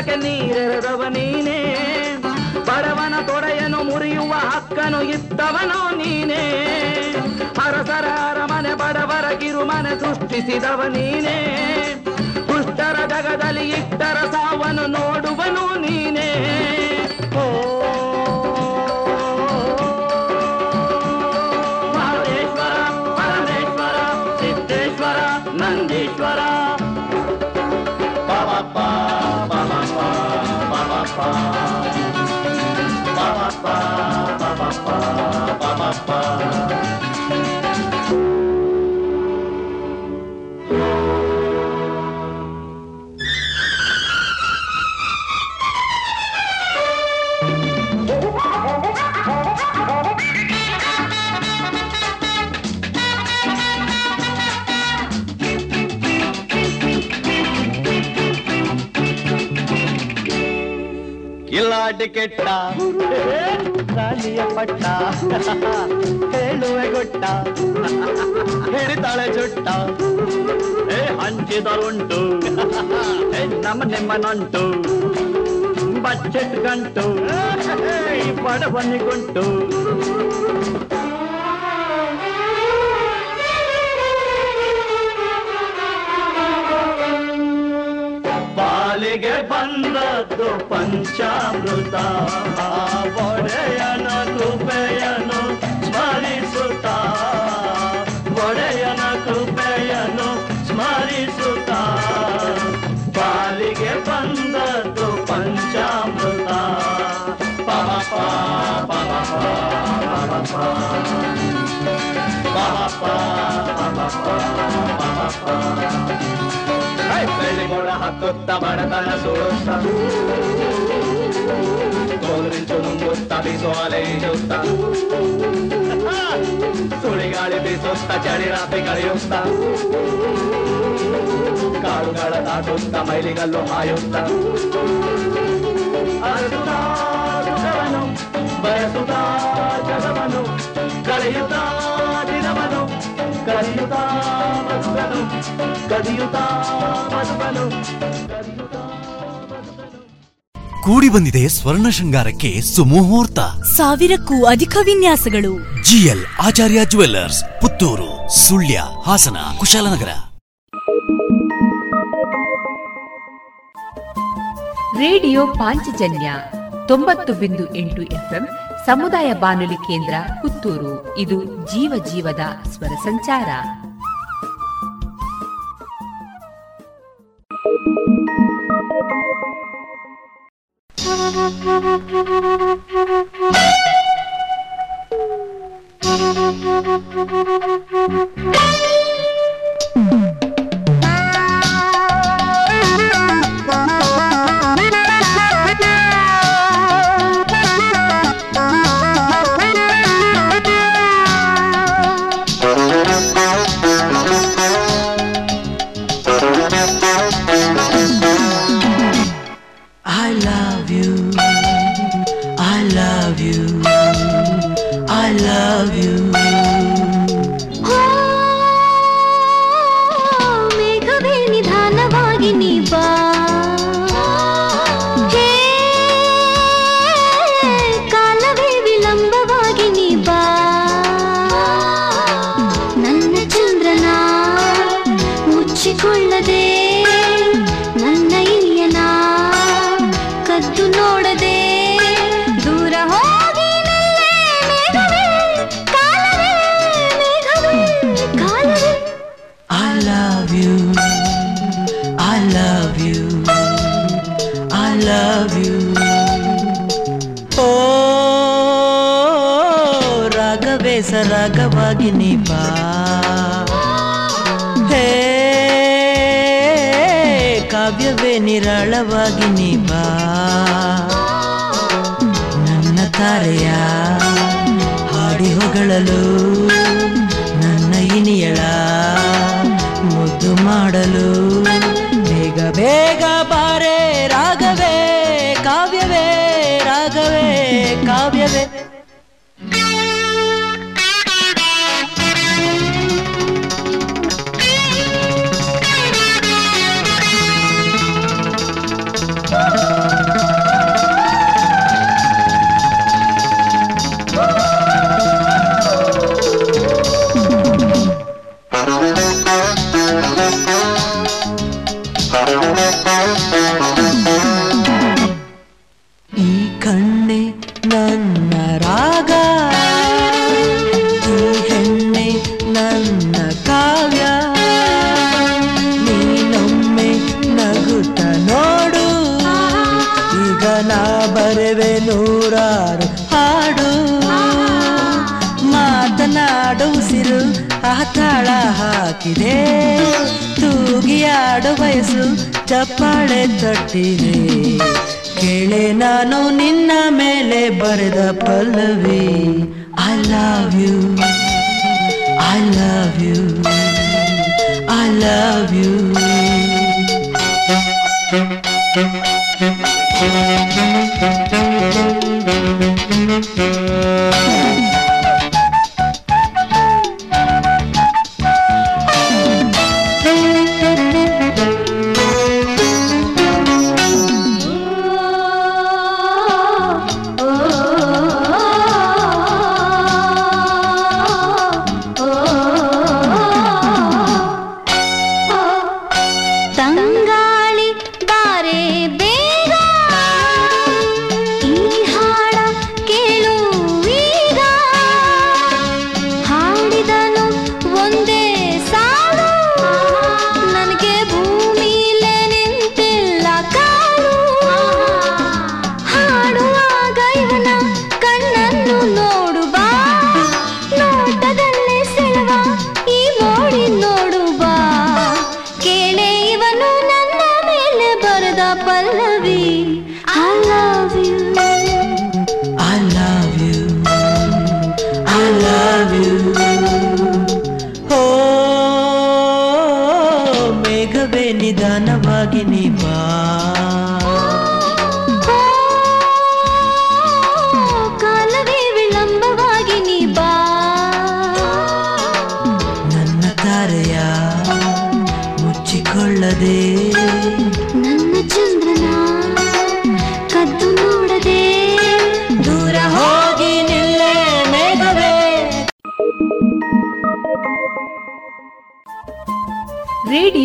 ವೃಕ್ಷಕ್ಕೆ ನೀರೆರೆದವ ನೀನೇ. ಬಡವನ ತೊಡೆಯನ್ನು ಮುರಿಯುವ ಹಕ್ಕನು ಇದ್ದವನೋ ನೀನೇ. ಹರಸರ ಅರಮನೆ, ಬಡವರ ಕಿರುಮನೆ ಸೃಷ್ಟಿಸಿದವ ನೀನೇ. ದುಷ್ಟರ ಜಗದಲ್ಲಿ ಇಟ್ಟರ ಸಾವನ್ನು ನೋಡುವನು ನೀನೇ. ಓ ಇಲ್ಲಾಡಿ ಕೆಟ್ಟ ರಾಣಿಯ ಪಟ್ಟ ಹೇಳುವೆ ಗೊಟ್ಟ ಹಿಡಿತಾಳೆ ಜುಟ್ಟ ಏ ಹಂಚಿದರುಂಟು ಏ ನಮ್ಮ ನಿಮ್ಮನುಂಟು ಬಚ್ಚೆಟ್ ಗಂಟು ಈ ಬಡವನಿಗುಂಟು ಪಾಲಿಗೆ ಬಂದದ್ದು ಪಂಚಾಮೃತ. ಒಡೆಯನ ಕೃಪೆಯನು ಸ್ಮರಿಸುತ್ತ. ಒಡೆಯನ ಕೃಪೆಯನು ಸ್ಮರಿಸುತ್ತ. ಪಾಲಿಗೆ ಬಂದದ್ದು ಪಂಚಾಮೃತ. ಪಾಪ ಪಾಪ ಪಾಪ ಬೆಳ್ಳಿ ಮೋಡ ಹತ್ತುತ್ತ ಬಡತನ ಸುಡುತ್ತ ಕೋಲು ನುಂಗುತ್ತ ಬೀಸೋ ಅಲೆ ಈಜುತ್ತ ಸುಳಿಗಾಳಿ ಬೀಸುತ್ತ ಚಳಿ ರಾತ್ರಿ ಕಳೆಯುತ್ತ ಕಾಡುಗಳ ದಾಟುತ್ತ ಮೈಲಿಗಲ್ಲು ಹಾಯುತ್ತ ಅರಸುತ್ತ ಸುಖವನು ಬಯಸುತ್ತ ಜಗವನು ಬದುಕನು ಕದಿಯುತ್ತ ಕೂಡಿ ಬಂದಿದೆ ಸ್ವರ್ಣ ಶೃಂಗಾರಕ್ಕೆ ಸುಮುಹೂರ್ತ. ಸಾವಿರಕ್ಕೂ ಅಧಿಕ ವಿನ್ಯಾಸಗಳು. G L Acharya jewellers Puttur Sullia Hassan Kushalnagar. Radio Panchajanya ತೊಂಬತ್ತು ಬಿಂದು ಎಂಟು ಎಫ್ಎಂ ಸಮುದಾಯ ಬಾನುಲಿ ಕೇಂದ್ರ ಪುತ್ತೂರು. ಇದು ಜೀವ ಜೀವದ ಸ್ವರ ಸಂಚಾರ. Thank you. ಹಾಡಿ ನನ್ನ ಇನಿಯಳ ಮುದ್ದು ಮಾಡಲು ವಯಸ್ಸು ಚಪ್ಪಾಳೆ ತಟ್ಟಿದೆ. ಕೇಳೆ ನಾನು ನಿನ್ನ ಮೇಲೆ ಬರೆದ Pallavi. I love you I love you I love you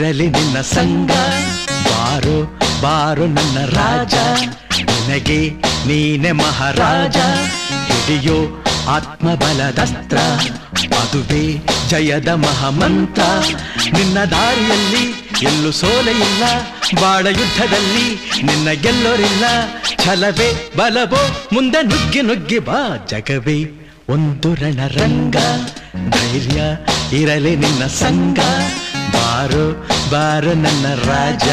ಇರಲಿ ನಿನ್ನ ಸಂಗ ಬಾರೋ ಬಾರೋ ನನ್ನ ರಾಜ. ನಿನಗೆ ನೀನೆ ಮಹಾರಾಜ. ಹಿಡಿಯೋ ಆತ್ಮಬಲದಸ್ತ್ರ. ಅದುವೇ ಜಯದ ಮಹಾಮಂತ್ರ. ನಿನ್ನ ದಾರಿಯಲ್ಲಿ ಎಲ್ಲೂ ಸೋಲೆ ಇಲ್ಲ. ಬಾಳ ಯುದ್ಧದಲ್ಲಿ ನಿನ್ನ ಗೆಲ್ಲೋರಿಲ್ಲ. ಛಲವೇ, ಬಲವೋ, ಮುಂದೆ ನುಗ್ಗಿ ನುಗ್ಗಿ ಬಾ. ಜಗವೇ ಒಂದು ರಣರಂಗ. ಧೈರ್ಯ ಇರಲಿ ನಿನ್ನ ಸಂಗ ಬಾರು ಬಾರು ನನ್ನ ರಾಜ.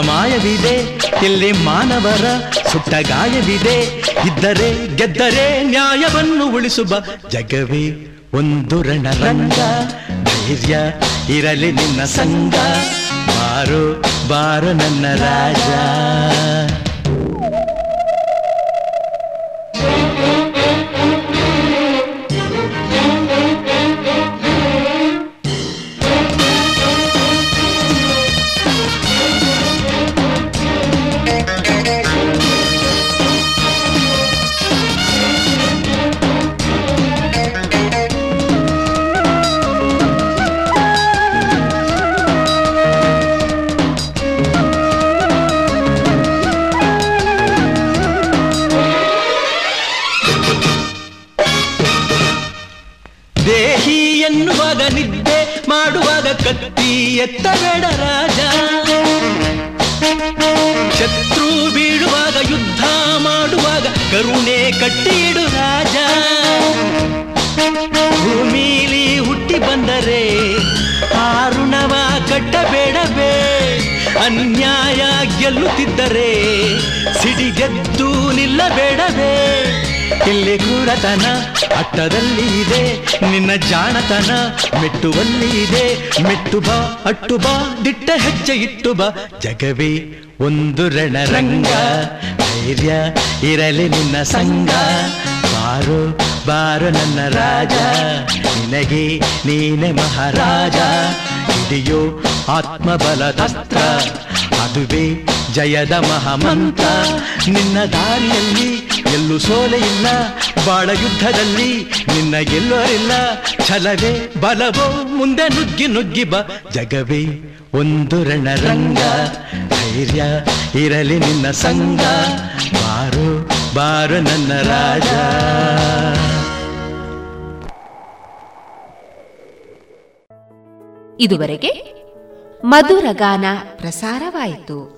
ಮಾಯವಿದೆ, ಇಲ್ಲಿ ಮಾನವರ ಸುಟ್ಟ ಗಾಯವಿದೆ. ಇದ್ದರೆ ಗೆದ್ದರೆ ನ್ಯಾಯವನ್ನು ಉಳಿಸುವ ಜಗವೇ ಒಂದು ರಣರಂಗ. ಧೈರ್ಯ ಇರಲಿ ನಿನ್ನ ಸಂಗ ಬಾರು ಬಾರು ನನ್ನ ರಾಜ. ಇಲ್ಲಿ ಕುರತನ, ಅಟ್ಟದಲ್ಲಿ ಇದೆ, ನಿನ್ನ ಜಾಣತನ, ಮೆಟ್ಟುವಲ್ಲಿ ಇದೆ. ಮೆಟ್ಟು ಬಾ, ಅಟ್ಟು ಬಾ, ದಿಟ್ಟ ಹೆಜ್ಜೆ ಇಟ್ಟು ಬಾ. ಜಗವೇ ಒಂದು ರಣರಂಗ, ಧೈರ್ಯ ಇರಲಿ ನಿನ್ನ ಸಂಗ ಬಾರು ಬಾರು ನನ್ನ ರಾಜ, ನಿನಗೆ ನೀನೆ ಮಹಾರಾಜ. ಹಿಡಿಯೋ ಆತ್ಮಬಲದಸ್ತ್ರ ಅದುವೇ ಜಯದ ಮಹಾಮಂತ ನಿನ್ನ ದಾರಿಯಲ್ಲಿ ಎಲ್ಲೂ ಸೋಲೆ ಇಲ್ಲ. ಬಾಳ ಯುದ್ಧದಲ್ಲಿ ನಿನ್ನ ಗೆಲ್ಲೋರಿಲ್ಲ. ಛಲವೇ, ಬಲವೋ, ಮುಂದೆ ನುಗ್ಗಿ ನುಗ್ಗಿ ಬ. ಜಗವೇ, ಒಂದು ರಣರಂಗ. ಧೈರ್ಯ ಇರಲಿ ನಿನ್ನ ಸಂಗ ಬಾರು ಬಾರು ನನ್ನ ರಾಜ. ಇದುವರೆಗೆ ಮಧುರ ಗಾನ ಪ್ರಸಾರವಾಯಿತು.